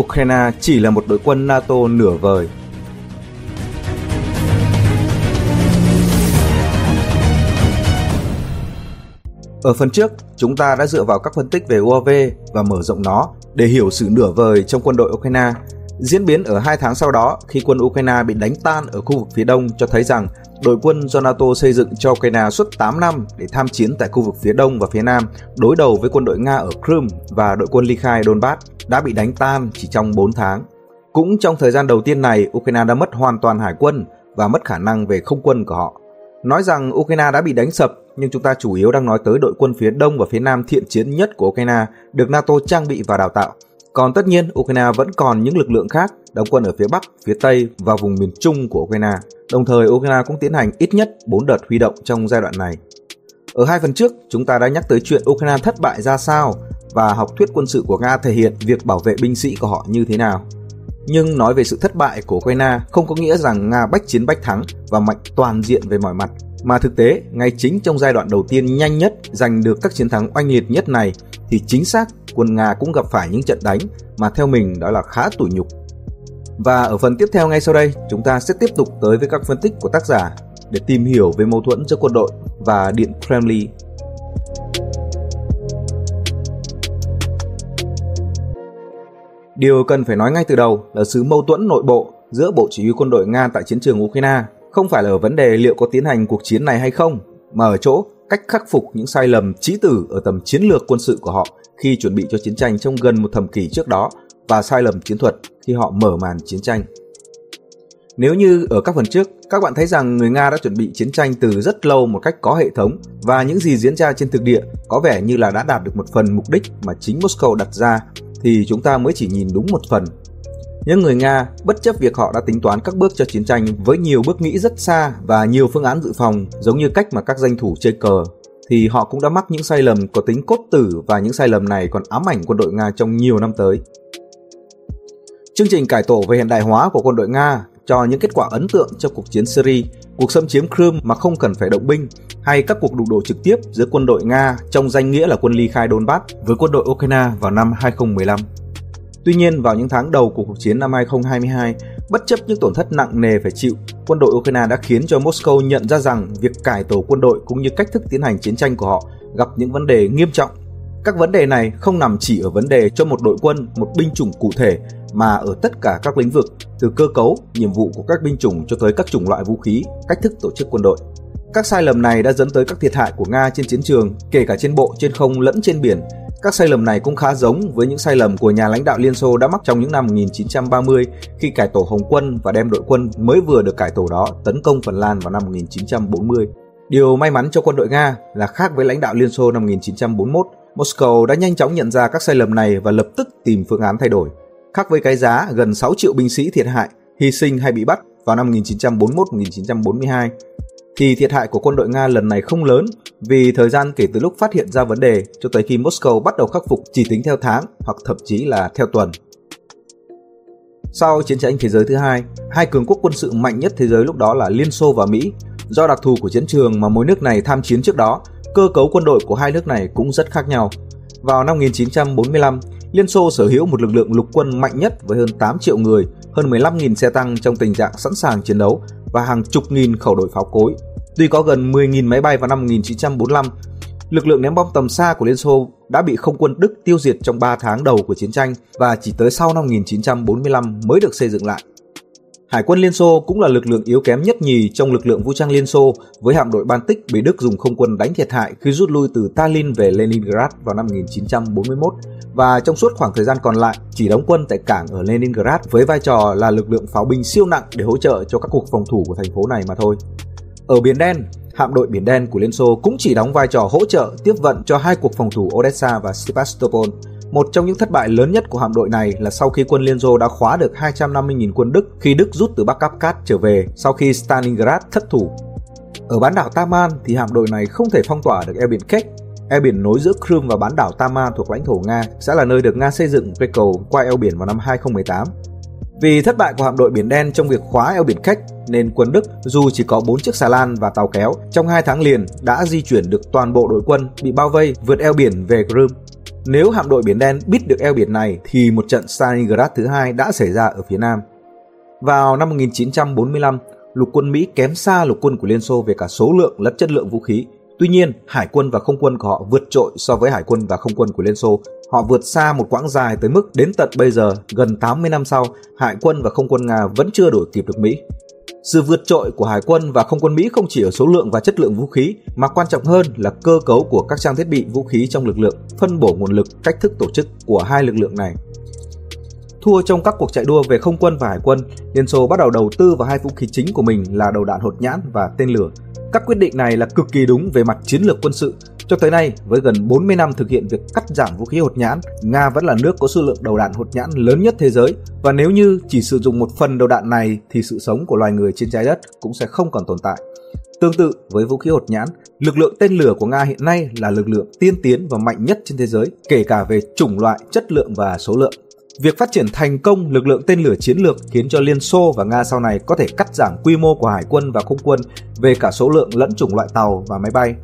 Ukraine chỉ là một đội quân NATO nửa vời. Ở phần trước, chúng ta đã dựa vào các phân tích về UAV và mở rộng nó để hiểu sự nửa vời trong quân đội Ukraine. Diễn biến ở hai tháng sau đó khi quân Ukraine bị đánh tan ở khu vực phía đông cho thấy rằng đội quân do NATO xây dựng cho Ukraine suốt 8 năm để tham chiến tại khu vực phía đông và phía nam đối đầu với quân đội Nga ở Crimea và đội quân ly khai Donbass đã bị đánh tan chỉ trong 4 tháng. Cũng trong thời gian đầu tiên này, Ukraine đã mất hoàn toàn hải quân và mất khả năng về không quân của họ. Nói rằng Ukraine đã bị đánh sập, nhưng chúng ta chủ yếu đang nói tới đội quân phía đông và phía nam thiện chiến nhất của Ukraine được NATO trang bị và đào tạo. Còn tất nhiên, Ukraine vẫn còn những lực lượng khác đóng quân ở phía Bắc, phía Tây và vùng miền Trung của Ukraine. Đồng thời, Ukraine cũng tiến hành ít nhất 4 đợt huy động trong giai đoạn này. Ở hai phần trước, chúng ta đã nhắc tới chuyện Ukraine thất bại ra sao và học thuyết quân sự của Nga thể hiện việc bảo vệ binh sĩ của họ như thế nào. Nhưng nói về sự thất bại của Ukraine không có nghĩa rằng Nga bách chiến bách thắng và mạnh toàn diện về mọi mặt, mà thực tế, ngay chính trong giai đoạn đầu tiên nhanh nhất giành được các chiến thắng oanh liệt nhất này thì chính xác quân Nga cũng gặp phải những trận đánh mà theo mình đó là khá tủi nhục. Và ở phần tiếp theo ngay sau đây, chúng ta sẽ tiếp tục tới với các phân tích của tác giả để tìm hiểu về mâu thuẫn giữa quân đội và Điện Kremlin Điều cần phải nói ngay từ đầu là sự mâu thuẫn nội bộ giữa Bộ Chỉ huy quân đội Nga tại chiến trường Ukraine không phải là ở vấn đề liệu có tiến hành cuộc chiến này hay không, mà ở chỗ cách khắc phục những sai lầm trí tử ở tầm chiến lược quân sự của họ khi chuẩn bị cho chiến tranh trong gần một thập kỷ trước đó và sai lầm chiến thuật khi họ mở màn chiến tranh. Nếu như ở các phần trước, các bạn thấy rằng người Nga đã chuẩn bị chiến tranh từ rất lâu một cách có hệ thống và những gì diễn ra trên thực địa có vẻ như là đã đạt được một phần mục đích mà chính Moscow đặt ra thì chúng ta mới chỉ nhìn đúng một phần. Những người Nga, bất chấp việc họ đã tính toán các bước cho chiến tranh với nhiều bước nghĩ rất xa và nhiều phương án dự phòng giống như cách mà các danh thủ chơi cờ, thì họ cũng đã mắc những sai lầm có tính cốt tử và những sai lầm này còn ám ảnh quân đội Nga trong nhiều năm tới. Chương trình cải tổ về hiện đại hóa của quân đội Nga cho những kết quả ấn tượng trong cuộc chiến Syria, cuộc xâm chiếm Crimea mà không cần phải động binh, hay các cuộc đụng độ trực tiếp giữa quân đội Nga trong danh nghĩa là quân ly khai Donbass với quân đội Ukraine vào năm 2015. Tuy nhiên, vào những tháng đầu của cuộc chiến năm 2022, bất chấp những tổn thất nặng nề phải chịu, quân đội Ukraine đã khiến cho Moscow nhận ra rằng việc cải tổ quân đội cũng như cách thức tiến hành chiến tranh của họ gặp những vấn đề nghiêm trọng. Các vấn đề này không nằm chỉ ở vấn đề cho một đội quân, một binh chủng cụ thể mà ở tất cả các lĩnh vực, từ cơ cấu, nhiệm vụ của các binh chủng cho tới các chủng loại vũ khí, cách thức tổ chức quân đội. Các sai lầm này đã dẫn tới các thiệt hại của Nga trên chiến trường, kể cả trên bộ, trên không lẫn trên biển. Các sai lầm này cũng khá giống với những sai lầm của nhà lãnh đạo Liên Xô đã mắc trong những năm 1930 khi cải tổ Hồng quân và đem đội quân mới vừa được cải tổ đó tấn công Phần Lan vào năm 1940. Điều may mắn cho quân đội Nga là khác với lãnh đạo Liên Xô năm 1941, Moscow đã nhanh chóng nhận ra các sai lầm này và lập tức tìm phương án thay đổi. Khác với cái giá gần 6 triệu binh sĩ thiệt hại, hy sinh hay bị bắt vào năm 1941-1942, thì thiệt hại của quân đội Nga lần này không lớn vì thời gian kể từ lúc phát hiện ra vấn đề cho tới khi Moscow bắt đầu khắc phục chỉ tính theo tháng hoặc thậm chí là theo tuần. Sau chiến tranh thế giới thứ hai, hai cường quốc quân sự mạnh nhất thế giới lúc đó là Liên Xô và Mỹ. Do đặc thù của chiến trường mà mỗi nước này tham chiến trước đó, cơ cấu quân đội của hai nước này cũng rất khác nhau. Vào năm 1945, Liên Xô sở hữu một lực lượng lục quân mạnh nhất với hơn 8 triệu người, hơn 15.000 xe tăng trong tình trạng sẵn sàng chiến đấu và hàng chục nghìn khẩu đội pháo cối. Tuy có gần 10.000 máy bay vào năm 1945, lực lượng ném bom tầm xa của Liên Xô đã bị không quân Đức tiêu diệt trong 3 tháng đầu của chiến tranh và chỉ tới sau năm 1945 mới được xây dựng lại. Hải quân Liên Xô cũng là lực lượng yếu kém nhất nhì trong lực lượng vũ trang Liên Xô với hạm đội Baltic bị Đức dùng không quân đánh thiệt hại khi rút lui từ Tallinn về Leningrad vào năm 1941 và trong suốt khoảng thời gian còn lại chỉ đóng quân tại cảng ở Leningrad với vai trò là lực lượng pháo binh siêu nặng để hỗ trợ cho các cuộc phòng thủ của thành phố này mà thôi. Ở Biển Đen, hạm đội Biển Đen của Liên Xô cũng chỉ đóng vai trò hỗ trợ tiếp vận cho hai cuộc phòng thủ Odessa và Sevastopol. Một trong những thất bại lớn nhất của hạm đội này là sau khi quân Liên Xô đã khóa được 250.000 quân Đức khi Đức rút từ Bắc Cáp trở về sau khi Stalingrad thất thủ. Ở bán đảo Taman thì hạm đội này không thể phong tỏa được eo biển Kerch Eo biển nối giữa Crimea và bán đảo Taman thuộc lãnh thổ Nga sẽ là nơi được Nga xây dựng cây cầu qua eo biển vào năm 2018. Vì thất bại của hạm đội Biển Đen trong việc khóa eo biển Kerch nên quân Đức dù chỉ có 4 chiếc xà lan và tàu kéo, trong 2 tháng liền đã di chuyển được toàn bộ đội quân bị bao vây vượt eo biển về Crimea. Nếu hạm đội Biển Đen biết được eo biển này thì một trận Stalingrad thứ hai đã xảy ra ở phía nam. Vào năm 1945, lục quân Mỹ kém xa lục quân của Liên Xô về cả số lượng lẫn chất lượng vũ khí. Tuy nhiên, hải quân và không quân của họ vượt trội so với hải quân và không quân của Liên Xô. Họ vượt xa một quãng dài tới mức đến tận bây giờ, gần 80 năm sau, hải quân và không quân Nga vẫn chưa đuổi kịp được Mỹ. Sự vượt trội của hải quân và không quân Mỹ không chỉ ở số lượng và chất lượng vũ khí, mà quan trọng hơn là cơ cấu của các trang thiết bị vũ khí trong lực lượng, phân bổ nguồn lực, cách thức tổ chức của hai lực lượng này. Thua trong các cuộc chạy đua về không quân và hải quân, Liên Xô bắt đầu đầu tư vào hai vũ khí chính của mình là đầu đạn hột nhãn và tên lửa. Các quyết định này là cực kỳ đúng về mặt chiến lược quân sự. Cho tới nay, với gần 40 năm thực hiện việc cắt giảm vũ khí hột nhãn, Nga vẫn là nước có số lượng đầu đạn hột nhãn lớn nhất thế giới. Và nếu như chỉ sử dụng một phần đầu đạn này thì sự sống của loài người trên trái đất cũng sẽ không còn tồn tại. Tương tự với vũ khí hột nhãn, lực lượng tên lửa của Nga hiện nay là lực lượng tiên tiến và mạnh nhất trên thế giới, kể cả về chủng loại, chất lượng và số lượng. Việc phát triển thành công lực lượng tên lửa chiến lược khiến cho Liên Xô và Nga sau này có thể cắt giảm quy mô của hải quân và không quân về cả số lượng lẫn chủng loại tàu và máy bay.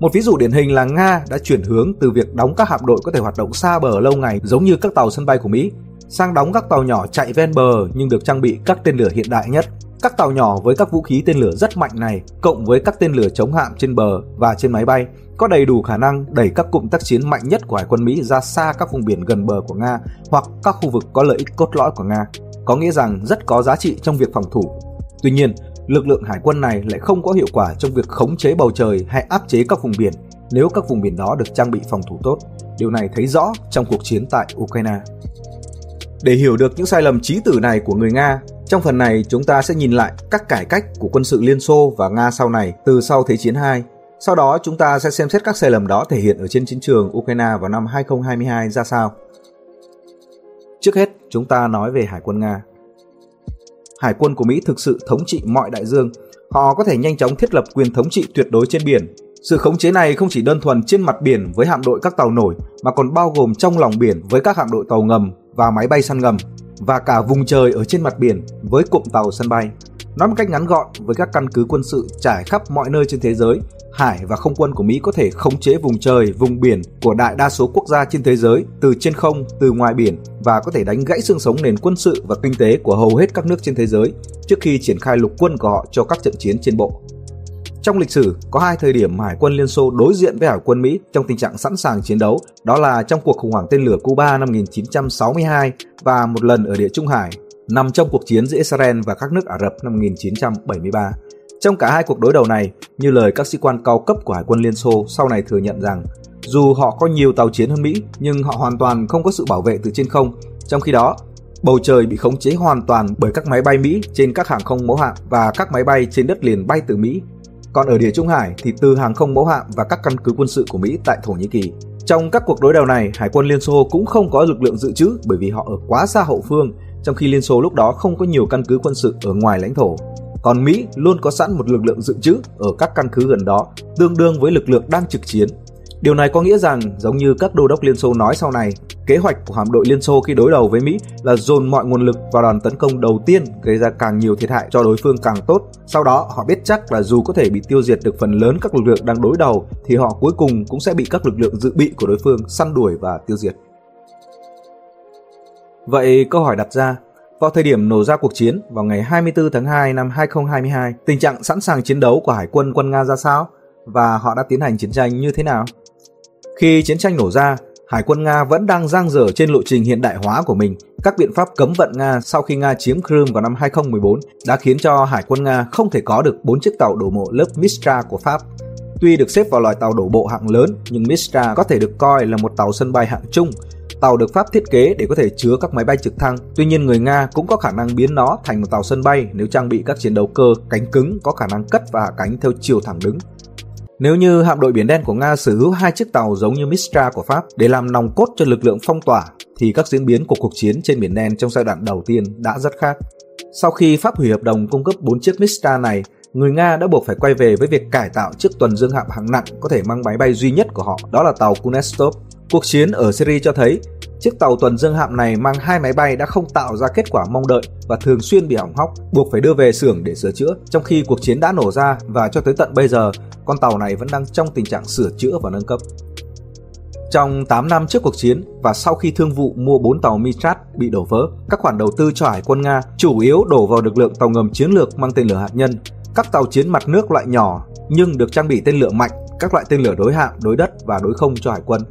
Một ví dụ điển hình là Nga đã chuyển hướng từ việc đóng các hạm đội có thể hoạt động xa bờ lâu ngày giống như các tàu sân bay của Mỹ, sang đóng các tàu nhỏ chạy ven bờ nhưng được trang bị các tên lửa hiện đại nhất. Các tàu nhỏ với các vũ khí tên lửa rất mạnh này, cộng với các tên lửa chống hạm trên bờ và trên máy bay có đầy đủ khả năng đẩy các cụm tác chiến mạnh nhất của Hải quân Mỹ ra xa các vùng biển gần bờ của Nga hoặc các khu vực có lợi ích cốt lõi của Nga, có nghĩa rằng rất có giá trị trong việc phòng thủ. Tuy nhiên, lực lượng hải quân này lại không có hiệu quả trong việc khống chế bầu trời hay áp chế các vùng biển nếu các vùng biển đó được trang bị phòng thủ tốt. Điều này thấy rõ trong cuộc chiến tại Ukraine. Để hiểu được những sai lầm trí tử này của người Nga, trong phần này chúng ta sẽ nhìn lại các cải cách của quân sự Liên Xô và Nga sau này từ sau Thế chiến II sau đó chúng ta sẽ xem xét các sai lầm đó thể hiện ở trên chiến trường Ukraine vào năm 2022 ra sao. Trước hết, chúng ta nói về Hải quân Nga. Hải quân của Mỹ thực sự thống trị mọi đại dương. Họ có thể nhanh chóng thiết lập quyền thống trị tuyệt đối trên biển. Sự khống chế này không chỉ đơn thuần trên mặt biển với hạm đội các tàu nổi mà còn bao gồm trong lòng biển với các hạm đội tàu ngầm và máy bay săn ngầm và cả vùng trời ở trên mặt biển với cụm tàu sân bay. Nói một cách ngắn gọn, với các căn cứ quân sự trải khắp mọi nơi trên thế giới, hải và không quân của Mỹ có thể khống chế vùng trời, vùng biển của đại đa số quốc gia trên thế giới từ trên không, từ ngoài biển và có thể đánh gãy xương sống nền quân sự và kinh tế của hầu hết các nước trên thế giới trước khi triển khai lục quân của họ cho các trận chiến trên bộ. Trong lịch sử, có hai thời điểm Hải quân Liên Xô đối diện với Hải quân Mỹ trong tình trạng sẵn sàng chiến đấu, đó là trong cuộc khủng hoảng tên lửa Cuba năm 1962 và một lần ở Địa Trung Hải, nằm trong cuộc chiến giữa Israel và các nước Ả Rập năm 1973. Trong cả hai cuộc đối đầu này, như lời các sĩ quan cao cấp của Hải quân Liên Xô sau này thừa nhận rằng, dù họ có nhiều tàu chiến hơn Mỹ, nhưng họ hoàn toàn không có sự bảo vệ từ trên không. Trong khi đó, bầu trời bị khống chế hoàn toàn bởi các máy bay Mỹ trên các hàng không mẫu hạm và các máy bay trên đất liền bay từ Mỹ. Còn ở Địa Trung Hải thì từ hàng không mẫu hạm và các căn cứ quân sự của Mỹ tại Thổ Nhĩ Kỳ. Trong các cuộc đối đầu này, Hải quân Liên Xô cũng không có lực lượng dự trữ bởi vì họ ở quá xa hậu phương, trong khi Liên Xô lúc đó không có nhiều căn cứ quân sự ở ngoài lãnh thổ còn Mỹ luôn có sẵn một lực lượng dự trữ ở các căn cứ gần đó, tương đương với lực lượng đang trực chiến. Điều này có nghĩa rằng, giống như các đô đốc Liên Xô nói sau này, kế hoạch của hạm đội Liên Xô khi đối đầu với Mỹ là dồn mọi nguồn lực vào đòn tấn công đầu tiên gây ra càng nhiều thiệt hại cho đối phương càng tốt. Sau đó, họ biết chắc là dù có thể bị tiêu diệt được phần lớn các lực lượng đang đối đầu thì họ cuối cùng cũng sẽ bị các lực lượng dự bị của đối phương săn đuổi và tiêu diệt. Vậy câu hỏi đặt ra, vào thời điểm nổ ra cuộc chiến vào ngày 24 tháng 2 năm 2022, tình trạng sẵn sàng chiến đấu của Hải quân quân Nga ra sao và họ đã tiến hành chiến tranh như thế nào? Khi chiến tranh nổ ra, Hải quân Nga vẫn đang giang dở trên lộ trình hiện đại hóa của mình. Các biện pháp cấm vận Nga sau khi Nga chiếm Crimea vào năm 2014 đã khiến cho Hải quân Nga không thể có được 4 chiếc tàu đổ bộ lớp Mistra của Pháp. Tuy được xếp vào loài tàu đổ bộ hạng lớn, nhưng Mistra có thể được coi là một tàu sân bay hạng trung Tàu được Pháp thiết kế để có thể chứa các máy bay trực thăng, tuy nhiên người Nga cũng có khả năng biến nó thành một tàu sân bay nếu trang bị các chiến đấu cơ cánh cứng có khả năng cất và hạ cánh theo chiều thẳng đứng. Nếu như hạm đội Biển Đen của Nga sở hữu hai chiếc tàu giống như Mistra của Pháp để làm nòng cốt cho lực lượng phong tỏa, thì các diễn biến của cuộc chiến trên Biển Đen trong giai đoạn đầu tiên đã rất khác. Sau khi Pháp hủy hợp đồng cung cấp 4 chiếc Mistra này, người Nga đã buộc phải quay về với việc cải tạo chiếc tuần dương hạm hạng nặng có thể mang máy bay duy nhất của họ, đó là tàu Kunestov. Cuộc chiến ở Syria cho thấy chiếc tàu tuần dương hạm này mang hai máy bay đã không tạo ra kết quả mong đợi và thường xuyên bị hỏng hóc, buộc phải đưa về xưởng để sửa chữa, trong khi cuộc chiến đã nổ ra và cho tới tận bây giờ, con tàu này vẫn đang trong tình trạng sửa chữa và nâng cấp. Trong 8 năm trước cuộc chiến và sau khi thương vụ mua 4 tàu Mitrat bị đổ vỡ, các khoản đầu tư cho Hải quân Nga chủ yếu đổ vào lực lượng tàu ngầm chiến lược mang tên lửa hạt nhân, các tàu chiến mặt nước loại nhỏ nhưng được trang bị tên lửa mạnh, các loại tên lửa đối hạm, đối đất và đối không cho hải quân.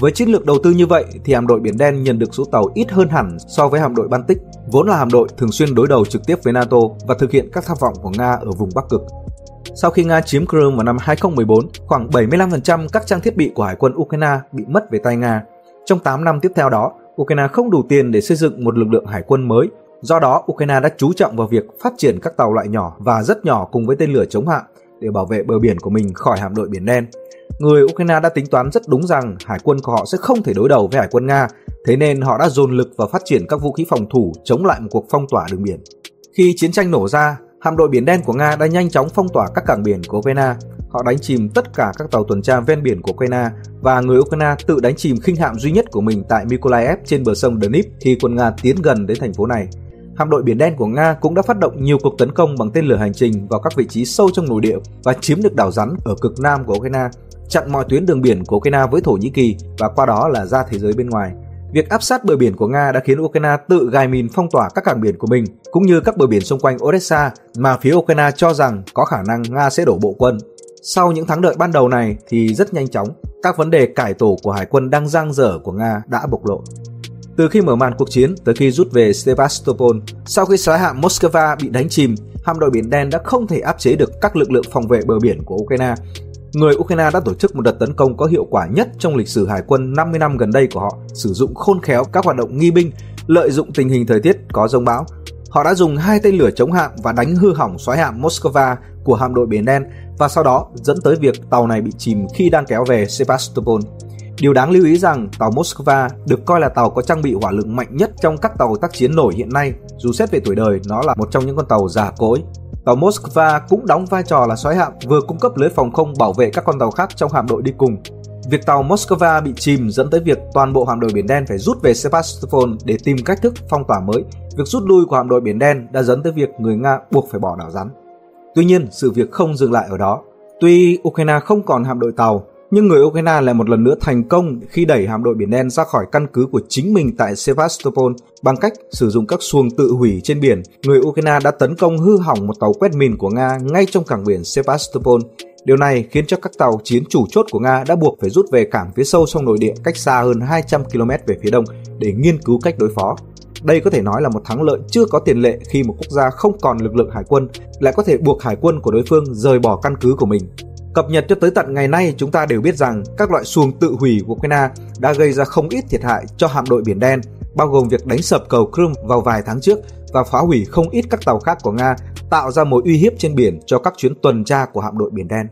Với chiến lược đầu tư như vậy thì hạm đội Biển Đen nhận được số tàu ít hơn hẳn so với hạm đội Baltic, vốn là hạm đội thường xuyên đối đầu trực tiếp với NATO và thực hiện các tham vọng của Nga ở vùng Bắc Cực. Sau khi Nga chiếm Crimea vào năm 2014, khoảng 75% các trang thiết bị của Hải quân Ukraine bị mất về tay Nga. Trong 8 năm tiếp theo đó, Ukraine không đủ tiền để xây dựng một lực lượng hải quân mới. Do đó, Ukraine đã chú trọng vào việc phát triển các tàu loại nhỏ và rất nhỏ cùng với tên lửa chống hạm để bảo vệ bờ biển của mình khỏi hạm đội Biển Đen. Người Ukraine đã tính toán rất đúng rằng hải quân của họ sẽ không thể đối đầu với hải quân Nga, thế nên họ đã dồn lực vào phát triển các vũ khí phòng thủ chống lại một cuộc phong tỏa đường biển. Khi chiến tranh nổ ra, hạm đội Biển Đen của Nga đã nhanh chóng phong tỏa các cảng biển của Ukraine. Họ đánh chìm tất cả các tàu tuần tra ven biển của Ukraine và người Ukraine tự đánh chìm khinh hạm duy nhất của mình tại Mykolaiv trên bờ sông Dnipro khi quân Nga tiến gần đến thành phố này. Hạm đội Biển Đen của Nga cũng đã phát động nhiều cuộc tấn công bằng tên lửa hành trình vào các vị trí sâu trong nội địa và chiếm được đảo rắn ở cực nam của Ukraine, chặn mọi tuyến đường biển của Ukraine với Thổ Nhĩ Kỳ và qua đó là ra thế giới bên ngoài. Việc áp sát bờ biển của Nga đã khiến Ukraine tự gài mìn phong tỏa các cảng biển của mình, cũng như các bờ biển xung quanh Odessa mà phía Ukraine cho rằng có khả năng Nga sẽ đổ bộ quân. Sau những thắng lợi ban đầu này thì rất nhanh chóng, các vấn đề cải tổ của hải quân đang giang dở của Nga đã bộc lộ. Từ khi mở màn cuộc chiến tới khi rút về Sevastopol, sau khi xóa hạm Moscow bị đánh chìm, hạm đội Biển Đen đã không thể áp chế được các lực lượng phòng vệ bờ biển của Ukraine. Người Ukraine đã tổ chức một đợt tấn công có hiệu quả nhất trong lịch sử hải quân 50 năm gần đây của họ, sử dụng khôn khéo các hoạt động nghi binh, lợi dụng tình hình thời tiết có rông bão. Họ đã dùng hai tên lửa chống hạm và đánh hư hỏng xoáy hạm Moscow của hạm đội Biển Đen và sau đó dẫn tới việc tàu này bị chìm khi đang kéo về Sevastopol. Điều đáng lưu ý rằng tàu Moskva được coi là tàu có trang bị hỏa lực mạnh nhất trong các tàu tác chiến nổi hiện nay, dù xét về tuổi đời nó là một trong những con tàu già cỗi. Tàu Moskva cũng đóng vai trò là xoáy hạm vừa cung cấp lưới phòng không bảo vệ các con tàu khác trong hạm đội đi cùng. Việc tàu Moskva bị chìm dẫn tới việc toàn bộ hạm đội Biển Đen phải rút về Sevastopol để tìm cách thức phong tỏa mới. Việc rút lui của hạm đội Biển Đen đã dẫn tới việc người Nga buộc phải bỏ đảo rắn. Tuy nhiên, sự việc không dừng lại ở đó. Tuy Ukraine không còn hạm đội tàu, nhưng người Ukraine lại một lần nữa thành công khi đẩy hạm đội Biển Đen ra khỏi căn cứ của chính mình tại Sevastopol bằng cách sử dụng các xuồng tự hủy trên biển. Người Ukraine đã tấn công hư hỏng một tàu quét mìn của Nga ngay trong cảng biển Sevastopol. Điều này khiến cho các tàu chiến chủ chốt của Nga đã buộc phải rút về cảng phía sâu trong nội địa cách xa hơn 200 km về phía đông để nghiên cứu cách đối phó. Đây có thể nói là một thắng lợi chưa có tiền lệ khi một quốc gia không còn lực lượng hải quân lại có thể buộc hải quân của đối phương rời bỏ căn cứ của mình. Cập nhật cho tới tận ngày nay, chúng ta đều biết rằng các loại xuồng tự hủy của Ukraine đã gây ra không ít thiệt hại cho hạm đội Biển Đen, bao gồm việc đánh sập cầu Crimea vào vài tháng trước và phá hủy không ít các tàu khác của Nga, tạo ra mối uy hiếp trên biển cho các chuyến tuần tra của hạm đội Biển Đen.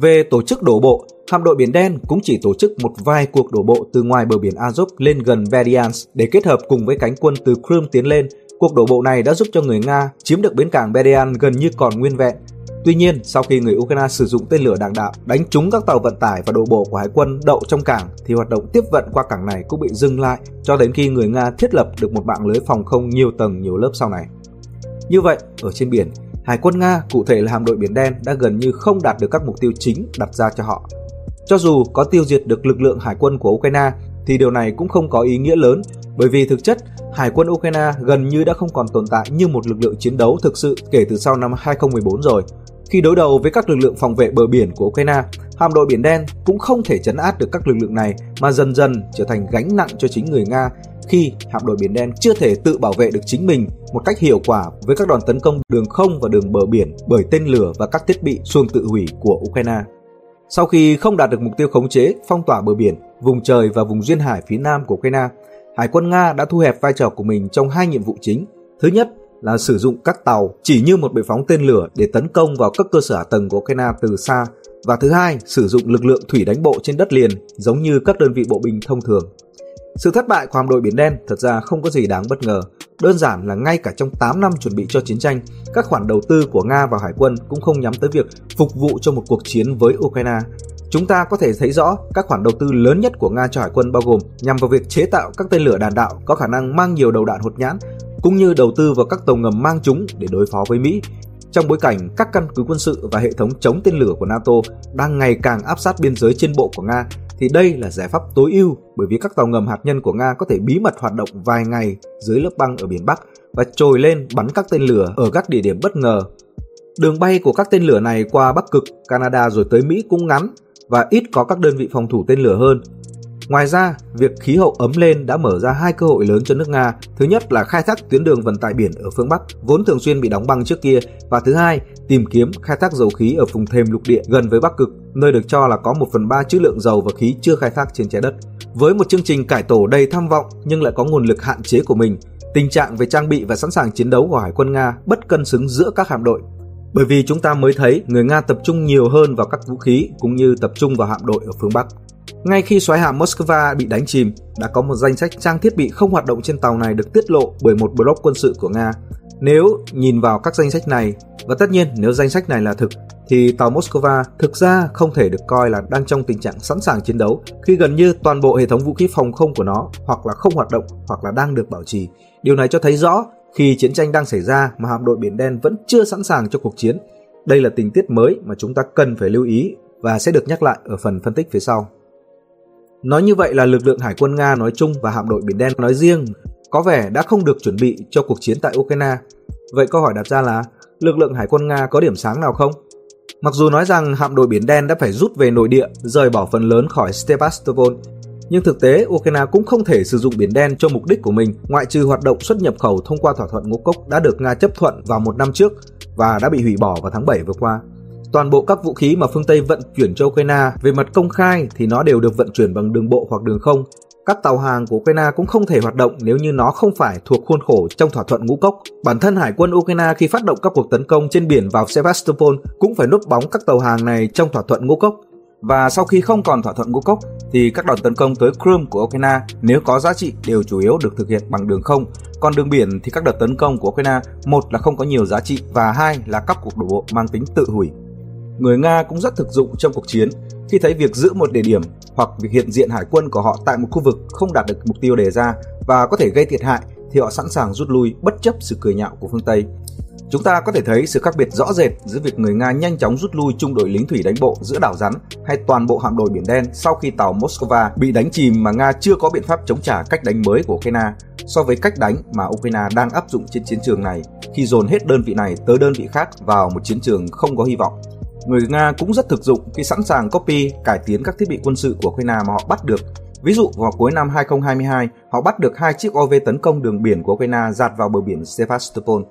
Về tổ chức đổ bộ, hạm đội Biển Đen cũng chỉ tổ chức một vài cuộc đổ bộ từ ngoài bờ biển Azov lên gần Berdyansk để kết hợp cùng với cánh quân từ Crimea tiến lên. Cuộc đổ bộ này đã giúp cho người Nga chiếm được bến cảng Berdyansk gần như còn nguyên vẹn Tuy nhiên, sau khi người Ukraine sử dụng tên lửa đạn đạo đánh trúng các tàu vận tải và đổ bộ của hải quân đậu trong cảng thì hoạt động tiếp vận qua cảng này cũng bị dừng lại cho đến khi người Nga thiết lập được một mạng lưới phòng không nhiều tầng nhiều lớp sau này. Như vậy, ở trên biển, Hải quân Nga, cụ thể là hạm đội Biển Đen đã gần như không đạt được các mục tiêu chính đặt ra cho họ. Cho dù có tiêu diệt được lực lượng hải quân của Ukraine thì điều này cũng không có ý nghĩa lớn bởi vì thực chất Hải quân Ukraine gần như đã không còn tồn tại như một lực lượng chiến đấu thực sự kể từ sau năm 2014 rồi. Khi đối đầu với các lực lượng phòng vệ bờ biển của Ukraine, hạm đội Biển Đen cũng không thể chấn áp được các lực lượng này mà dần dần trở thành gánh nặng cho chính người Nga khi hạm đội Biển Đen chưa thể tự bảo vệ được chính mình một cách hiệu quả với các đòn tấn công đường không và đường bờ biển bởi tên lửa và các thiết bị xuồng tự hủy của Ukraine. Sau khi không đạt được mục tiêu khống chế, phong tỏa bờ biển, vùng trời và vùng duyên hải phía nam của Ukraine, Hải quân Nga đã thu hẹp vai trò của mình trong hai nhiệm vụ chính. Thứ nhất là sử dụng các tàu chỉ như một bệ phóng tên lửa để tấn công vào các cơ sở hạ tầng của Ukraine từ xa và thứ hai, sử dụng lực lượng thủy đánh bộ trên đất liền giống như các đơn vị bộ binh thông thường. Sự thất bại của hạm đội Biển Đen thật ra không có gì đáng bất ngờ. Đơn giản là ngay cả trong 8 năm chuẩn bị cho chiến tranh, các khoản đầu tư của Nga vào hải quân cũng không nhắm tới việc phục vụ cho một cuộc chiến với Ukraine. Chúng ta có thể thấy rõ các khoản đầu tư lớn nhất của Nga cho hải quân bao gồm nhằm vào việc chế tạo các tên lửa đạn đạo có khả năng mang nhiều đầu đạn hột nhãn cũng như đầu tư vào các tàu ngầm mang chúng để đối phó với Mỹ trong bối cảnh các căn cứ quân sự và hệ thống chống tên lửa của NATO đang ngày càng áp sát biên giới trên bộ của Nga thì đây là giải pháp tối ưu bởi vì các tàu ngầm hạt nhân của Nga có thể bí mật hoạt động vài ngày dưới lớp băng ở biển Bắc và trồi lên bắn các tên lửa ở các địa điểm bất ngờ. Đường bay của các tên lửa này qua Bắc Cực, Canada rồi tới Mỹ cũng ngắn và ít có các đơn vị phòng thủ tên lửa hơn Ngoài ra, việc khí hậu ấm lên đã mở ra hai cơ hội lớn cho nước Nga. Thứ nhất là khai thác tuyến đường vận tải biển ở phương Bắc, vốn thường xuyên bị đóng băng trước kia, và thứ hai, tìm kiếm khai thác dầu khí ở vùng thềm lục địa gần với Bắc Cực, nơi được cho là có 1 phần 3 trữ lượng dầu và khí chưa khai thác trên trái đất. Với một chương trình cải tổ đầy tham vọng nhưng lại có nguồn lực hạn chế của mình, tình trạng về trang bị và sẵn sàng chiến đấu của Hải quân Nga bất cân xứng giữa các hạm đội. Bởi vì chúng ta mới thấy người Nga tập trung nhiều hơn vào các vũ khí cũng như tập trung vào hạm đội ở phương Bắc. Ngay khi xoáy hạm Moscow bị đánh chìm, đã có một danh sách trang thiết bị không hoạt động trên tàu này được tiết lộ bởi một blog quân sự của Nga. Nếu nhìn vào các danh sách này, và tất nhiên nếu danh sách này là thực, thì tàu Moscow thực ra không thể được coi là đang trong tình trạng sẵn sàng chiến đấu khi gần như toàn bộ hệ thống vũ khí phòng không của nó hoặc là không hoạt động hoặc là đang được bảo trì. Điều này cho thấy rõ khi chiến tranh đang xảy ra mà hạm đội Biển Đen vẫn chưa sẵn sàng cho cuộc chiến. Đây là tình tiết mới mà chúng ta cần phải lưu ý và sẽ được nhắc lại ở phần phân tích phía sau. Nói như vậy là lực lượng hải quân Nga nói chung và hạm đội Biển Đen nói riêng có vẻ đã không được chuẩn bị cho cuộc chiến tại Ukraine. Vậy câu hỏi đặt ra là lực lượng hải quân Nga có điểm sáng nào không? Mặc dù nói rằng hạm đội Biển Đen đã phải rút về nội địa, rời bỏ phần lớn khỏi Sevastopol, nhưng thực tế Ukraine cũng không thể sử dụng Biển Đen cho mục đích của mình ngoại trừ hoạt động xuất nhập khẩu thông qua thỏa thuận ngũ cốc đã được Nga chấp thuận vào một năm trước và đã bị hủy bỏ vào tháng 7 vừa qua. Toàn bộ các vũ khí mà phương Tây vận chuyển cho Ukraine, về mặt công khai thì nó đều được vận chuyển bằng đường bộ hoặc đường không. Các tàu hàng của Ukraine cũng không thể hoạt động nếu như nó không phải thuộc khuôn khổ trong thỏa thuận ngũ cốc. Bản thân Hải quân Ukraine khi phát động các cuộc tấn công trên biển vào Sevastopol cũng phải núp bóng các tàu hàng này trong thỏa thuận ngũ cốc. Và sau khi không còn thỏa thuận ngũ cốc thì các đòn tấn công tới Crimea của Ukraine nếu có giá trị đều chủ yếu được thực hiện bằng đường không. Còn đường biển thì các đợt tấn công của Ukraine, một là không có nhiều giá trị và hai là các cuộc đổ bộ mang tính tự hủy người Nga cũng rất thực dụng trong cuộc chiến khi thấy việc giữ một địa điểm hoặc việc hiện diện hải quân của họ tại một khu vực không đạt được mục tiêu đề ra và có thể gây thiệt hại, thì họ sẵn sàng rút lui bất chấp sự cười nhạo của phương Tây. Chúng ta có thể thấy sự khác biệt rõ rệt giữa việc người Nga nhanh chóng rút lui trung đội lính thủy đánh bộ giữa đảo rắn hay toàn bộ hạm đội biển đen sau khi tàu Moscow bị đánh chìm mà Nga chưa có biện pháp chống trả cách đánh mới của Ukraine so với cách đánh mà Ukraine đang áp dụng trên chiến trường này, khi dồn hết đơn vị này tới đơn vị khác vào một chiến trường không có hy vọng người Nga cũng rất thực dụng khi sẵn sàng copy, cải tiến các thiết bị quân sự của Ukraine mà họ bắt được. Ví dụ vào cuối năm 2022, họ bắt được hai chiếc OV tấn công đường biển của Ukraine dạt vào bờ biển Sevastopol.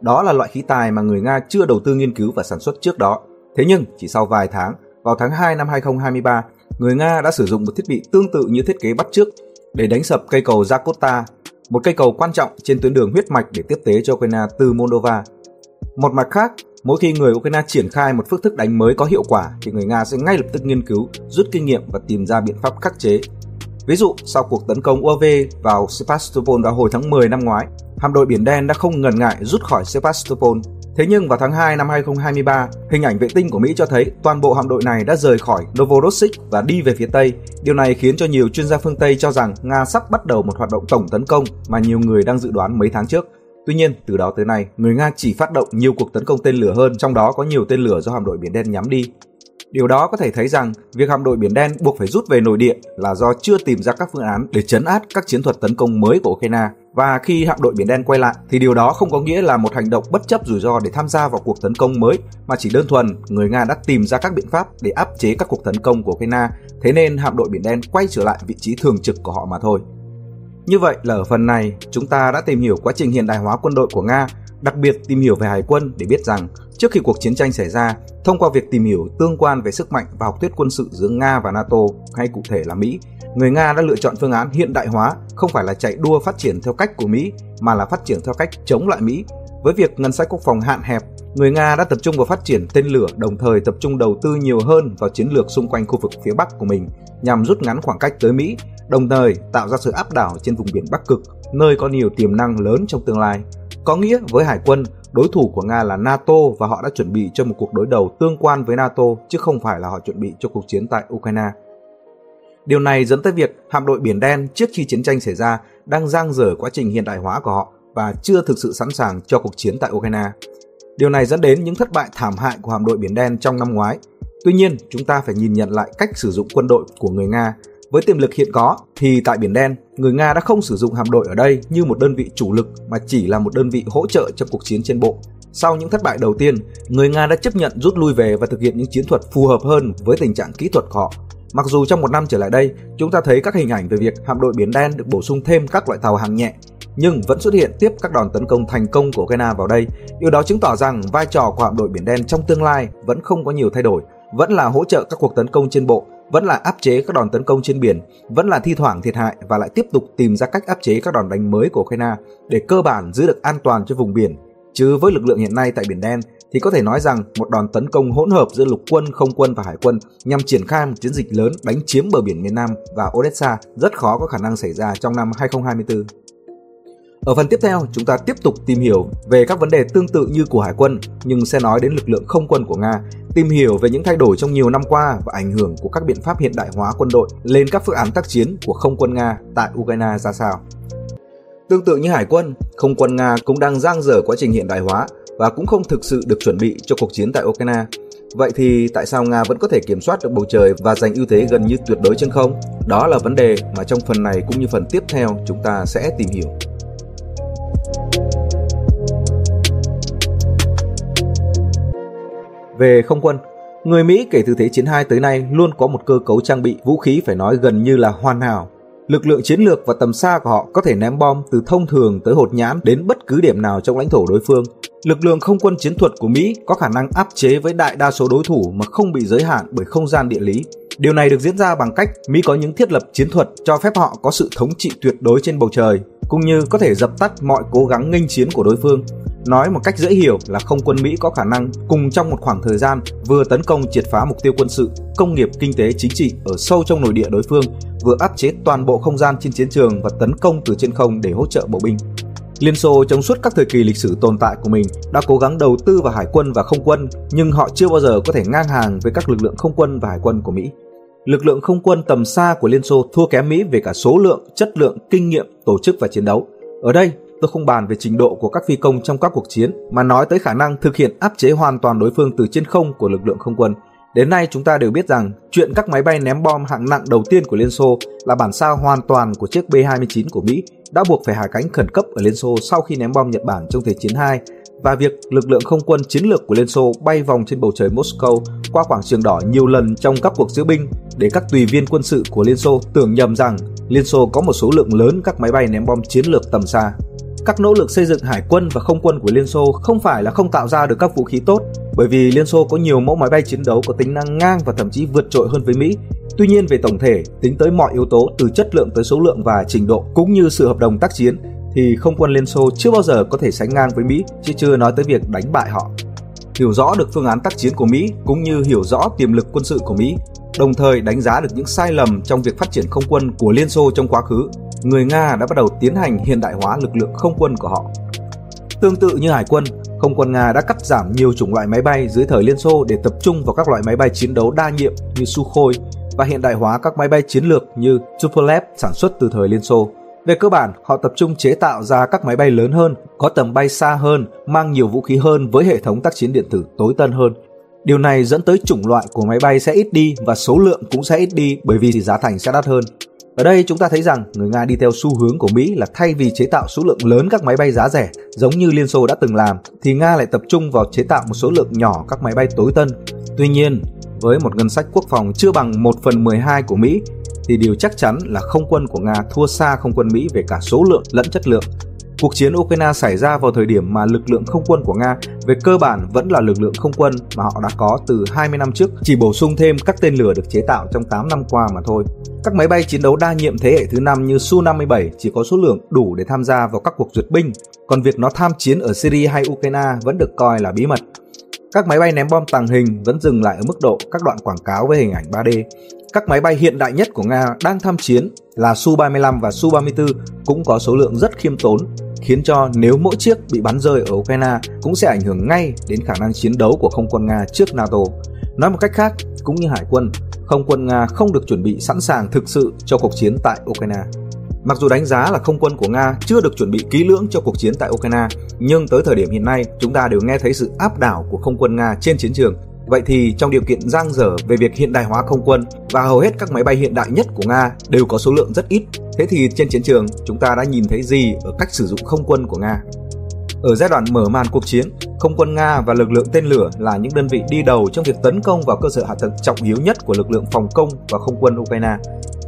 Đó là loại khí tài mà người Nga chưa đầu tư nghiên cứu và sản xuất trước đó. Thế nhưng, chỉ sau vài tháng, vào tháng 2 năm 2023, người Nga đã sử dụng một thiết bị tương tự như thiết kế bắt trước để đánh sập cây cầu Zakota, một cây cầu quan trọng trên tuyến đường huyết mạch để tiếp tế cho Ukraine từ Moldova. Một mặt khác, Mỗi khi người Ukraine triển khai một phương thức đánh mới có hiệu quả thì người Nga sẽ ngay lập tức nghiên cứu, rút kinh nghiệm và tìm ra biện pháp khắc chế. Ví dụ, sau cuộc tấn công UAV vào Sevastopol vào hồi tháng 10 năm ngoái, hạm đội Biển Đen đã không ngần ngại rút khỏi Sevastopol. Thế nhưng vào tháng 2 năm 2023, hình ảnh vệ tinh của Mỹ cho thấy toàn bộ hạm đội này đã rời khỏi Novorossiysk và đi về phía Tây. Điều này khiến cho nhiều chuyên gia phương Tây cho rằng Nga sắp bắt đầu một hoạt động tổng tấn công mà nhiều người đang dự đoán mấy tháng trước. Tuy nhiên, từ đó tới nay, người Nga chỉ phát động nhiều cuộc tấn công tên lửa hơn, trong đó có nhiều tên lửa do hạm đội Biển Đen nhắm đi. Điều đó có thể thấy rằng việc hạm đội Biển Đen buộc phải rút về nội địa là do chưa tìm ra các phương án để chấn áp các chiến thuật tấn công mới của Ukraine. Và khi hạm đội Biển Đen quay lại thì điều đó không có nghĩa là một hành động bất chấp rủi ro để tham gia vào cuộc tấn công mới mà chỉ đơn thuần người Nga đã tìm ra các biện pháp để áp chế các cuộc tấn công của Ukraine. Thế nên hạm đội Biển Đen quay trở lại vị trí thường trực của họ mà thôi. Như vậy là ở phần này, chúng ta đã tìm hiểu quá trình hiện đại hóa quân đội của Nga, đặc biệt tìm hiểu về hải quân để biết rằng trước khi cuộc chiến tranh xảy ra, thông qua việc tìm hiểu tương quan về sức mạnh và học thuyết quân sự giữa Nga và NATO hay cụ thể là Mỹ, người Nga đã lựa chọn phương án hiện đại hóa, không phải là chạy đua phát triển theo cách của Mỹ mà là phát triển theo cách chống lại Mỹ. Với việc ngân sách quốc phòng hạn hẹp, người Nga đã tập trung vào phát triển tên lửa đồng thời tập trung đầu tư nhiều hơn vào chiến lược xung quanh khu vực phía Bắc của mình nhằm rút ngắn khoảng cách tới Mỹ đồng thời tạo ra sự áp đảo trên vùng biển Bắc Cực, nơi có nhiều tiềm năng lớn trong tương lai. Có nghĩa với hải quân, đối thủ của Nga là NATO và họ đã chuẩn bị cho một cuộc đối đầu tương quan với NATO chứ không phải là họ chuẩn bị cho cuộc chiến tại Ukraine. Điều này dẫn tới việc hạm đội Biển Đen trước khi chiến tranh xảy ra đang giang dở quá trình hiện đại hóa của họ và chưa thực sự sẵn sàng cho cuộc chiến tại Ukraine. Điều này dẫn đến những thất bại thảm hại của hạm đội Biển Đen trong năm ngoái. Tuy nhiên, chúng ta phải nhìn nhận lại cách sử dụng quân đội của người Nga. Với tiềm lực hiện có thì tại Biển Đen, người Nga đã không sử dụng hạm đội ở đây như một đơn vị chủ lực mà chỉ là một đơn vị hỗ trợ cho cuộc chiến trên bộ. Sau những thất bại đầu tiên, người Nga đã chấp nhận rút lui về và thực hiện những chiến thuật phù hợp hơn với tình trạng kỹ thuật của họ. Mặc dù trong một năm trở lại đây, chúng ta thấy các hình ảnh về việc hạm đội Biển Đen được bổ sung thêm các loại tàu hàng nhẹ, nhưng vẫn xuất hiện tiếp các đòn tấn công thành công của Ukraine vào đây. Điều đó chứng tỏ rằng vai trò của hạm đội Biển Đen trong tương lai vẫn không có nhiều thay đổi, vẫn là hỗ trợ các cuộc tấn công trên bộ, vẫn là áp chế các đòn tấn công trên biển, vẫn là thi thoảng thiệt hại và lại tiếp tục tìm ra cách áp chế các đòn đánh mới của Ukraine để cơ bản giữ được an toàn cho vùng biển. Chứ với lực lượng hiện nay tại Biển Đen thì có thể nói rằng một đòn tấn công hỗn hợp giữa lục quân, không quân và hải quân nhằm triển khai một chiến dịch lớn đánh chiếm bờ biển miền Nam và Odessa rất khó có khả năng xảy ra trong năm 2024. Ở phần tiếp theo, chúng ta tiếp tục tìm hiểu về các vấn đề tương tự như của Hải quân, nhưng sẽ nói đến lực lượng không quân của Nga, tìm hiểu về những thay đổi trong nhiều năm qua và ảnh hưởng của các biện pháp hiện đại hóa quân đội lên các phương án tác chiến của không quân Nga tại Ukraine ra sao. Tương tự như Hải quân, không quân Nga cũng đang giang dở quá trình hiện đại hóa và cũng không thực sự được chuẩn bị cho cuộc chiến tại Ukraine. Vậy thì tại sao Nga vẫn có thể kiểm soát được bầu trời và giành ưu thế gần như tuyệt đối trên không? Đó là vấn đề mà trong phần này cũng như phần tiếp theo chúng ta sẽ tìm hiểu. Về không quân, người Mỹ kể từ Thế chiến 2 tới nay luôn có một cơ cấu trang bị vũ khí phải nói gần như là hoàn hảo. Lực lượng chiến lược và tầm xa của họ có thể ném bom từ thông thường tới hột nhãn đến bất cứ điểm nào trong lãnh thổ đối phương. Lực lượng không quân chiến thuật của Mỹ có khả năng áp chế với đại đa số đối thủ mà không bị giới hạn bởi không gian địa lý. Điều này được diễn ra bằng cách Mỹ có những thiết lập chiến thuật cho phép họ có sự thống trị tuyệt đối trên bầu trời, cũng như có thể dập tắt mọi cố gắng nghênh chiến của đối phương. Nói một cách dễ hiểu là không quân Mỹ có khả năng cùng trong một khoảng thời gian vừa tấn công triệt phá mục tiêu quân sự, công nghiệp, kinh tế, chính trị ở sâu trong nội địa đối phương, vừa áp chế toàn bộ không gian trên chiến trường và tấn công từ trên không để hỗ trợ bộ binh. Liên Xô trong suốt các thời kỳ lịch sử tồn tại của mình đã cố gắng đầu tư vào hải quân và không quân, nhưng họ chưa bao giờ có thể ngang hàng với các lực lượng không quân và hải quân của Mỹ. Lực lượng không quân tầm xa của Liên Xô thua kém Mỹ về cả số lượng, chất lượng, kinh nghiệm, tổ chức và chiến đấu. Ở đây, tôi không bàn về trình độ của các phi công trong các cuộc chiến, mà nói tới khả năng thực hiện áp chế hoàn toàn đối phương từ trên không của lực lượng không quân. Đến nay chúng ta đều biết rằng chuyện các máy bay ném bom hạng nặng đầu tiên của Liên Xô là bản sao hoàn toàn của chiếc B-29 của Mỹ đã buộc phải hạ cánh khẩn cấp ở Liên Xô sau khi ném bom Nhật Bản trong Thế chiến 2 và việc lực lượng không quân chiến lược của Liên Xô bay vòng trên bầu trời Moscow qua quảng trường đỏ nhiều lần trong các cuộc diễu binh để các tùy viên quân sự của Liên Xô tưởng nhầm rằng Liên Xô có một số lượng lớn các máy bay ném bom chiến lược tầm xa. Các nỗ lực xây dựng hải quân và không quân của Liên Xô không phải là không tạo ra được các vũ khí tốt, bởi vì Liên Xô có nhiều mẫu máy bay chiến đấu có tính năng ngang và thậm chí vượt trội hơn với Mỹ. Tuy nhiên về tổng thể, tính tới mọi yếu tố từ chất lượng tới số lượng và trình độ cũng như sự hợp đồng tác chiến thì không quân Liên Xô chưa bao giờ có thể sánh ngang với Mỹ, chứ chưa nói tới việc đánh bại họ. Hiểu rõ được phương án tác chiến của Mỹ cũng như hiểu rõ tiềm lực quân sự của Mỹ, đồng thời đánh giá được những sai lầm trong việc phát triển không quân của Liên Xô trong quá khứ, người Nga đã bắt đầu tiến hành hiện đại hóa lực lượng không quân của họ. Tương tự như hải quân, không quân Nga đã cắt giảm nhiều chủng loại máy bay dưới thời Liên Xô để tập trung vào các loại máy bay chiến đấu đa nhiệm như Sukhoi và hiện đại hóa các máy bay chiến lược như Tupolev sản xuất từ thời Liên Xô. Về cơ bản, họ tập trung chế tạo ra các máy bay lớn hơn, có tầm bay xa hơn, mang nhiều vũ khí hơn với hệ thống tác chiến điện tử tối tân hơn. Điều này dẫn tới chủng loại của máy bay sẽ ít đi và số lượng cũng sẽ ít đi bởi vì giá thành sẽ đắt hơn. Ở đây chúng ta thấy rằng người Nga đi theo xu hướng của Mỹ là thay vì chế tạo số lượng lớn các máy bay giá rẻ giống như Liên Xô đã từng làm thì Nga lại tập trung vào chế tạo một số lượng nhỏ các máy bay tối tân. Tuy nhiên, với một ngân sách quốc phòng chưa bằng 1 phần 12 của Mỹ thì điều chắc chắn là không quân của Nga thua xa không quân Mỹ về cả số lượng lẫn chất lượng. Cuộc chiến Ukraine xảy ra vào thời điểm mà lực lượng không quân của Nga về cơ bản vẫn là lực lượng không quân mà họ đã có từ 20 năm trước, chỉ bổ sung thêm các tên lửa được chế tạo trong 8 năm qua mà thôi. Các máy bay chiến đấu đa nhiệm thế hệ thứ năm như Su-57 chỉ có số lượng đủ để tham gia vào các cuộc duyệt binh, còn việc nó tham chiến ở Syria hay Ukraine vẫn được coi là bí mật. Các máy bay ném bom tàng hình vẫn dừng lại ở mức độ các đoạn quảng cáo với hình ảnh 3D. Các máy bay hiện đại nhất của Nga đang tham chiến là Su-35 và Su-34 cũng có số lượng rất khiêm tốn, khiến cho nếu mỗi chiếc bị bắn rơi ở Ukraine cũng sẽ ảnh hưởng ngay đến khả năng chiến đấu của không quân Nga trước NATO. Nói một cách khác, cũng như hải quân, không quân Nga không được chuẩn bị sẵn sàng thực sự cho cuộc chiến tại Ukraine. Mặc dù đánh giá là không quân của Nga chưa được chuẩn bị kỹ lưỡng cho cuộc chiến tại Ukraine, nhưng tới thời điểm hiện nay, chúng ta đều nghe thấy sự áp đảo của không quân Nga trên chiến trường. Vậy thì trong điều kiện giang dở về việc hiện đại hóa không quân và hầu hết các máy bay hiện đại nhất của Nga đều có số lượng rất ít, thế thì trên chiến trường chúng ta đã nhìn thấy gì ở cách sử dụng không quân của Nga? Ở giai đoạn mở màn cuộc chiến, không quân Nga và lực lượng tên lửa là những đơn vị đi đầu trong việc tấn công vào cơ sở hạ tầng trọng yếu nhất của lực lượng phòng không và không quân Ukraine.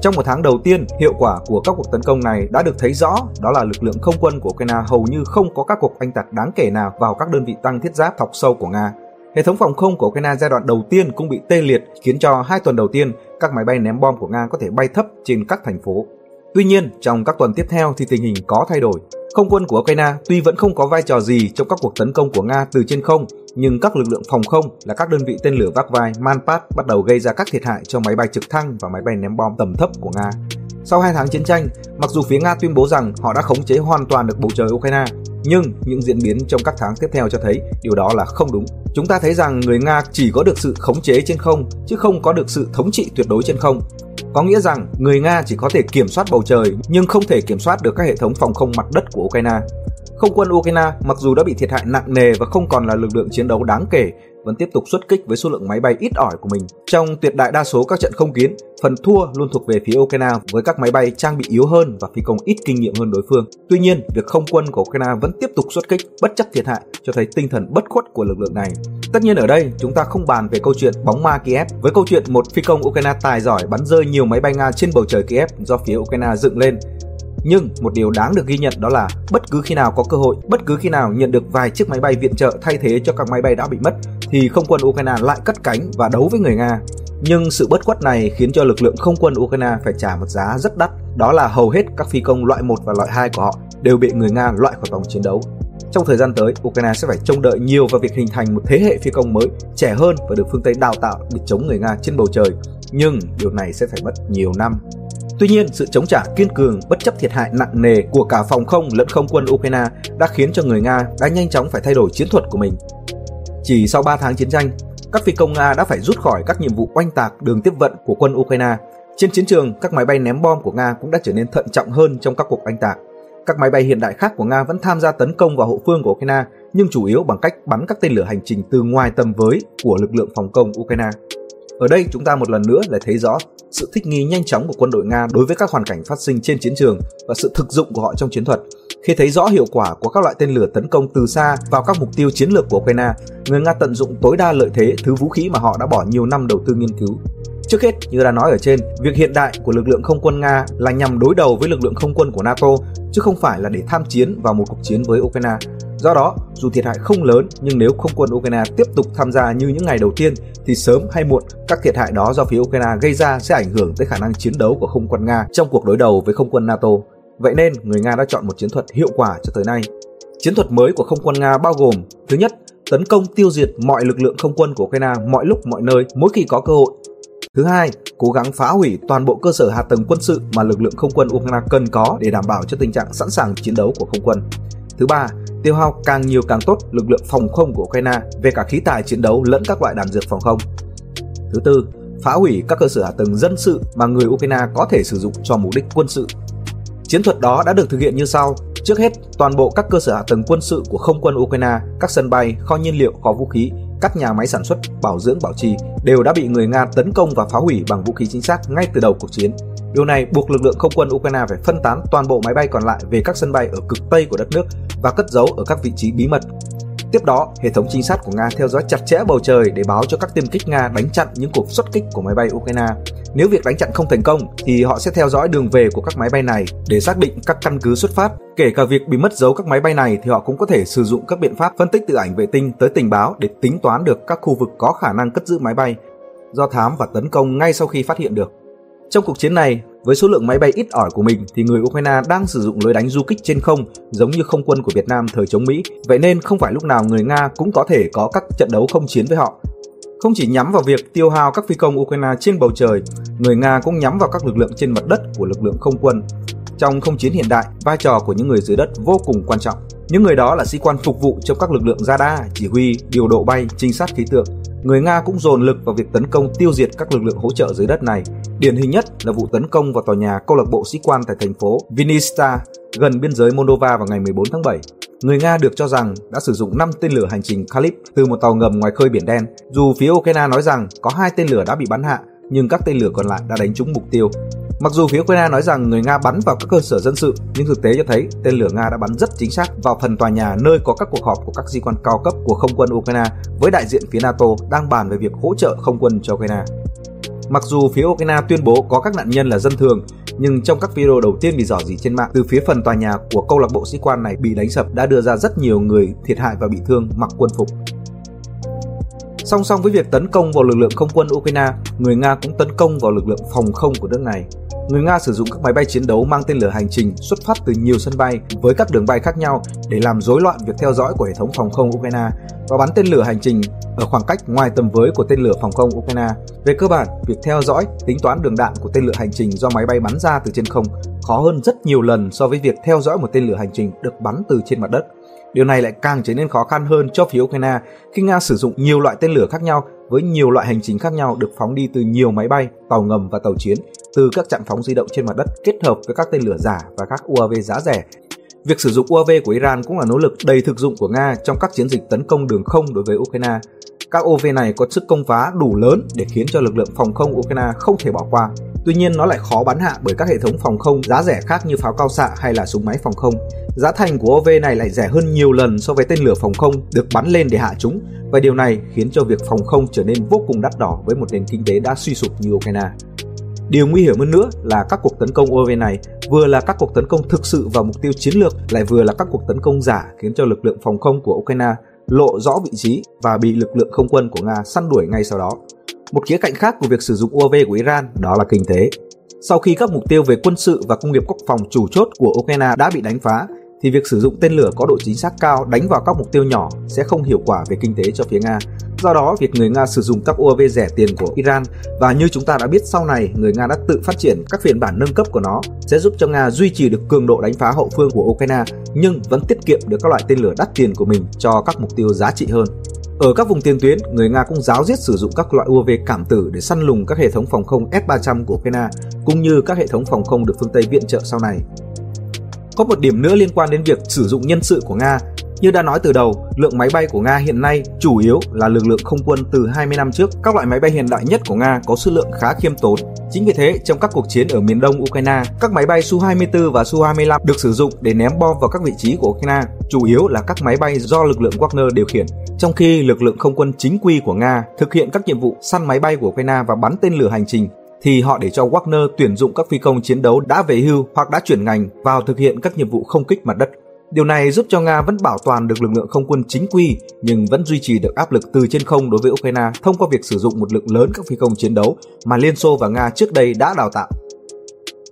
Trong một tháng đầu tiên, hiệu quả của các cuộc tấn công này đã được thấy rõ, đó là lực lượng không quân của Ukraine hầu như không có các cuộc oanh tạc đáng kể nào vào các đơn vị tăng thiết giáp thọc sâu của Nga. Hệ thống phòng không của Ukraine giai đoạn đầu tiên cũng bị tê liệt, khiến cho hai tuần đầu tiên các máy bay ném bom của Nga có thể bay thấp trên các thành phố. Tuy nhiên, trong các tuần tiếp theo thì tình hình có thay đổi. Không quân của Ukraine tuy vẫn không có vai trò gì trong các cuộc tấn công của Nga từ trên không, nhưng các lực lượng phòng không là các đơn vị tên lửa vác vai Manpad bắt đầu gây ra các thiệt hại cho máy bay trực thăng và máy bay ném bom tầm thấp của Nga. Sau 2 tháng chiến tranh, mặc dù phía Nga tuyên bố rằng họ đã khống chế hoàn toàn được bầu trời Ukraine, nhưng những diễn biến trong các tháng tiếp theo cho thấy điều đó là không đúng. Chúng ta thấy rằng người Nga chỉ có được sự khống chế trên không, chứ không có được sự thống trị tuyệt đối trên không. Có nghĩa rằng người Nga chỉ có thể kiểm soát bầu trời nhưng không thể kiểm soát được các hệ thống phòng không mặt đất của Ukraine. Không quân Ukraine mặc dù đã bị thiệt hại nặng nề và không còn là lực lượng chiến đấu đáng kể, vẫn tiếp tục xuất kích với số lượng máy bay ít ỏi của mình. Trong tuyệt đại đa số các trận không kiến, phần thua luôn thuộc về phía Ukraine với các máy bay trang bị yếu hơn và phi công ít kinh nghiệm hơn đối phương. Tuy nhiên, việc không quân của Ukraine vẫn tiếp tục xuất kích bất chấp thiệt hại cho thấy tinh thần bất khuất của lực lượng này. Tất nhiên ở đây, chúng ta không bàn về câu chuyện bóng ma Kiev với câu chuyện một phi công Ukraine tài giỏi bắn rơi nhiều máy bay Nga trên bầu trời Kiev do phía Ukraine dựng lên nhưng một điều đáng được ghi nhận đó là bất cứ khi nào có cơ hội, bất cứ khi nào nhận được vài chiếc máy bay viện trợ thay thế cho các máy bay đã bị mất thì không quân Ukraine lại cất cánh và đấu với người Nga. Nhưng sự bất khuất này khiến cho lực lượng không quân Ukraine phải trả một giá rất đắt, đó là hầu hết các phi công loại 1 và loại 2 của họ đều bị người Nga loại khỏi vòng chiến đấu. Trong thời gian tới, Ukraine sẽ phải trông đợi nhiều vào việc hình thành một thế hệ phi công mới, trẻ hơn và được phương Tây đào tạo để chống người Nga trên bầu trời. Nhưng điều này sẽ phải mất nhiều năm. Tuy nhiên, sự chống trả kiên cường bất chấp thiệt hại nặng nề của cả phòng không lẫn không quân Ukraine đã khiến cho người Nga đã nhanh chóng phải thay đổi chiến thuật của mình. Chỉ sau 3 tháng chiến tranh, các phi công Nga đã phải rút khỏi các nhiệm vụ oanh tạc đường tiếp vận của quân Ukraine. Trên chiến trường, các máy bay ném bom của Nga cũng đã trở nên thận trọng hơn trong các cuộc oanh tạc. Các máy bay hiện đại khác của Nga vẫn tham gia tấn công vào hậu phương của Ukraine, nhưng chủ yếu bằng cách bắn các tên lửa hành trình từ ngoài tầm với của lực lượng phòng không Ukraine. Ở đây chúng ta một lần nữa lại thấy rõ sự thích nghi nhanh chóng của quân đội Nga đối với các hoàn cảnh phát sinh trên chiến trường và sự thực dụng của họ trong chiến thuật. Khi thấy rõ hiệu quả của các loại tên lửa tấn công từ xa vào các mục tiêu chiến lược của Ukraine, người Nga tận dụng tối đa lợi thế thứ vũ khí mà họ đã bỏ nhiều năm đầu tư nghiên cứu. Trước hết, như đã nói ở trên, việc hiện đại của lực lượng không quân Nga là nhằm đối đầu với lực lượng không quân của NATO, chứ không phải là để tham chiến vào một cuộc chiến với Ukraine. Do đó, dù thiệt hại không lớn nhưng nếu không quân Ukraine tiếp tục tham gia như những ngày đầu tiên thì sớm hay muộn các thiệt hại đó do phía Ukraine gây ra sẽ ảnh hưởng tới khả năng chiến đấu của không quân Nga trong cuộc đối đầu với không quân NATO. Vậy nên, người Nga đã chọn một chiến thuật hiệu quả cho tới nay. Chiến thuật mới của không quân Nga bao gồm Thứ nhất, tấn công tiêu diệt mọi lực lượng không quân của Ukraine mọi lúc mọi nơi mỗi khi có cơ hội. Thứ hai, cố gắng phá hủy toàn bộ cơ sở hạ tầng quân sự mà lực lượng không quân Ukraine cần có để đảm bảo cho tình trạng sẵn sàng chiến đấu của không quân. Thứ ba, tiêu hao càng nhiều càng tốt lực lượng phòng không của Ukraine về cả khí tài chiến đấu lẫn các loại đạn dược phòng không. Thứ tư, phá hủy các cơ sở hạ tầng dân sự mà người Ukraine có thể sử dụng cho mục đích quân sự. Chiến thuật đó đã được thực hiện như sau. Trước hết, toàn bộ các cơ sở hạ tầng quân sự của không quân Ukraine, các sân bay, kho nhiên liệu, kho vũ khí, các nhà máy sản xuất, bảo dưỡng bảo trì đều đã bị người Nga tấn công và phá hủy bằng vũ khí chính xác ngay từ đầu cuộc chiến. Điều này buộc lực lượng không quân Ukraine phải phân tán toàn bộ máy bay còn lại về các sân bay ở cực Tây của đất nước và cất giấu ở các vị trí bí mật. Tiếp đó, hệ thống trinh sát của Nga theo dõi chặt chẽ bầu trời để báo cho các tiêm kích Nga đánh chặn những cuộc xuất kích của máy bay Ukraine. Nếu việc đánh chặn không thành công thì họ sẽ theo dõi đường về của các máy bay này để xác định các căn cứ xuất phát. Kể cả việc bị mất dấu các máy bay này thì họ cũng có thể sử dụng các biện pháp phân tích từ ảnh vệ tinh tới tình báo để tính toán được các khu vực có khả năng cất giữ máy bay, do thám và tấn công ngay sau khi phát hiện được. Trong cuộc chiến này, với số lượng máy bay ít ỏi của mình thì người Ukraine đang sử dụng lối đánh du kích trên không giống như không quân của Việt Nam thời chống Mỹ. Vậy nên không phải lúc nào người Nga cũng có thể có các trận đấu không chiến với họ. Không chỉ nhắm vào việc tiêu hao các phi công Ukraine trên bầu trời, người Nga cũng nhắm vào các lực lượng trên mặt đất của lực lượng không quân. Trong không chiến hiện đại, vai trò của những người dưới đất vô cùng quan trọng. Những người đó là sĩ quan phục vụ cho các lực lượng radar, chỉ huy, điều độ bay, trinh sát khí tượng người Nga cũng dồn lực vào việc tấn công tiêu diệt các lực lượng hỗ trợ dưới đất này. Điển hình nhất là vụ tấn công vào tòa nhà câu lạc bộ sĩ quan tại thành phố Vinnytsia gần biên giới Moldova vào ngày 14 tháng 7. Người Nga được cho rằng đã sử dụng 5 tên lửa hành trình Kalib từ một tàu ngầm ngoài khơi Biển Đen. Dù phía Ukraine nói rằng có hai tên lửa đã bị bắn hạ, nhưng các tên lửa còn lại đã đánh trúng mục tiêu. Mặc dù phía Ukraine nói rằng người Nga bắn vào các cơ sở dân sự, nhưng thực tế cho thấy tên lửa Nga đã bắn rất chính xác vào phần tòa nhà nơi có các cuộc họp của các sĩ quan cao cấp của không quân Ukraine với đại diện phía NATO đang bàn về việc hỗ trợ không quân cho Ukraine. Mặc dù phía Ukraine tuyên bố có các nạn nhân là dân thường, nhưng trong các video đầu tiên bị dò dỉ trên mạng từ phía phần tòa nhà của câu lạc bộ sĩ quan này bị đánh sập đã đưa ra rất nhiều người thiệt hại và bị thương mặc quân phục. Song song với việc tấn công vào lực lượng không quân Ukraine, người Nga cũng tấn công vào lực lượng phòng không của nước này. Người Nga sử dụng các máy bay chiến đấu mang tên lửa hành trình xuất phát từ nhiều sân bay với các đường bay khác nhau để làm rối loạn việc theo dõi của hệ thống phòng không Ukraine và bắn tên lửa hành trình ở khoảng cách ngoài tầm với của tên lửa phòng không Ukraine. Về cơ bản, việc theo dõi, tính toán đường đạn của tên lửa hành trình do máy bay bắn ra từ trên không khó hơn rất nhiều lần so với việc theo dõi một tên lửa hành trình được bắn từ trên mặt đất. Điều này lại càng trở nên khó khăn hơn cho phía Ukraine khi Nga sử dụng nhiều loại tên lửa khác nhau với nhiều loại hành trình khác nhau được phóng đi từ nhiều máy bay, tàu ngầm và tàu chiến từ các trạm phóng di động trên mặt đất kết hợp với các tên lửa giả và các UAV giá rẻ. Việc sử dụng UAV của Iran cũng là nỗ lực đầy thực dụng của Nga trong các chiến dịch tấn công đường không đối với Ukraine. Các UAV này có sức công phá đủ lớn để khiến cho lực lượng phòng không Ukraine không thể bỏ qua. Tuy nhiên, nó lại khó bắn hạ bởi các hệ thống phòng không giá rẻ khác như pháo cao xạ hay là súng máy phòng không. Giá thành của OV này lại rẻ hơn nhiều lần so với tên lửa phòng không được bắn lên để hạ chúng, và điều này khiến cho việc phòng không trở nên vô cùng đắt đỏ với một nền kinh tế đã suy sụp như Ukraine. Điều nguy hiểm hơn nữa là các cuộc tấn công OV này vừa là các cuộc tấn công thực sự vào mục tiêu chiến lược, lại vừa là các cuộc tấn công giả khiến cho lực lượng phòng không của Ukraine lộ rõ vị trí và bị lực lượng không quân của Nga săn đuổi ngay sau đó. Một khía cạnh khác của việc sử dụng UAV của Iran đó là kinh tế. Sau khi các mục tiêu về quân sự và công nghiệp quốc phòng chủ chốt của Ukraine đã bị đánh phá, thì việc sử dụng tên lửa có độ chính xác cao đánh vào các mục tiêu nhỏ sẽ không hiệu quả về kinh tế cho phía Nga. Do đó, việc người Nga sử dụng các UAV rẻ tiền của Iran và như chúng ta đã biết sau này, người Nga đã tự phát triển các phiên bản nâng cấp của nó sẽ giúp cho Nga duy trì được cường độ đánh phá hậu phương của Ukraine nhưng vẫn tiết kiệm được các loại tên lửa đắt tiền của mình cho các mục tiêu giá trị hơn. Ở các vùng tiền tuyến, người Nga cũng giáo diết sử dụng các loại UAV cảm tử để săn lùng các hệ thống phòng không S-300 của Ukraine cũng như các hệ thống phòng không được phương Tây viện trợ sau này. Có một điểm nữa liên quan đến việc sử dụng nhân sự của Nga. Như đã nói từ đầu, lượng máy bay của Nga hiện nay chủ yếu là lực lượng không quân từ 20 năm trước. Các loại máy bay hiện đại nhất của Nga có số lượng khá khiêm tốn. Chính vì thế, trong các cuộc chiến ở miền đông Ukraine, các máy bay Su-24 và Su-25 được sử dụng để ném bom vào các vị trí của Ukraine, chủ yếu là các máy bay do lực lượng Wagner điều khiển. Trong khi lực lượng không quân chính quy của Nga thực hiện các nhiệm vụ săn máy bay của Ukraine và bắn tên lửa hành trình thì họ để cho Wagner tuyển dụng các phi công chiến đấu đã về hưu hoặc đã chuyển ngành vào thực hiện các nhiệm vụ không kích mặt đất. Điều này giúp cho Nga vẫn bảo toàn được lực lượng không quân chính quy nhưng vẫn duy trì được áp lực từ trên không đối với Ukraine thông qua việc sử dụng một lượng lớn các phi công chiến đấu mà Liên Xô và Nga trước đây đã đào tạo.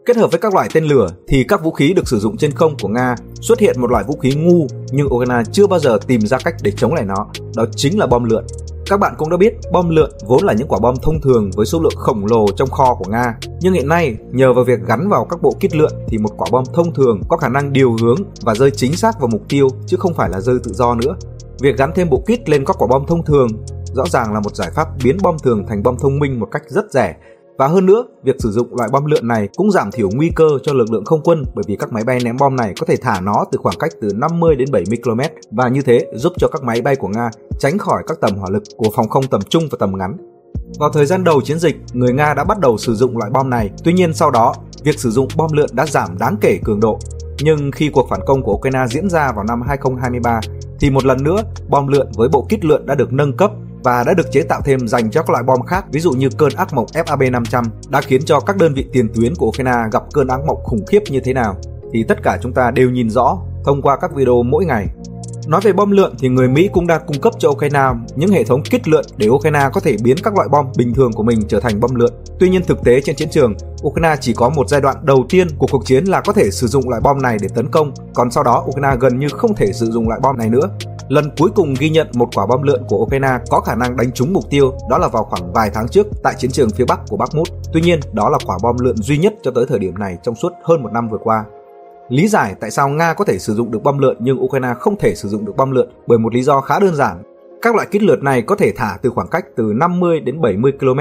Kết hợp với các loại tên lửa thì các vũ khí được sử dụng trên không của Nga xuất hiện một loại vũ khí ngu nhưng Ukraine chưa bao giờ tìm ra cách để chống lại nó, đó chính là bom lượn. Các bạn cũng đã biết, bom lượn vốn là những quả bom thông thường với số lượng khổng lồ trong kho của Nga. Nhưng hiện nay, nhờ vào việc gắn vào các bộ kít lượn thì một quả bom thông thường có khả năng điều hướng và rơi chính xác vào mục tiêu chứ không phải là rơi tự do nữa. Việc gắn thêm bộ kít lên các quả bom thông thường rõ ràng là một giải pháp biến bom thường thành bom thông minh một cách rất rẻ và hơn nữa, việc sử dụng loại bom lượn này cũng giảm thiểu nguy cơ cho lực lượng không quân bởi vì các máy bay ném bom này có thể thả nó từ khoảng cách từ 50 đến 70 km và như thế giúp cho các máy bay của Nga tránh khỏi các tầm hỏa lực của phòng không tầm trung và tầm ngắn. Vào thời gian đầu chiến dịch, người Nga đã bắt đầu sử dụng loại bom này. Tuy nhiên sau đó, việc sử dụng bom lượn đã giảm đáng kể cường độ. Nhưng khi cuộc phản công của Ukraine diễn ra vào năm 2023 thì một lần nữa, bom lượn với bộ kit lượn đã được nâng cấp và đã được chế tạo thêm dành cho các loại bom khác, ví dụ như cơn ác mộng FAB500 đã khiến cho các đơn vị tiền tuyến của Ukraine gặp cơn ác mộng khủng khiếp như thế nào thì tất cả chúng ta đều nhìn rõ thông qua các video mỗi ngày. Nói về bom lượn thì người Mỹ cũng đang cung cấp cho Ukraine những hệ thống kích lượn để Ukraine có thể biến các loại bom bình thường của mình trở thành bom lượn. Tuy nhiên thực tế trên chiến trường, Ukraine chỉ có một giai đoạn đầu tiên của cuộc chiến là có thể sử dụng loại bom này để tấn công, còn sau đó Ukraine gần như không thể sử dụng loại bom này nữa. Lần cuối cùng ghi nhận một quả bom lượn của Ukraine có khả năng đánh trúng mục tiêu đó là vào khoảng vài tháng trước tại chiến trường phía bắc của Bakhmut. Tuy nhiên, đó là quả bom lượn duy nhất cho tới thời điểm này trong suốt hơn một năm vừa qua. Lý giải tại sao Nga có thể sử dụng được bom lượn nhưng Ukraine không thể sử dụng được bom lượn bởi một lý do khá đơn giản. Các loại kích lượt này có thể thả từ khoảng cách từ 50 đến 70 km.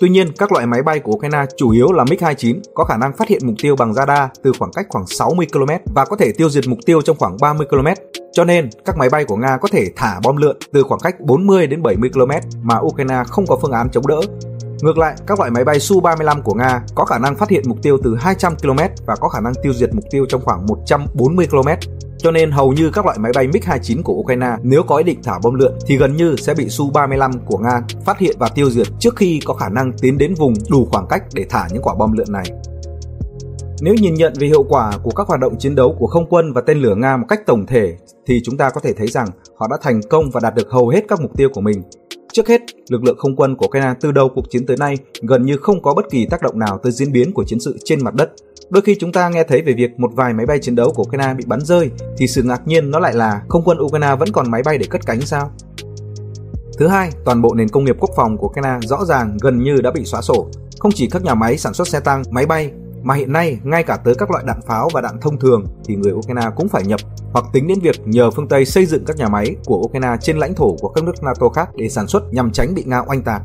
Tuy nhiên, các loại máy bay của Ukraine chủ yếu là MiG-29 có khả năng phát hiện mục tiêu bằng radar từ khoảng cách khoảng 60 km và có thể tiêu diệt mục tiêu trong khoảng 30 km. Cho nên, các máy bay của Nga có thể thả bom lượn từ khoảng cách 40 đến 70 km mà Ukraine không có phương án chống đỡ. Ngược lại, các loại máy bay Su-35 của Nga có khả năng phát hiện mục tiêu từ 200 km và có khả năng tiêu diệt mục tiêu trong khoảng 140 km. Cho nên hầu như các loại máy bay MiG-29 của Ukraine nếu có ý định thả bom lượn thì gần như sẽ bị Su-35 của Nga phát hiện và tiêu diệt trước khi có khả năng tiến đến vùng đủ khoảng cách để thả những quả bom lượn này. Nếu nhìn nhận về hiệu quả của các hoạt động chiến đấu của không quân và tên lửa Nga một cách tổng thể thì chúng ta có thể thấy rằng họ đã thành công và đạt được hầu hết các mục tiêu của mình. Trước hết, lực lượng không quân của Ukraine từ đầu cuộc chiến tới nay gần như không có bất kỳ tác động nào tới diễn biến của chiến sự trên mặt đất. Đôi khi chúng ta nghe thấy về việc một vài máy bay chiến đấu của Ukraine bị bắn rơi thì sự ngạc nhiên nó lại là không quân Ukraine vẫn còn máy bay để cất cánh sao? Thứ hai, toàn bộ nền công nghiệp quốc phòng của Ukraine rõ ràng gần như đã bị xóa sổ. Không chỉ các nhà máy sản xuất xe tăng, máy bay mà hiện nay ngay cả tới các loại đạn pháo và đạn thông thường thì người Ukraine cũng phải nhập hoặc tính đến việc nhờ phương Tây xây dựng các nhà máy của Ukraine trên lãnh thổ của các nước NATO khác để sản xuất nhằm tránh bị Nga oanh tạc.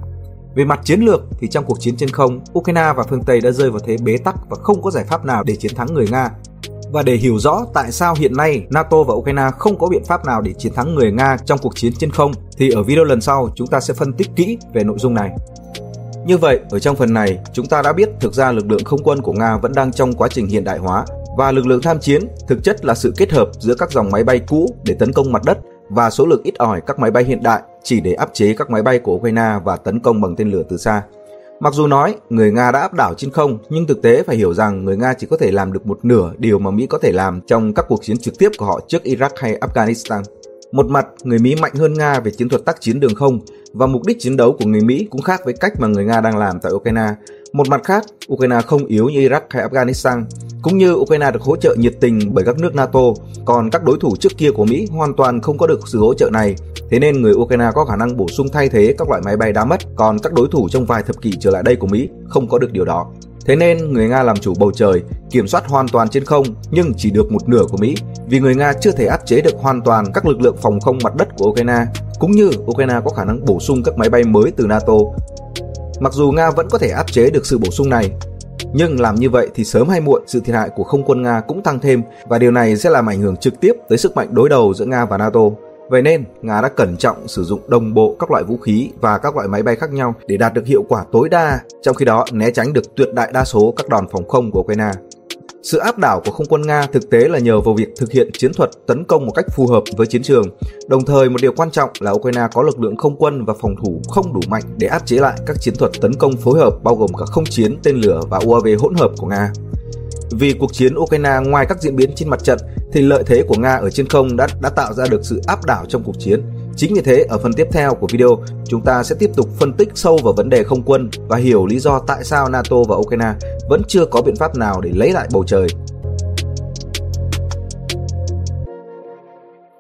Về mặt chiến lược thì trong cuộc chiến trên không, Ukraine và phương Tây đã rơi vào thế bế tắc và không có giải pháp nào để chiến thắng người Nga. Và để hiểu rõ tại sao hiện nay NATO và Ukraine không có biện pháp nào để chiến thắng người Nga trong cuộc chiến trên không thì ở video lần sau chúng ta sẽ phân tích kỹ về nội dung này. Như vậy, ở trong phần này, chúng ta đã biết thực ra lực lượng không quân của Nga vẫn đang trong quá trình hiện đại hóa và lực lượng tham chiến thực chất là sự kết hợp giữa các dòng máy bay cũ để tấn công mặt đất và số lượng ít ỏi các máy bay hiện đại chỉ để áp chế các máy bay của Ukraine và tấn công bằng tên lửa từ xa. Mặc dù nói người Nga đã áp đảo trên không, nhưng thực tế phải hiểu rằng người Nga chỉ có thể làm được một nửa điều mà Mỹ có thể làm trong các cuộc chiến trực tiếp của họ trước Iraq hay Afghanistan. Một mặt, người Mỹ mạnh hơn Nga về chiến thuật tác chiến đường không và mục đích chiến đấu của người Mỹ cũng khác với cách mà người Nga đang làm tại Ukraine. Một mặt khác, Ukraine không yếu như Iraq hay Afghanistan, cũng như Ukraine được hỗ trợ nhiệt tình bởi các nước NATO, còn các đối thủ trước kia của Mỹ hoàn toàn không có được sự hỗ trợ này. Thế nên người Ukraine có khả năng bổ sung thay thế các loại máy bay đã mất, còn các đối thủ trong vài thập kỷ trở lại đây của Mỹ không có được điều đó. Thế nên người Nga làm chủ bầu trời, kiểm soát hoàn toàn trên không nhưng chỉ được một nửa của Mỹ vì người Nga chưa thể áp chế được hoàn toàn các lực lượng phòng không mặt đất của Ukraine, cũng như Ukraine có khả năng bổ sung các máy bay mới từ NATO. Mặc dù Nga vẫn có thể áp chế được sự bổ sung này, nhưng làm như vậy thì sớm hay muộn sự thiệt hại của không quân Nga cũng tăng thêm và điều này sẽ làm ảnh hưởng trực tiếp tới sức mạnh đối đầu giữa Nga và NATO. Vậy nên, Nga đã cẩn trọng sử dụng đồng bộ các loại vũ khí và các loại máy bay khác nhau để đạt được hiệu quả tối đa, trong khi đó né tránh được tuyệt đại đa số các đòn phòng không của Ukraine. Sự áp đảo của không quân Nga thực tế là nhờ vào việc thực hiện chiến thuật tấn công một cách phù hợp với chiến trường. Đồng thời một điều quan trọng là Ukraine có lực lượng không quân và phòng thủ không đủ mạnh để áp chế lại các chiến thuật tấn công phối hợp bao gồm cả không chiến, tên lửa và UAV hỗn hợp của Nga. Vì cuộc chiến Ukraine ngoài các diễn biến trên mặt trận thì lợi thế của Nga ở trên không đã đã tạo ra được sự áp đảo trong cuộc chiến. Chính vì thế, ở phần tiếp theo của video, chúng ta sẽ tiếp tục phân tích sâu vào vấn đề không quân và hiểu lý do tại sao NATO và Ukraine vẫn chưa có biện pháp nào để lấy lại bầu trời.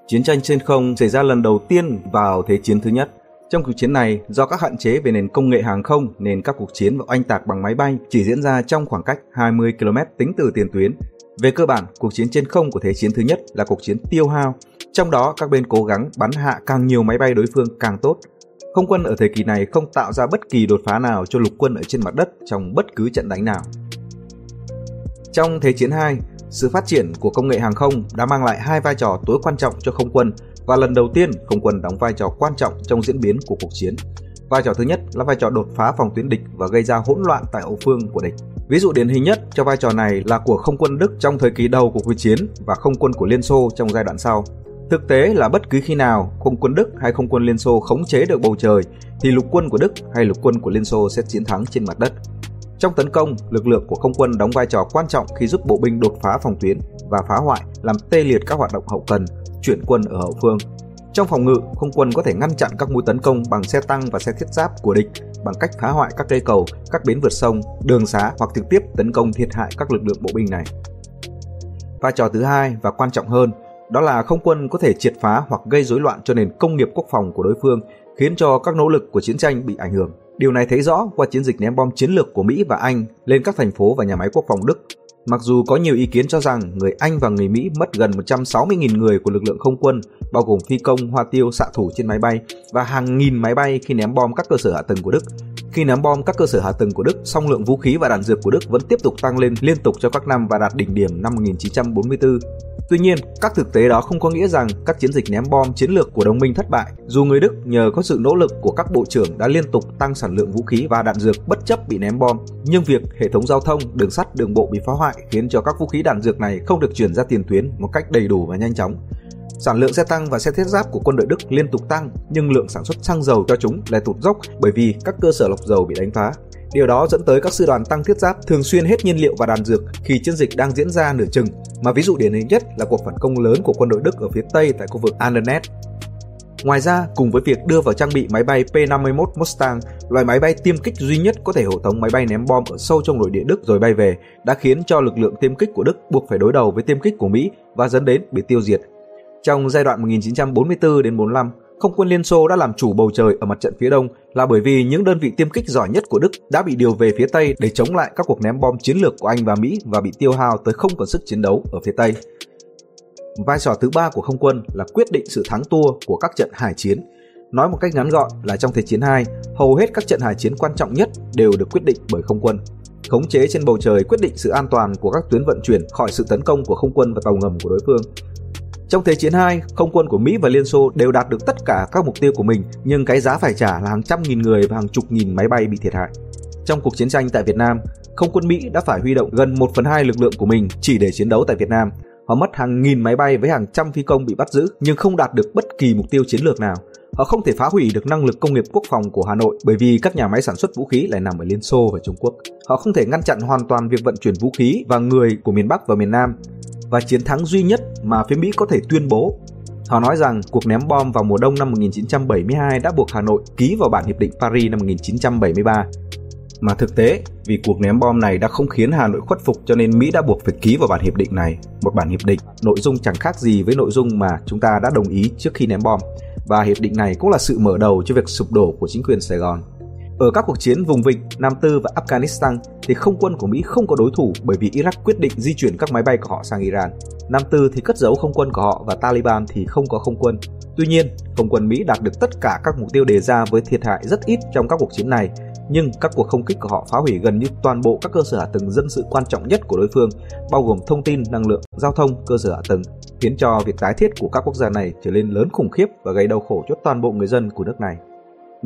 Chiến tranh trên không xảy ra lần đầu tiên vào Thế chiến thứ nhất. Trong cuộc chiến này, do các hạn chế về nền công nghệ hàng không nên các cuộc chiến và oanh tạc bằng máy bay chỉ diễn ra trong khoảng cách 20 km tính từ tiền tuyến. Về cơ bản, cuộc chiến trên không của Thế chiến thứ nhất là cuộc chiến tiêu hao, trong đó các bên cố gắng bắn hạ càng nhiều máy bay đối phương càng tốt. Không quân ở thời kỳ này không tạo ra bất kỳ đột phá nào cho lục quân ở trên mặt đất trong bất cứ trận đánh nào. Trong Thế chiến 2, sự phát triển của công nghệ hàng không đã mang lại hai vai trò tối quan trọng cho không quân và lần đầu tiên không quân đóng vai trò quan trọng trong diễn biến của cuộc chiến. Vai trò thứ nhất là vai trò đột phá phòng tuyến địch và gây ra hỗn loạn tại hậu phương của địch. Ví dụ điển hình nhất cho vai trò này là của không quân Đức trong thời kỳ đầu của cuộc chiến và không quân của Liên Xô trong giai đoạn sau. Thực tế là bất cứ khi nào không quân Đức hay không quân Liên Xô khống chế được bầu trời thì lục quân của Đức hay lục quân của Liên Xô sẽ chiến thắng trên mặt đất. Trong tấn công, lực lượng của không quân đóng vai trò quan trọng khi giúp bộ binh đột phá phòng tuyến và phá hoại, làm tê liệt các hoạt động hậu cần, chuyển quân ở hậu phương. Trong phòng ngự, không quân có thể ngăn chặn các mũi tấn công bằng xe tăng và xe thiết giáp của địch bằng cách phá hoại các cây cầu, các bến vượt sông, đường xá hoặc trực tiếp tấn công thiệt hại các lực lượng bộ binh này. Vai trò thứ hai và quan trọng hơn, đó là không quân có thể triệt phá hoặc gây rối loạn cho nền công nghiệp quốc phòng của đối phương, khiến cho các nỗ lực của chiến tranh bị ảnh hưởng. Điều này thấy rõ qua chiến dịch ném bom chiến lược của Mỹ và Anh lên các thành phố và nhà máy quốc phòng Đức. Mặc dù có nhiều ý kiến cho rằng người Anh và người Mỹ mất gần 160.000 người của lực lượng không quân, bao gồm phi công, hoa tiêu, xạ thủ trên máy bay và hàng nghìn máy bay khi ném bom các cơ sở hạ tầng của Đức. Khi ném bom các cơ sở hạ tầng của Đức, song lượng vũ khí và đạn dược của Đức vẫn tiếp tục tăng lên liên tục cho các năm và đạt đỉnh điểm năm 1944. Tuy nhiên, các thực tế đó không có nghĩa rằng các chiến dịch ném bom chiến lược của đồng minh thất bại. Dù người Đức nhờ có sự nỗ lực của các bộ trưởng đã liên tục tăng sản lượng vũ khí và đạn dược bất chấp bị ném bom, nhưng việc hệ thống giao thông, đường sắt, đường bộ bị phá hoại khiến cho các vũ khí đạn dược này không được chuyển ra tiền tuyến một cách đầy đủ và nhanh chóng. Sản lượng xe tăng và xe thiết giáp của quân đội Đức liên tục tăng, nhưng lượng sản xuất xăng dầu cho chúng lại tụt dốc bởi vì các cơ sở lọc dầu bị đánh phá. Điều đó dẫn tới các sư đoàn tăng thiết giáp thường xuyên hết nhiên liệu và đạn dược khi chiến dịch đang diễn ra nửa chừng, mà ví dụ điển hình nhất là cuộc phản công lớn của quân đội Đức ở phía Tây tại khu vực Arnhem. Ngoài ra, cùng với việc đưa vào trang bị máy bay P-51 Mustang, loại máy bay tiêm kích duy nhất có thể hộ tống máy bay ném bom ở sâu trong nội địa Đức rồi bay về, đã khiến cho lực lượng tiêm kích của Đức buộc phải đối đầu với tiêm kích của Mỹ và dẫn đến bị tiêu diệt. Trong giai đoạn 1944 đến 45, không quân Liên Xô đã làm chủ bầu trời ở mặt trận phía đông là bởi vì những đơn vị tiêm kích giỏi nhất của Đức đã bị điều về phía Tây để chống lại các cuộc ném bom chiến lược của Anh và Mỹ và bị tiêu hao tới không còn sức chiến đấu ở phía Tây. Vai trò thứ ba của không quân là quyết định sự thắng thua của các trận hải chiến. Nói một cách ngắn gọn là trong Thế chiến 2, hầu hết các trận hải chiến quan trọng nhất đều được quyết định bởi không quân. Khống chế trên bầu trời quyết định sự an toàn của các tuyến vận chuyển khỏi sự tấn công của không quân và tàu ngầm của đối phương. Trong Thế chiến 2, không quân của Mỹ và Liên Xô đều đạt được tất cả các mục tiêu của mình, nhưng cái giá phải trả là hàng trăm nghìn người và hàng chục nghìn máy bay bị thiệt hại. Trong cuộc chiến tranh tại Việt Nam, không quân Mỹ đã phải huy động gần 1 phần 2 lực lượng của mình chỉ để chiến đấu tại Việt Nam. Họ mất hàng nghìn máy bay với hàng trăm phi công bị bắt giữ nhưng không đạt được bất kỳ mục tiêu chiến lược nào. Họ không thể phá hủy được năng lực công nghiệp quốc phòng của Hà Nội bởi vì các nhà máy sản xuất vũ khí lại nằm ở Liên Xô và Trung Quốc. Họ không thể ngăn chặn hoàn toàn việc vận chuyển vũ khí và người của miền Bắc và miền Nam và chiến thắng duy nhất mà phía Mỹ có thể tuyên bố. Họ nói rằng cuộc ném bom vào mùa đông năm 1972 đã buộc Hà Nội ký vào bản hiệp định Paris năm 1973. Mà thực tế, vì cuộc ném bom này đã không khiến Hà Nội khuất phục cho nên Mỹ đã buộc phải ký vào bản hiệp định này, một bản hiệp định nội dung chẳng khác gì với nội dung mà chúng ta đã đồng ý trước khi ném bom. Và hiệp định này cũng là sự mở đầu cho việc sụp đổ của chính quyền Sài Gòn. Ở các cuộc chiến vùng vịnh, Nam Tư và Afghanistan thì không quân của Mỹ không có đối thủ bởi vì Iraq quyết định di chuyển các máy bay của họ sang Iran. Nam Tư thì cất giấu không quân của họ và Taliban thì không có không quân. Tuy nhiên, không quân Mỹ đạt được tất cả các mục tiêu đề ra với thiệt hại rất ít trong các cuộc chiến này, nhưng các cuộc không kích của họ phá hủy gần như toàn bộ các cơ sở hạ tầng dân sự quan trọng nhất của đối phương, bao gồm thông tin, năng lượng, giao thông, cơ sở hạ tầng, khiến cho việc tái thiết của các quốc gia này trở nên lớn khủng khiếp và gây đau khổ cho toàn bộ người dân của nước này.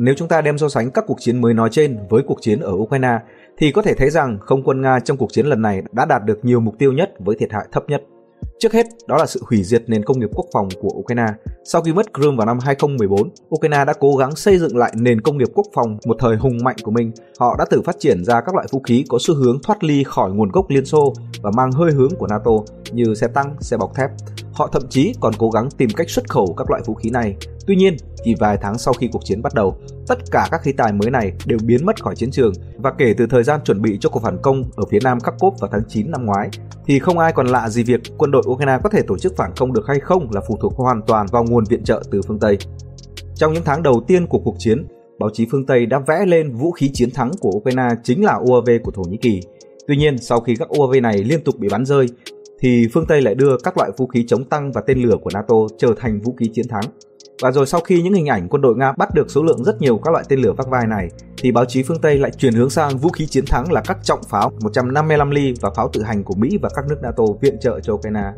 Nếu chúng ta đem so sánh các cuộc chiến mới nói trên với cuộc chiến ở Ukraine thì có thể thấy rằng không quân Nga trong cuộc chiến lần này đã đạt được nhiều mục tiêu nhất với thiệt hại thấp nhất. Trước hết, đó là sự hủy diệt nền công nghiệp quốc phòng của Ukraine. Sau khi mất Crimea vào năm 2014, Ukraine đã cố gắng xây dựng lại nền công nghiệp quốc phòng một thời hùng mạnh của mình. Họ đã tự phát triển ra các loại vũ khí có xu hướng thoát ly khỏi nguồn gốc Liên Xô và mang hơi hướng của NATO như xe tăng, xe bọc thép. Họ thậm chí còn cố gắng tìm cách xuất khẩu các loại vũ khí này. Tuy nhiên, chỉ vài tháng sau khi cuộc chiến bắt đầu, tất cả các khí tài mới này đều biến mất khỏi chiến trường và kể từ thời gian chuẩn bị cho cuộc phản công ở phía nam Kharkov vào tháng 9 năm ngoái thì không ai còn lạ gì việc quân đội Ukraine có thể tổ chức phản công được hay không là phụ thuộc hoàn toàn vào nguồn viện trợ từ phương Tây. Trong những tháng đầu tiên của cuộc chiến, báo chí phương Tây đã vẽ lên vũ khí chiến thắng của Ukraine chính là UAV của Thổ Nhĩ Kỳ. Tuy nhiên, sau khi các UAV này liên tục bị bắn rơi, thì phương Tây lại đưa các loại vũ khí chống tăng và tên lửa của NATO trở thành vũ khí chiến thắng. Và rồi sau khi những hình ảnh quân đội Nga bắt được số lượng rất nhiều các loại tên lửa vác vai này, thì báo chí phương Tây lại chuyển hướng sang vũ khí chiến thắng là các trọng pháo 155 ly và pháo tự hành của Mỹ và các nước NATO viện trợ cho Ukraine.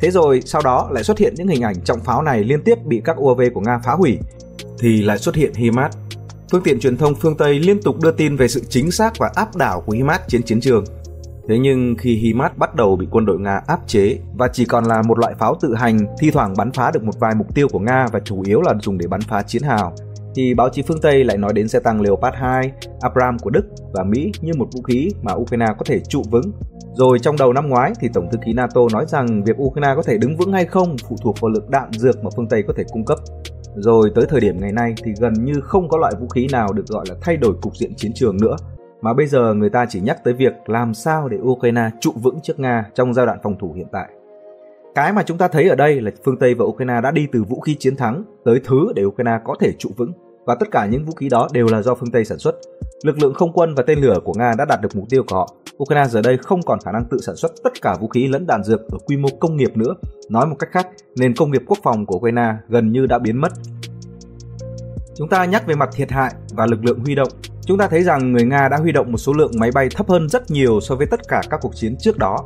Thế rồi sau đó lại xuất hiện những hình ảnh trọng pháo này liên tiếp bị các UAV của Nga phá hủy, thì lại xuất hiện HIMARS. Phương tiện truyền thông phương Tây liên tục đưa tin về sự chính xác và áp đảo của HIMARS trên chiến trường. Thế nhưng khi HIMARS bắt đầu bị quân đội Nga áp chế và chỉ còn là một loại pháo tự hành thi thoảng bắn phá được một vài mục tiêu của Nga và chủ yếu là dùng để bắn phá chiến hào, thì báo chí phương Tây lại nói đến xe tăng Leopard 2, Abram của Đức và Mỹ như một vũ khí mà Ukraine có thể trụ vững. Rồi trong đầu năm ngoái thì Tổng thư ký NATO nói rằng việc Ukraine có thể đứng vững hay không phụ thuộc vào lượng đạn dược mà phương Tây có thể cung cấp. Rồi tới thời điểm ngày nay thì gần như không có loại vũ khí nào được gọi là thay đổi cục diện chiến trường nữa mà bây giờ người ta chỉ nhắc tới việc làm sao để Ukraine trụ vững trước Nga trong giai đoạn phòng thủ hiện tại. Cái mà chúng ta thấy ở đây là phương Tây và Ukraine đã đi từ vũ khí chiến thắng tới thứ để Ukraine có thể trụ vững và tất cả những vũ khí đó đều là do phương Tây sản xuất. lực lượng không quân và tên lửa của Nga đã đạt được mục tiêu của họ. Ukraine giờ đây không còn khả năng tự sản xuất tất cả vũ khí lẫn đạn dược ở quy mô công nghiệp nữa. Nói một cách khác, nền công nghiệp quốc phòng của Ukraine gần như đã biến mất. Chúng ta nhắc về mặt thiệt hại và lực lượng huy động. Chúng ta thấy rằng người Nga đã huy động một số lượng máy bay thấp hơn rất nhiều so với tất cả các cuộc chiến trước đó.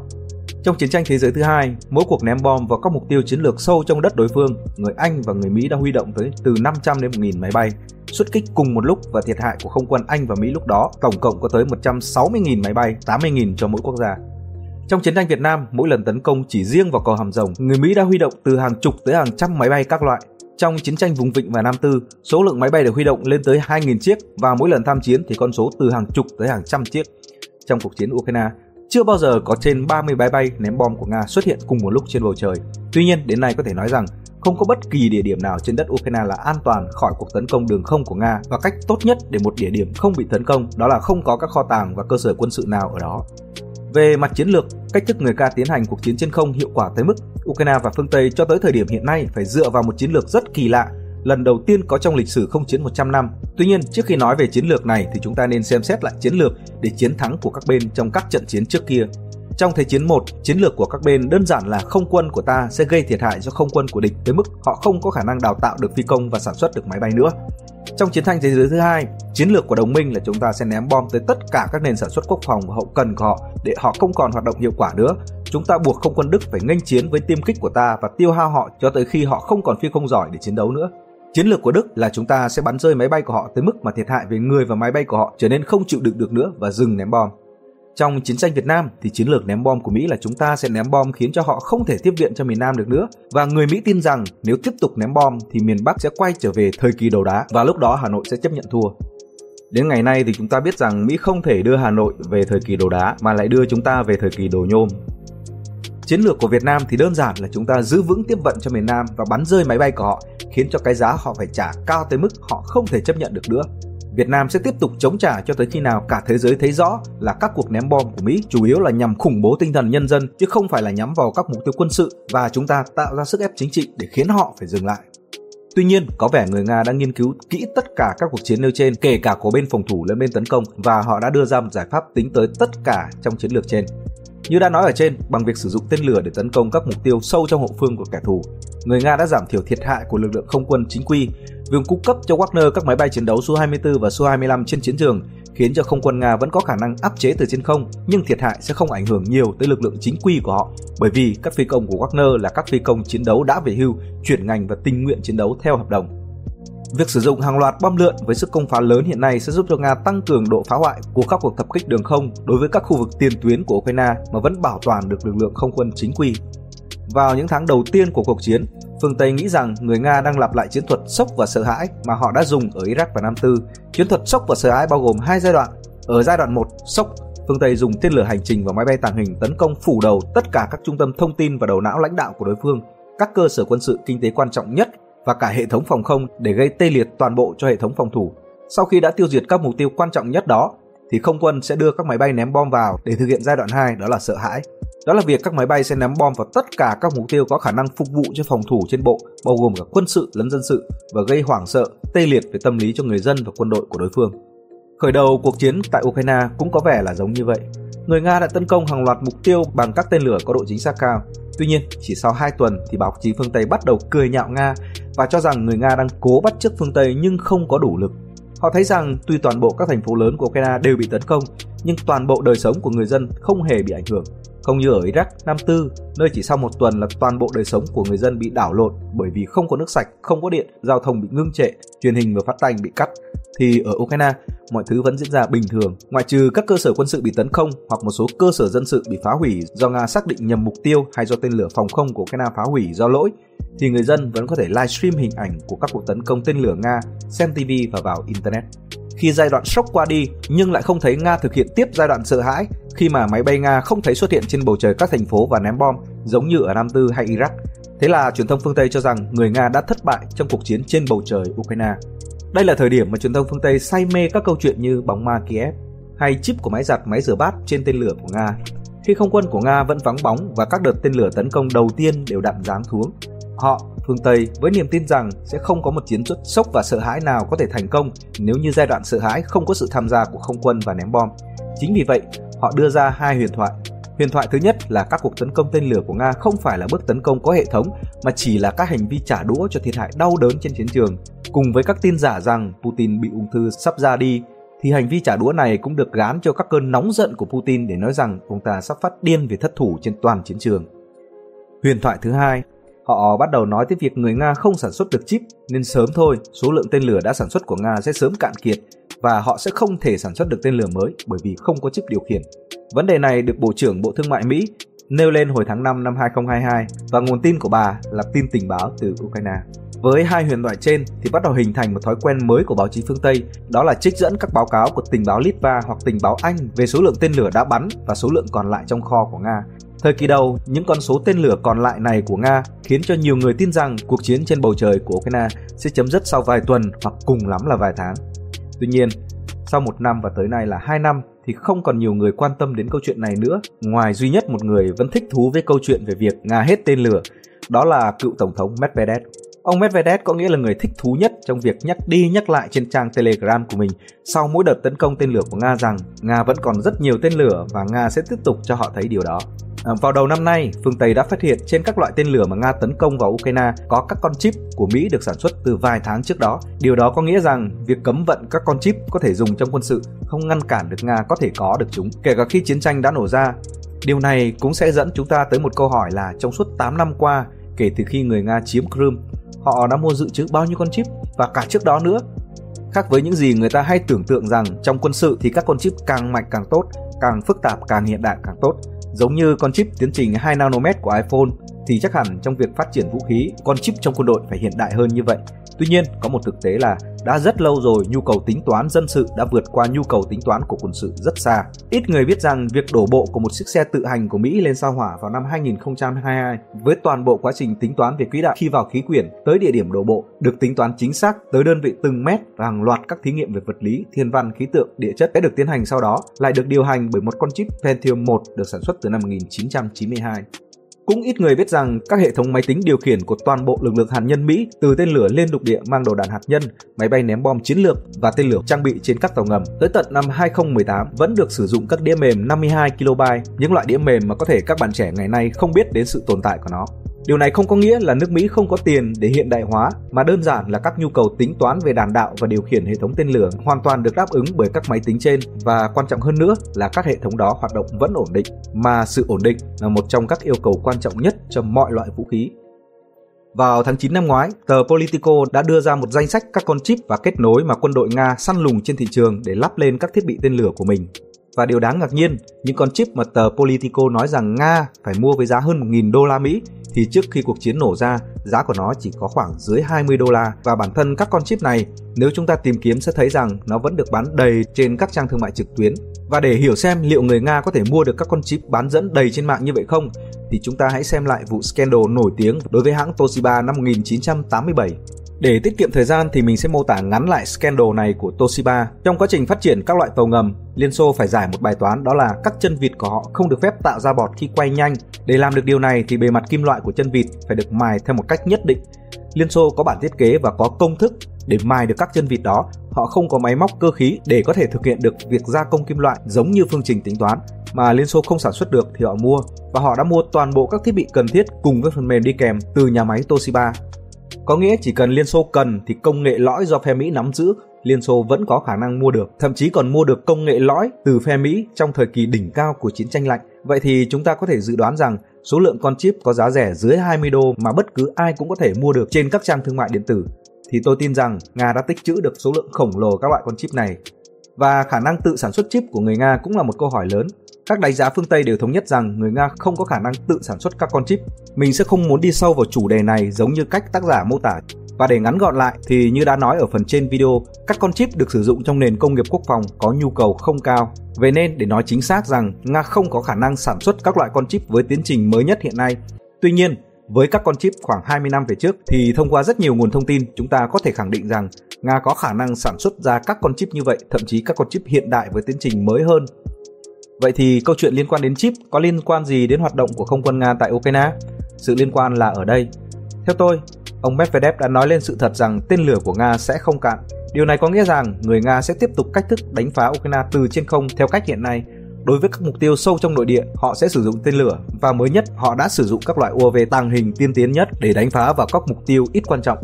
Trong chiến tranh thế giới thứ hai, mỗi cuộc ném bom vào các mục tiêu chiến lược sâu trong đất đối phương, người Anh và người Mỹ đã huy động tới từ 500 đến 1.000 máy bay, xuất kích cùng một lúc và thiệt hại của không quân Anh và Mỹ lúc đó tổng cộng có tới 160.000 máy bay, 80.000 cho mỗi quốc gia. Trong chiến tranh Việt Nam, mỗi lần tấn công chỉ riêng vào cầu Hàm Rồng, người Mỹ đã huy động từ hàng chục tới hàng trăm máy bay các loại. Trong chiến tranh vùng Vịnh và Nam Tư, số lượng máy bay được huy động lên tới 2.000 chiếc và mỗi lần tham chiến thì con số từ hàng chục tới hàng trăm chiếc. Trong cuộc chiến Ukraine, chưa bao giờ có trên 30 máy bay ném bom của Nga xuất hiện cùng một lúc trên bầu trời. Tuy nhiên, đến nay có thể nói rằng không có bất kỳ địa điểm nào trên đất Ukraine là an toàn khỏi cuộc tấn công đường không của Nga và cách tốt nhất để một địa điểm không bị tấn công đó là không có các kho tàng và cơ sở quân sự nào ở đó. Về mặt chiến lược, cách thức người Nga tiến hành cuộc chiến trên không hiệu quả tới mức Ukraine và phương Tây cho tới thời điểm hiện nay phải dựa vào một chiến lược rất kỳ lạ, lần đầu tiên có trong lịch sử không chiến 100 năm. Tuy nhiên, trước khi nói về chiến lược này thì chúng ta nên xem xét lại chiến lược để chiến thắng của các bên trong các trận chiến trước kia. Trong Thế chiến 1, chiến lược của các bên đơn giản là không quân của ta sẽ gây thiệt hại cho không quân của địch tới mức họ không có khả năng đào tạo được phi công và sản xuất được máy bay nữa. Trong chiến tranh thế giới thứ hai, chiến lược của đồng minh là chúng ta sẽ ném bom tới tất cả các nền sản xuất quốc phòng và hậu cần của họ để họ không còn hoạt động hiệu quả nữa. Chúng ta buộc không quân Đức phải nghênh chiến với tiêm kích của ta và tiêu hao họ cho tới khi họ không còn phi công giỏi để chiến đấu nữa. Chiến lược của Đức là chúng ta sẽ bắn rơi máy bay của họ tới mức mà thiệt hại về người và máy bay của họ trở nên không chịu đựng được nữa và dừng ném bom. Trong chiến tranh Việt Nam thì chiến lược ném bom của Mỹ là chúng ta sẽ ném bom khiến cho họ không thể tiếp viện cho miền Nam được nữa và người Mỹ tin rằng nếu tiếp tục ném bom thì miền Bắc sẽ quay trở về thời kỳ đầu đá và lúc đó Hà Nội sẽ chấp nhận thua. Đến ngày nay thì chúng ta biết rằng Mỹ không thể đưa Hà Nội về thời kỳ đồ đá mà lại đưa chúng ta về thời kỳ đồ nhôm. Chiến lược của Việt Nam thì đơn giản là chúng ta giữ vững tiếp vận cho miền Nam và bắn rơi máy bay của họ, khiến cho cái giá họ phải trả cao tới mức họ không thể chấp nhận được nữa. Việt Nam sẽ tiếp tục chống trả cho tới khi nào cả thế giới thấy rõ là các cuộc ném bom của Mỹ chủ yếu là nhằm khủng bố tinh thần nhân dân chứ không phải là nhắm vào các mục tiêu quân sự và chúng ta tạo ra sức ép chính trị để khiến họ phải dừng lại. Tuy nhiên, có vẻ người Nga đã nghiên cứu kỹ tất cả các cuộc chiến nêu trên, kể cả của bên phòng thủ lẫn bên tấn công và họ đã đưa ra một giải pháp tính tới tất cả trong chiến lược trên. Như đã nói ở trên, bằng việc sử dụng tên lửa để tấn công các mục tiêu sâu trong hậu phương của kẻ thù, người Nga đã giảm thiểu thiệt hại của lực lượng không quân chính quy, việc cung cấp cho Wagner các máy bay chiến đấu Su-24 và Su-25 trên chiến trường khiến cho không quân Nga vẫn có khả năng áp chế từ trên không, nhưng thiệt hại sẽ không ảnh hưởng nhiều tới lực lượng chính quy của họ, bởi vì các phi công của Wagner là các phi công chiến đấu đã về hưu, chuyển ngành và tình nguyện chiến đấu theo hợp đồng. Việc sử dụng hàng loạt bom lượn với sức công phá lớn hiện nay sẽ giúp cho Nga tăng cường độ phá hoại của các cuộc tập kích đường không đối với các khu vực tiền tuyến của Ukraine mà vẫn bảo toàn được lực lượng không quân chính quy. Vào những tháng đầu tiên của cuộc chiến, phương Tây nghĩ rằng người Nga đang lặp lại chiến thuật sốc và sợ hãi mà họ đã dùng ở Iraq và Nam Tư. Chiến thuật sốc và sợ hãi bao gồm hai giai đoạn. Ở giai đoạn 1, sốc, phương Tây dùng tên lửa hành trình và máy bay tàng hình tấn công phủ đầu tất cả các trung tâm thông tin và đầu não lãnh đạo của đối phương, các cơ sở quân sự kinh tế quan trọng nhất và cả hệ thống phòng không để gây tê liệt toàn bộ cho hệ thống phòng thủ. Sau khi đã tiêu diệt các mục tiêu quan trọng nhất đó, thì không quân sẽ đưa các máy bay ném bom vào để thực hiện giai đoạn 2 đó là sợ hãi. Đó là việc các máy bay sẽ ném bom vào tất cả các mục tiêu có khả năng phục vụ cho phòng thủ trên bộ, bao gồm cả quân sự lẫn dân sự và gây hoảng sợ, tê liệt về tâm lý cho người dân và quân đội của đối phương. Khởi đầu cuộc chiến tại Ukraine cũng có vẻ là giống như vậy. Người Nga đã tấn công hàng loạt mục tiêu bằng các tên lửa có độ chính xác cao. Tuy nhiên, chỉ sau 2 tuần thì báo chí phương Tây bắt đầu cười nhạo Nga và cho rằng người Nga đang cố bắt chước phương Tây nhưng không có đủ lực. Họ thấy rằng tuy toàn bộ các thành phố lớn của Ukraine đều bị tấn công, nhưng toàn bộ đời sống của người dân không hề bị ảnh hưởng. Không như ở Iraq, Nam Tư, nơi chỉ sau một tuần là toàn bộ đời sống của người dân bị đảo lộn bởi vì không có nước sạch, không có điện, giao thông bị ngưng trệ, truyền hình và phát thanh bị cắt. Thì ở Ukraine, mọi thứ vẫn diễn ra bình thường, ngoại trừ các cơ sở quân sự bị tấn công hoặc một số cơ sở dân sự bị phá hủy do Nga xác định nhầm mục tiêu hay do tên lửa phòng không của Ukraine phá hủy do lỗi, thì người dân vẫn có thể livestream hình ảnh của các cuộc tấn công tên lửa Nga, xem TV và vào Internet khi giai đoạn sốc qua đi nhưng lại không thấy Nga thực hiện tiếp giai đoạn sợ hãi khi mà máy bay Nga không thấy xuất hiện trên bầu trời các thành phố và ném bom giống như ở Nam Tư hay Iraq. Thế là truyền thông phương Tây cho rằng người Nga đã thất bại trong cuộc chiến trên bầu trời Ukraine. Đây là thời điểm mà truyền thông phương Tây say mê các câu chuyện như bóng ma Kiev hay chip của máy giặt máy rửa bát trên tên lửa của Nga. Khi không quân của Nga vẫn vắng bóng và các đợt tên lửa tấn công đầu tiên đều đạn dáng xuống, Họ, phương Tây, với niềm tin rằng sẽ không có một chiến thuật sốc và sợ hãi nào có thể thành công nếu như giai đoạn sợ hãi không có sự tham gia của không quân và ném bom. Chính vì vậy, họ đưa ra hai huyền thoại. Huyền thoại thứ nhất là các cuộc tấn công tên lửa của Nga không phải là bước tấn công có hệ thống mà chỉ là các hành vi trả đũa cho thiệt hại đau đớn trên chiến trường. Cùng với các tin giả rằng Putin bị ung thư sắp ra đi, thì hành vi trả đũa này cũng được gán cho các cơn nóng giận của Putin để nói rằng ông ta sắp phát điên vì thất thủ trên toàn chiến trường. Huyền thoại thứ hai, họ bắt đầu nói tới việc người Nga không sản xuất được chip nên sớm thôi số lượng tên lửa đã sản xuất của Nga sẽ sớm cạn kiệt và họ sẽ không thể sản xuất được tên lửa mới bởi vì không có chip điều khiển. Vấn đề này được Bộ trưởng Bộ Thương mại Mỹ nêu lên hồi tháng 5 năm 2022 và nguồn tin của bà là tin tình báo từ Ukraine. Với hai huyền thoại trên thì bắt đầu hình thành một thói quen mới của báo chí phương Tây, đó là trích dẫn các báo cáo của tình báo Litva hoặc tình báo Anh về số lượng tên lửa đã bắn và số lượng còn lại trong kho của Nga. Thời kỳ đầu, những con số tên lửa còn lại này của Nga khiến cho nhiều người tin rằng cuộc chiến trên bầu trời của Ukraine sẽ chấm dứt sau vài tuần hoặc cùng lắm là vài tháng. Tuy nhiên, sau một năm và tới nay là hai năm thì không còn nhiều người quan tâm đến câu chuyện này nữa, ngoài duy nhất một người vẫn thích thú với câu chuyện về việc Nga hết tên lửa, đó là cựu tổng thống Medvedev. Ông Medvedev có nghĩa là người thích thú nhất trong việc nhắc đi nhắc lại trên trang Telegram của mình sau mỗi đợt tấn công tên lửa của Nga rằng Nga vẫn còn rất nhiều tên lửa và Nga sẽ tiếp tục cho họ thấy điều đó. À, vào đầu năm nay, phương Tây đã phát hiện trên các loại tên lửa mà Nga tấn công vào Ukraine có các con chip của Mỹ được sản xuất từ vài tháng trước đó. Điều đó có nghĩa rằng việc cấm vận các con chip có thể dùng trong quân sự không ngăn cản được Nga có thể có được chúng, kể cả khi chiến tranh đã nổ ra. Điều này cũng sẽ dẫn chúng ta tới một câu hỏi là trong suốt 8 năm qua, kể từ khi người Nga chiếm Crimea, họ đã mua dự trữ bao nhiêu con chip và cả trước đó nữa. Khác với những gì người ta hay tưởng tượng rằng trong quân sự thì các con chip càng mạnh càng tốt, càng phức tạp càng hiện đại càng tốt. Giống như con chip tiến trình 2 nanomet của iPhone thì chắc hẳn trong việc phát triển vũ khí, con chip trong quân đội phải hiện đại hơn như vậy. Tuy nhiên, có một thực tế là đã rất lâu rồi nhu cầu tính toán dân sự đã vượt qua nhu cầu tính toán của quân sự rất xa. Ít người biết rằng việc đổ bộ của một chiếc xe tự hành của Mỹ lên sao hỏa vào năm 2022 với toàn bộ quá trình tính toán về quỹ đạo khi vào khí quyển tới địa điểm đổ bộ được tính toán chính xác tới đơn vị từng mét và hàng loạt các thí nghiệm về vật lý, thiên văn, khí tượng, địa chất đã được tiến hành sau đó lại được điều hành bởi một con chip Pentium 1 được sản xuất từ năm 1992. Cũng ít người biết rằng các hệ thống máy tính điều khiển của toàn bộ lực lượng hạt nhân Mỹ từ tên lửa lên lục địa mang đầu đạn hạt nhân, máy bay ném bom chiến lược và tên lửa trang bị trên các tàu ngầm tới tận năm 2018 vẫn được sử dụng các đĩa mềm 52 KB, những loại đĩa mềm mà có thể các bạn trẻ ngày nay không biết đến sự tồn tại của nó. Điều này không có nghĩa là nước Mỹ không có tiền để hiện đại hóa, mà đơn giản là các nhu cầu tính toán về đàn đạo và điều khiển hệ thống tên lửa hoàn toàn được đáp ứng bởi các máy tính trên và quan trọng hơn nữa là các hệ thống đó hoạt động vẫn ổn định, mà sự ổn định là một trong các yêu cầu quan trọng nhất cho mọi loại vũ khí. Vào tháng 9 năm ngoái, tờ Politico đã đưa ra một danh sách các con chip và kết nối mà quân đội Nga săn lùng trên thị trường để lắp lên các thiết bị tên lửa của mình. Và điều đáng ngạc nhiên, những con chip mà tờ Politico nói rằng Nga phải mua với giá hơn 1.000 đô la Mỹ thì trước khi cuộc chiến nổ ra, giá của nó chỉ có khoảng dưới 20 đô la và bản thân các con chip này, nếu chúng ta tìm kiếm sẽ thấy rằng nó vẫn được bán đầy trên các trang thương mại trực tuyến. Và để hiểu xem liệu người Nga có thể mua được các con chip bán dẫn đầy trên mạng như vậy không, thì chúng ta hãy xem lại vụ scandal nổi tiếng đối với hãng Toshiba năm 1987 để tiết kiệm thời gian thì mình sẽ mô tả ngắn lại scandal này của Toshiba. Trong quá trình phát triển các loại tàu ngầm, Liên Xô phải giải một bài toán đó là các chân vịt của họ không được phép tạo ra bọt khi quay nhanh. Để làm được điều này thì bề mặt kim loại của chân vịt phải được mài theo một cách nhất định. Liên Xô có bản thiết kế và có công thức để mài được các chân vịt đó. Họ không có máy móc cơ khí để có thể thực hiện được việc gia công kim loại giống như phương trình tính toán mà Liên Xô không sản xuất được thì họ mua và họ đã mua toàn bộ các thiết bị cần thiết cùng với phần mềm đi kèm từ nhà máy Toshiba. Có nghĩa chỉ cần Liên Xô cần thì công nghệ lõi do phe Mỹ nắm giữ, Liên Xô vẫn có khả năng mua được, thậm chí còn mua được công nghệ lõi từ phe Mỹ trong thời kỳ đỉnh cao của chiến tranh lạnh. Vậy thì chúng ta có thể dự đoán rằng số lượng con chip có giá rẻ dưới 20 đô mà bất cứ ai cũng có thể mua được trên các trang thương mại điện tử thì tôi tin rằng Nga đã tích trữ được số lượng khổng lồ các loại con chip này. Và khả năng tự sản xuất chip của người Nga cũng là một câu hỏi lớn. Các đánh giá phương Tây đều thống nhất rằng người Nga không có khả năng tự sản xuất các con chip. Mình sẽ không muốn đi sâu vào chủ đề này giống như cách tác giả mô tả. Và để ngắn gọn lại thì như đã nói ở phần trên video, các con chip được sử dụng trong nền công nghiệp quốc phòng có nhu cầu không cao. Vậy nên để nói chính xác rằng Nga không có khả năng sản xuất các loại con chip với tiến trình mới nhất hiện nay. Tuy nhiên, với các con chip khoảng 20 năm về trước thì thông qua rất nhiều nguồn thông tin chúng ta có thể khẳng định rằng Nga có khả năng sản xuất ra các con chip như vậy, thậm chí các con chip hiện đại với tiến trình mới hơn Vậy thì câu chuyện liên quan đến chip có liên quan gì đến hoạt động của không quân Nga tại Ukraine? Sự liên quan là ở đây. Theo tôi, ông Medvedev đã nói lên sự thật rằng tên lửa của Nga sẽ không cạn. Điều này có nghĩa rằng người Nga sẽ tiếp tục cách thức đánh phá Ukraine từ trên không theo cách hiện nay. Đối với các mục tiêu sâu trong nội địa, họ sẽ sử dụng tên lửa và mới nhất họ đã sử dụng các loại UAV tàng hình tiên tiến nhất để đánh phá vào các mục tiêu ít quan trọng.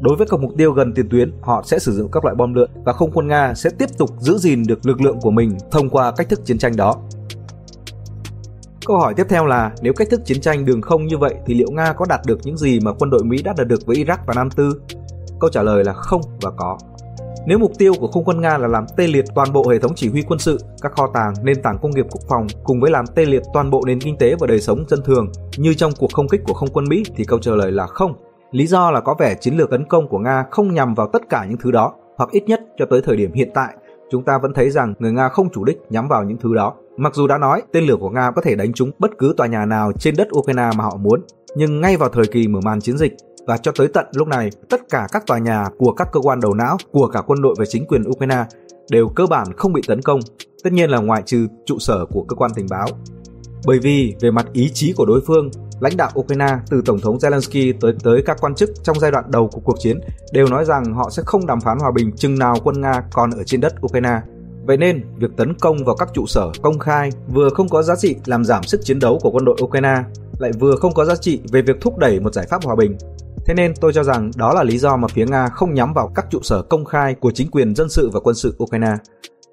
Đối với các mục tiêu gần tiền tuyến, họ sẽ sử dụng các loại bom lượn và không quân Nga sẽ tiếp tục giữ gìn được lực lượng của mình thông qua cách thức chiến tranh đó. Câu hỏi tiếp theo là nếu cách thức chiến tranh đường không như vậy thì liệu Nga có đạt được những gì mà quân đội Mỹ đã đạt được với Iraq và Nam Tư? Câu trả lời là không và có. Nếu mục tiêu của không quân Nga là làm tê liệt toàn bộ hệ thống chỉ huy quân sự, các kho tàng, nền tảng công nghiệp quốc phòng cùng với làm tê liệt toàn bộ nền kinh tế và đời sống dân thường như trong cuộc không kích của không quân Mỹ thì câu trả lời là không. Lý do là có vẻ chiến lược tấn công của Nga không nhằm vào tất cả những thứ đó, hoặc ít nhất cho tới thời điểm hiện tại, chúng ta vẫn thấy rằng người Nga không chủ đích nhắm vào những thứ đó. Mặc dù đã nói tên lửa của Nga có thể đánh trúng bất cứ tòa nhà nào trên đất Ukraine mà họ muốn, nhưng ngay vào thời kỳ mở màn chiến dịch và cho tới tận lúc này, tất cả các tòa nhà của các cơ quan đầu não của cả quân đội và chính quyền Ukraine đều cơ bản không bị tấn công, tất nhiên là ngoại trừ trụ sở của cơ quan tình báo. Bởi vì về mặt ý chí của đối phương, lãnh đạo Ukraine từ Tổng thống Zelensky tới tới các quan chức trong giai đoạn đầu của cuộc chiến đều nói rằng họ sẽ không đàm phán hòa bình chừng nào quân Nga còn ở trên đất Ukraine. Vậy nên, việc tấn công vào các trụ sở công khai vừa không có giá trị làm giảm sức chiến đấu của quân đội Ukraine, lại vừa không có giá trị về việc thúc đẩy một giải pháp hòa bình. Thế nên tôi cho rằng đó là lý do mà phía Nga không nhắm vào các trụ sở công khai của chính quyền dân sự và quân sự Ukraine.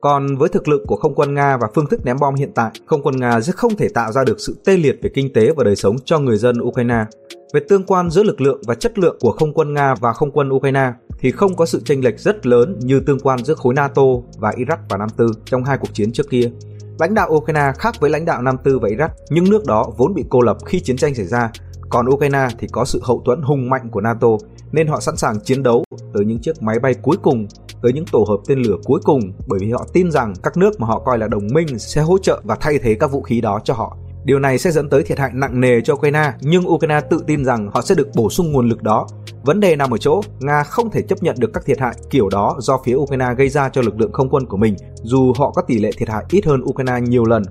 Còn với thực lực của không quân Nga và phương thức ném bom hiện tại, không quân Nga sẽ không thể tạo ra được sự tê liệt về kinh tế và đời sống cho người dân Ukraine. Về tương quan giữa lực lượng và chất lượng của không quân Nga và không quân Ukraine thì không có sự chênh lệch rất lớn như tương quan giữa khối NATO và Iraq và Nam Tư trong hai cuộc chiến trước kia. Lãnh đạo Ukraine khác với lãnh đạo Nam Tư và Iraq, nhưng nước đó vốn bị cô lập khi chiến tranh xảy ra còn Ukraine thì có sự hậu thuẫn hùng mạnh của NATO nên họ sẵn sàng chiến đấu tới những chiếc máy bay cuối cùng, tới những tổ hợp tên lửa cuối cùng bởi vì họ tin rằng các nước mà họ coi là đồng minh sẽ hỗ trợ và thay thế các vũ khí đó cho họ. Điều này sẽ dẫn tới thiệt hại nặng nề cho Ukraine, nhưng Ukraine tự tin rằng họ sẽ được bổ sung nguồn lực đó. Vấn đề nằm ở chỗ, Nga không thể chấp nhận được các thiệt hại kiểu đó do phía Ukraine gây ra cho lực lượng không quân của mình, dù họ có tỷ lệ thiệt hại ít hơn Ukraine nhiều lần.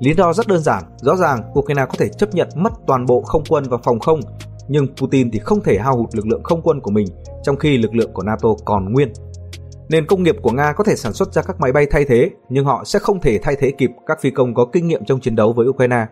Lý do rất đơn giản, rõ ràng Ukraine có thể chấp nhận mất toàn bộ không quân và phòng không, nhưng Putin thì không thể hao hụt lực lượng không quân của mình, trong khi lực lượng của NATO còn nguyên. Nền công nghiệp của Nga có thể sản xuất ra các máy bay thay thế, nhưng họ sẽ không thể thay thế kịp các phi công có kinh nghiệm trong chiến đấu với Ukraine.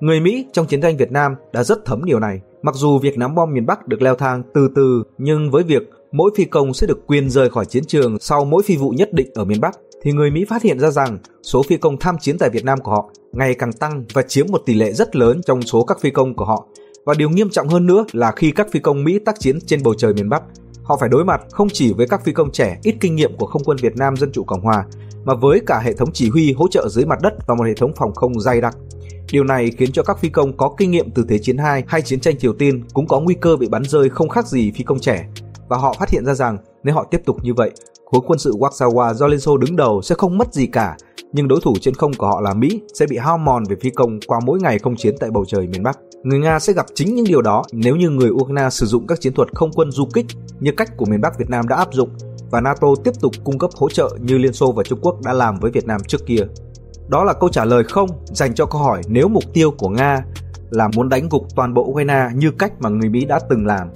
Người Mỹ trong chiến tranh Việt Nam đã rất thấm điều này. Mặc dù việc nắm bom miền Bắc được leo thang từ từ, nhưng với việc mỗi phi công sẽ được quyền rời khỏi chiến trường sau mỗi phi vụ nhất định ở miền Bắc, thì người Mỹ phát hiện ra rằng số phi công tham chiến tại Việt Nam của họ ngày càng tăng và chiếm một tỷ lệ rất lớn trong số các phi công của họ. Và điều nghiêm trọng hơn nữa là khi các phi công Mỹ tác chiến trên bầu trời miền Bắc, họ phải đối mặt không chỉ với các phi công trẻ ít kinh nghiệm của không quân Việt Nam Dân Chủ Cộng Hòa, mà với cả hệ thống chỉ huy hỗ trợ dưới mặt đất và một hệ thống phòng không dày đặc. Điều này khiến cho các phi công có kinh nghiệm từ Thế chiến 2 hay chiến tranh Triều Tiên cũng có nguy cơ bị bắn rơi không khác gì phi công trẻ. Và họ phát hiện ra rằng nếu họ tiếp tục như vậy, khối quân sự Warsaw do Liên Xô đứng đầu sẽ không mất gì cả, nhưng đối thủ trên không của họ là Mỹ sẽ bị hao mòn về phi công qua mỗi ngày không chiến tại bầu trời miền Bắc. Người Nga sẽ gặp chính những điều đó nếu như người Ukraine sử dụng các chiến thuật không quân du kích như cách của miền Bắc Việt Nam đã áp dụng và NATO tiếp tục cung cấp hỗ trợ như Liên Xô và Trung Quốc đã làm với Việt Nam trước kia. Đó là câu trả lời không dành cho câu hỏi nếu mục tiêu của Nga là muốn đánh gục toàn bộ Ukraine như cách mà người Mỹ đã từng làm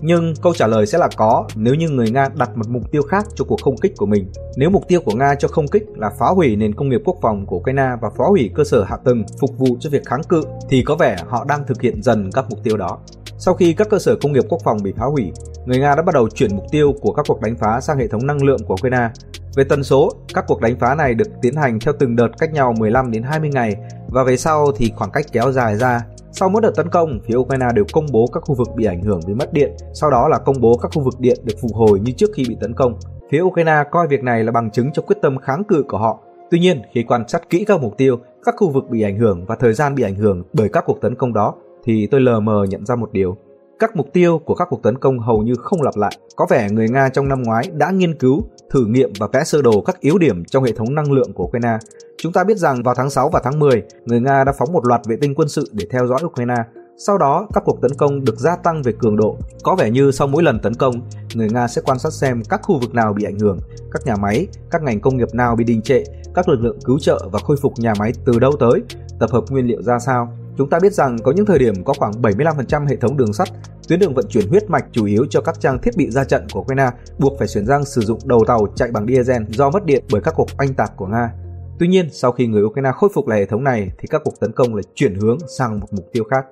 nhưng câu trả lời sẽ là có nếu như người Nga đặt một mục tiêu khác cho cuộc không kích của mình. Nếu mục tiêu của Nga cho không kích là phá hủy nền công nghiệp quốc phòng của Ukraine và phá hủy cơ sở hạ tầng phục vụ cho việc kháng cự thì có vẻ họ đang thực hiện dần các mục tiêu đó. Sau khi các cơ sở công nghiệp quốc phòng bị phá hủy, người Nga đã bắt đầu chuyển mục tiêu của các cuộc đánh phá sang hệ thống năng lượng của Ukraine. Về tần số, các cuộc đánh phá này được tiến hành theo từng đợt cách nhau 15 đến 20 ngày và về sau thì khoảng cách kéo dài ra sau mỗi đợt tấn công, phía Ukraine đều công bố các khu vực bị ảnh hưởng vì mất điện, sau đó là công bố các khu vực điện được phục hồi như trước khi bị tấn công. Phía Ukraine coi việc này là bằng chứng cho quyết tâm kháng cự của họ. Tuy nhiên, khi quan sát kỹ các mục tiêu, các khu vực bị ảnh hưởng và thời gian bị ảnh hưởng bởi các cuộc tấn công đó, thì tôi lờ mờ nhận ra một điều. Các mục tiêu của các cuộc tấn công hầu như không lặp lại. Có vẻ người Nga trong năm ngoái đã nghiên cứu, thử nghiệm và vẽ sơ đồ các yếu điểm trong hệ thống năng lượng của Ukraine. Chúng ta biết rằng vào tháng 6 và tháng 10, người Nga đã phóng một loạt vệ tinh quân sự để theo dõi Ukraine. Sau đó, các cuộc tấn công được gia tăng về cường độ. Có vẻ như sau mỗi lần tấn công, người Nga sẽ quan sát xem các khu vực nào bị ảnh hưởng, các nhà máy, các ngành công nghiệp nào bị đình trệ, các lực lượng cứu trợ và khôi phục nhà máy từ đâu tới, tập hợp nguyên liệu ra sao Chúng ta biết rằng có những thời điểm có khoảng 75% hệ thống đường sắt, tuyến đường vận chuyển huyết mạch chủ yếu cho các trang thiết bị ra trận của Ukraine buộc phải chuyển sang sử dụng đầu tàu chạy bằng diesel do mất điện bởi các cuộc oanh tạc của Nga. Tuy nhiên, sau khi người Ukraine khôi phục lại hệ thống này thì các cuộc tấn công lại chuyển hướng sang một mục tiêu khác.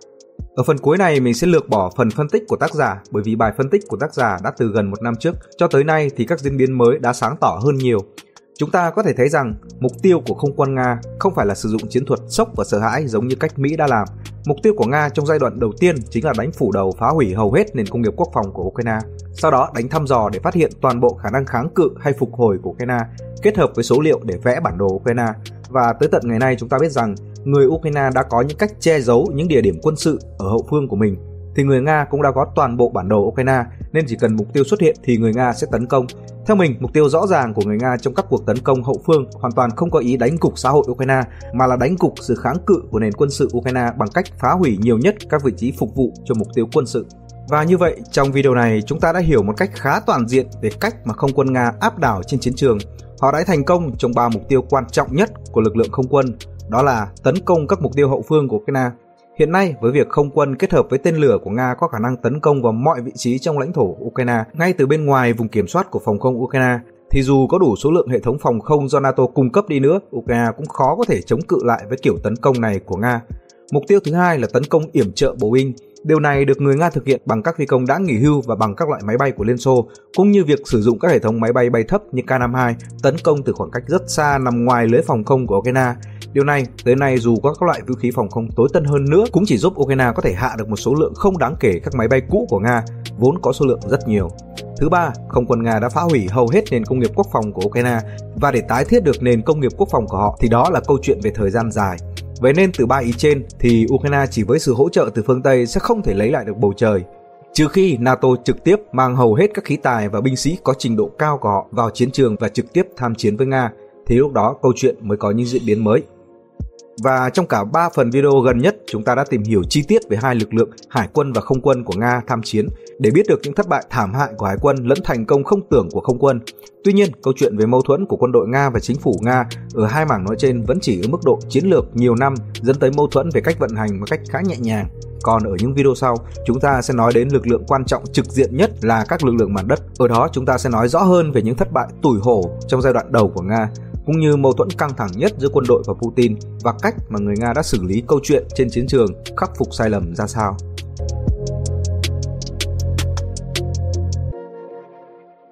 Ở phần cuối này mình sẽ lược bỏ phần phân tích của tác giả bởi vì bài phân tích của tác giả đã từ gần một năm trước cho tới nay thì các diễn biến mới đã sáng tỏ hơn nhiều. Chúng ta có thể thấy rằng mục tiêu của không quân Nga không phải là sử dụng chiến thuật sốc và sợ hãi giống như cách Mỹ đã làm. Mục tiêu của Nga trong giai đoạn đầu tiên chính là đánh phủ đầu phá hủy hầu hết nền công nghiệp quốc phòng của Ukraine, sau đó đánh thăm dò để phát hiện toàn bộ khả năng kháng cự hay phục hồi của Ukraine, kết hợp với số liệu để vẽ bản đồ Ukraine. Và tới tận ngày nay chúng ta biết rằng người Ukraine đã có những cách che giấu những địa điểm quân sự ở hậu phương của mình thì người Nga cũng đã có toàn bộ bản đồ Ukraine nên chỉ cần mục tiêu xuất hiện thì người Nga sẽ tấn công. Theo mình, mục tiêu rõ ràng của người Nga trong các cuộc tấn công hậu phương hoàn toàn không có ý đánh cục xã hội Ukraine mà là đánh cục sự kháng cự của nền quân sự Ukraine bằng cách phá hủy nhiều nhất các vị trí phục vụ cho mục tiêu quân sự. Và như vậy, trong video này chúng ta đã hiểu một cách khá toàn diện về cách mà không quân Nga áp đảo trên chiến trường. Họ đã thành công trong ba mục tiêu quan trọng nhất của lực lượng không quân, đó là tấn công các mục tiêu hậu phương của Ukraine. Hiện nay, với việc không quân kết hợp với tên lửa của Nga có khả năng tấn công vào mọi vị trí trong lãnh thổ Ukraine, ngay từ bên ngoài vùng kiểm soát của phòng không Ukraine, thì dù có đủ số lượng hệ thống phòng không do NATO cung cấp đi nữa, Ukraine cũng khó có thể chống cự lại với kiểu tấn công này của Nga. Mục tiêu thứ hai là tấn công yểm trợ Boeing. Điều này được người Nga thực hiện bằng các phi công đã nghỉ hưu và bằng các loại máy bay của Liên Xô, cũng như việc sử dụng các hệ thống máy bay bay thấp như K-52 tấn công từ khoảng cách rất xa nằm ngoài lưới phòng không của Ukraine. Điều này, tới nay dù có các loại vũ khí phòng không tối tân hơn nữa cũng chỉ giúp Ukraine có thể hạ được một số lượng không đáng kể các máy bay cũ của Nga, vốn có số lượng rất nhiều. Thứ ba, không quân Nga đã phá hủy hầu hết nền công nghiệp quốc phòng của Ukraine và để tái thiết được nền công nghiệp quốc phòng của họ thì đó là câu chuyện về thời gian dài. Vậy nên từ ba ý trên thì Ukraine chỉ với sự hỗ trợ từ phương Tây sẽ không thể lấy lại được bầu trời. Trừ khi NATO trực tiếp mang hầu hết các khí tài và binh sĩ có trình độ cao của họ vào chiến trường và trực tiếp tham chiến với Nga, thì lúc đó câu chuyện mới có những diễn biến mới. Và trong cả 3 phần video gần nhất, chúng ta đã tìm hiểu chi tiết về hai lực lượng hải quân và không quân của Nga tham chiến để biết được những thất bại thảm hại của hải quân lẫn thành công không tưởng của không quân. Tuy nhiên, câu chuyện về mâu thuẫn của quân đội Nga và chính phủ Nga ở hai mảng nói trên vẫn chỉ ở mức độ chiến lược nhiều năm dẫn tới mâu thuẫn về cách vận hành một cách khá nhẹ nhàng. Còn ở những video sau, chúng ta sẽ nói đến lực lượng quan trọng trực diện nhất là các lực lượng mặt đất. Ở đó chúng ta sẽ nói rõ hơn về những thất bại tủi hổ trong giai đoạn đầu của Nga cũng như mâu thuẫn căng thẳng nhất giữa quân đội và Putin và cách mà người Nga đã xử lý câu chuyện trên chiến trường khắc phục sai lầm ra sao.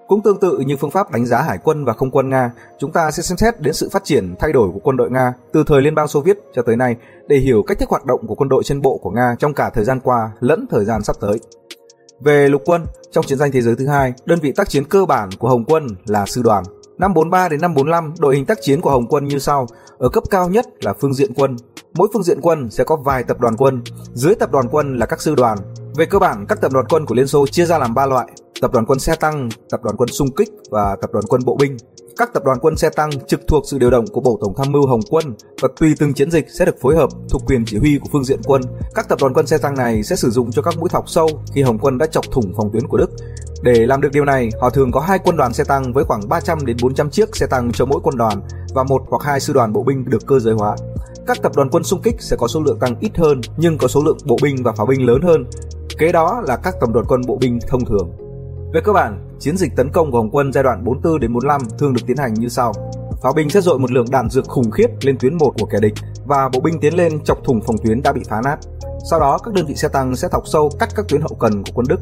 Cũng tương tự như phương pháp đánh giá hải quân và không quân Nga, chúng ta sẽ xem xét đến sự phát triển thay đổi của quân đội Nga từ thời Liên bang Xô Viết cho tới nay để hiểu cách thức hoạt động của quân đội trên bộ của Nga trong cả thời gian qua lẫn thời gian sắp tới. Về lục quân, trong chiến tranh thế giới thứ hai, đơn vị tác chiến cơ bản của Hồng quân là sư đoàn. Năm 43 đến năm 45, đội hình tác chiến của Hồng quân như sau. Ở cấp cao nhất là phương diện quân. Mỗi phương diện quân sẽ có vài tập đoàn quân. Dưới tập đoàn quân là các sư đoàn. Về cơ bản, các tập đoàn quân của Liên Xô chia ra làm 3 loại: tập đoàn quân xe tăng, tập đoàn quân xung kích và tập đoàn quân bộ binh. Các tập đoàn quân xe tăng trực thuộc sự điều động của Bộ Tổng tham mưu Hồng quân và tùy từng chiến dịch sẽ được phối hợp thuộc quyền chỉ huy của phương diện quân. Các tập đoàn quân xe tăng này sẽ sử dụng cho các mũi thọc sâu khi Hồng quân đã chọc thủng phòng tuyến của Đức. Để làm được điều này, họ thường có hai quân đoàn xe tăng với khoảng 300 đến 400 chiếc xe tăng cho mỗi quân đoàn và một hoặc hai sư đoàn bộ binh được cơ giới hóa. Các tập đoàn quân xung kích sẽ có số lượng tăng ít hơn nhưng có số lượng bộ binh và pháo binh lớn hơn. Kế đó là các tập đoàn quân bộ binh thông thường. Về cơ bản, chiến dịch tấn công của Hồng quân giai đoạn 44 đến 45 thường được tiến hành như sau. Pháo binh sẽ dội một lượng đạn dược khủng khiếp lên tuyến 1 của kẻ địch và bộ binh tiến lên chọc thủng phòng tuyến đã bị phá nát. Sau đó, các đơn vị xe tăng sẽ thọc sâu cắt các tuyến hậu cần của quân Đức.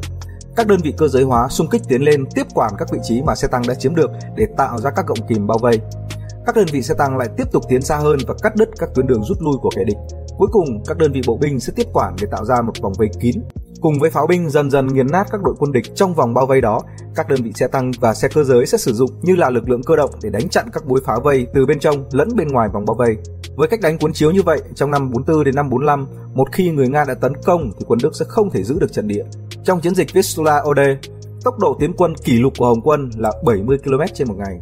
Các đơn vị cơ giới hóa xung kích tiến lên tiếp quản các vị trí mà xe tăng đã chiếm được để tạo ra các gọng kìm bao vây. Các đơn vị xe tăng lại tiếp tục tiến xa hơn và cắt đứt các tuyến đường rút lui của kẻ địch. Cuối cùng, các đơn vị bộ binh sẽ tiếp quản để tạo ra một vòng vây kín Cùng với pháo binh dần dần nghiền nát các đội quân địch trong vòng bao vây đó, các đơn vị xe tăng và xe cơ giới sẽ sử dụng như là lực lượng cơ động để đánh chặn các mối phá vây từ bên trong lẫn bên ngoài vòng bao vây. Với cách đánh cuốn chiếu như vậy, trong năm 44 đến năm 45, một khi người Nga đã tấn công thì quân Đức sẽ không thể giữ được trận địa. Trong chiến dịch Vistula Ode, tốc độ tiến quân kỷ lục của Hồng quân là 70 km trên một ngày.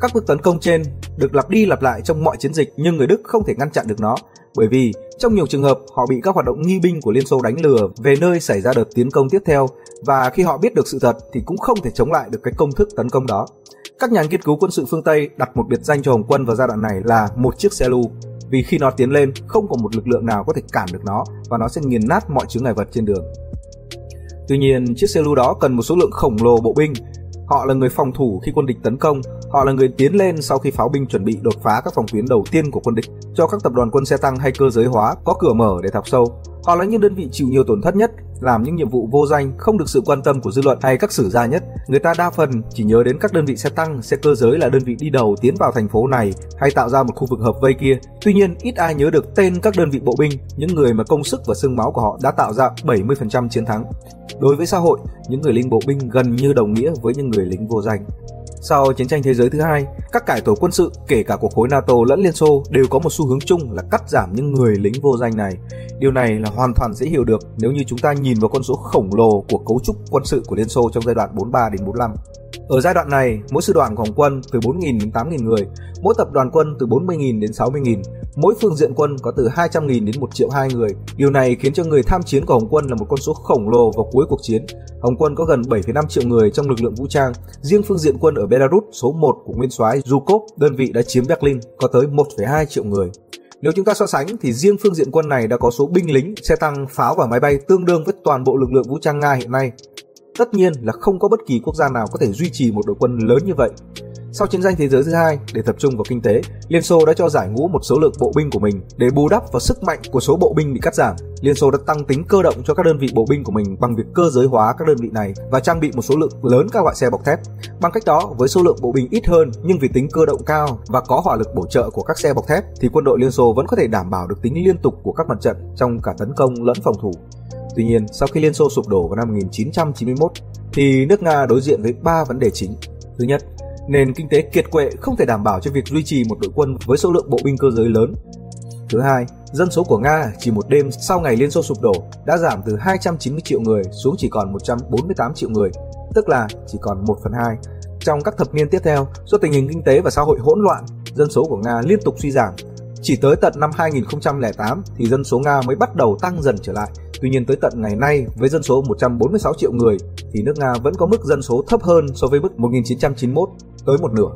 Các bước tấn công trên được lặp đi lặp lại trong mọi chiến dịch nhưng người Đức không thể ngăn chặn được nó bởi vì trong nhiều trường hợp họ bị các hoạt động nghi binh của Liên Xô đánh lừa về nơi xảy ra đợt tiến công tiếp theo và khi họ biết được sự thật thì cũng không thể chống lại được cái công thức tấn công đó. Các nhà nghiên cứu quân sự phương Tây đặt một biệt danh cho Hồng quân vào giai đoạn này là một chiếc xe lưu. vì khi nó tiến lên không có một lực lượng nào có thể cản được nó và nó sẽ nghiền nát mọi chướng ngại vật trên đường. Tuy nhiên, chiếc xe lưu đó cần một số lượng khổng lồ bộ binh. Họ là người phòng thủ khi quân địch tấn công, họ là người tiến lên sau khi pháo binh chuẩn bị đột phá các phòng tuyến đầu tiên của quân địch, cho các tập đoàn quân xe tăng hay cơ giới hóa có cửa mở để thọc sâu. Họ là những đơn vị chịu nhiều tổn thất nhất, làm những nhiệm vụ vô danh không được sự quan tâm của dư luận hay các sử gia nhất. Người ta đa phần chỉ nhớ đến các đơn vị xe tăng, xe cơ giới là đơn vị đi đầu tiến vào thành phố này hay tạo ra một khu vực hợp vây kia. Tuy nhiên, ít ai nhớ được tên các đơn vị bộ binh, những người mà công sức và xương máu của họ đã tạo ra 70% chiến thắng. Đối với xã hội, những người lính bộ binh gần như đồng nghĩa với những người lính vô danh. Sau chiến tranh thế giới thứ hai, các cải tổ quân sự kể cả của khối NATO lẫn Liên Xô đều có một xu hướng chung là cắt giảm những người lính vô danh này. Điều này là hoàn toàn dễ hiểu được nếu như chúng ta nhìn vào con số khổng lồ của cấu trúc quân sự của Liên Xô trong giai đoạn 43 đến 45. Ở giai đoạn này, mỗi sư đoàn của Hồng quân từ 4.000 đến 8.000 người, mỗi tập đoàn quân từ 40.000 đến 60.000, mỗi phương diện quân có từ 200.000 đến 1 triệu 2 người. Điều này khiến cho người tham chiến của Hồng quân là một con số khổng lồ vào cuối cuộc chiến. Hồng quân có gần 7,5 triệu người trong lực lượng vũ trang. Riêng phương diện quân ở Belarus số 1 của nguyên soái Zhukov, đơn vị đã chiếm Berlin, có tới 1,2 triệu người. Nếu chúng ta so sánh thì riêng phương diện quân này đã có số binh lính, xe tăng, pháo và máy bay tương đương với toàn bộ lực lượng vũ trang Nga hiện nay. Tất nhiên là không có bất kỳ quốc gia nào có thể duy trì một đội quân lớn như vậy. Sau chiến tranh thế giới thứ hai, để tập trung vào kinh tế, Liên Xô đã cho giải ngũ một số lượng bộ binh của mình để bù đắp vào sức mạnh của số bộ binh bị cắt giảm. Liên Xô đã tăng tính cơ động cho các đơn vị bộ binh của mình bằng việc cơ giới hóa các đơn vị này và trang bị một số lượng lớn các loại xe bọc thép. Bằng cách đó, với số lượng bộ binh ít hơn nhưng vì tính cơ động cao và có hỏa lực bổ trợ của các xe bọc thép thì quân đội Liên Xô vẫn có thể đảm bảo được tính liên tục của các mặt trận trong cả tấn công lẫn phòng thủ. Tuy nhiên, sau khi Liên Xô sụp đổ vào năm 1991, thì nước Nga đối diện với ba vấn đề chính. Thứ nhất, nền kinh tế kiệt quệ không thể đảm bảo cho việc duy trì một đội quân với số lượng bộ binh cơ giới lớn. Thứ hai, dân số của Nga chỉ một đêm sau ngày Liên Xô sụp đổ đã giảm từ 290 triệu người xuống chỉ còn 148 triệu người, tức là chỉ còn 1 phần 2. Trong các thập niên tiếp theo, do tình hình kinh tế và xã hội hỗn loạn, dân số của Nga liên tục suy giảm. Chỉ tới tận năm 2008 thì dân số Nga mới bắt đầu tăng dần trở lại Tuy nhiên tới tận ngày nay với dân số 146 triệu người thì nước Nga vẫn có mức dân số thấp hơn so với mức 1991 tới một nửa.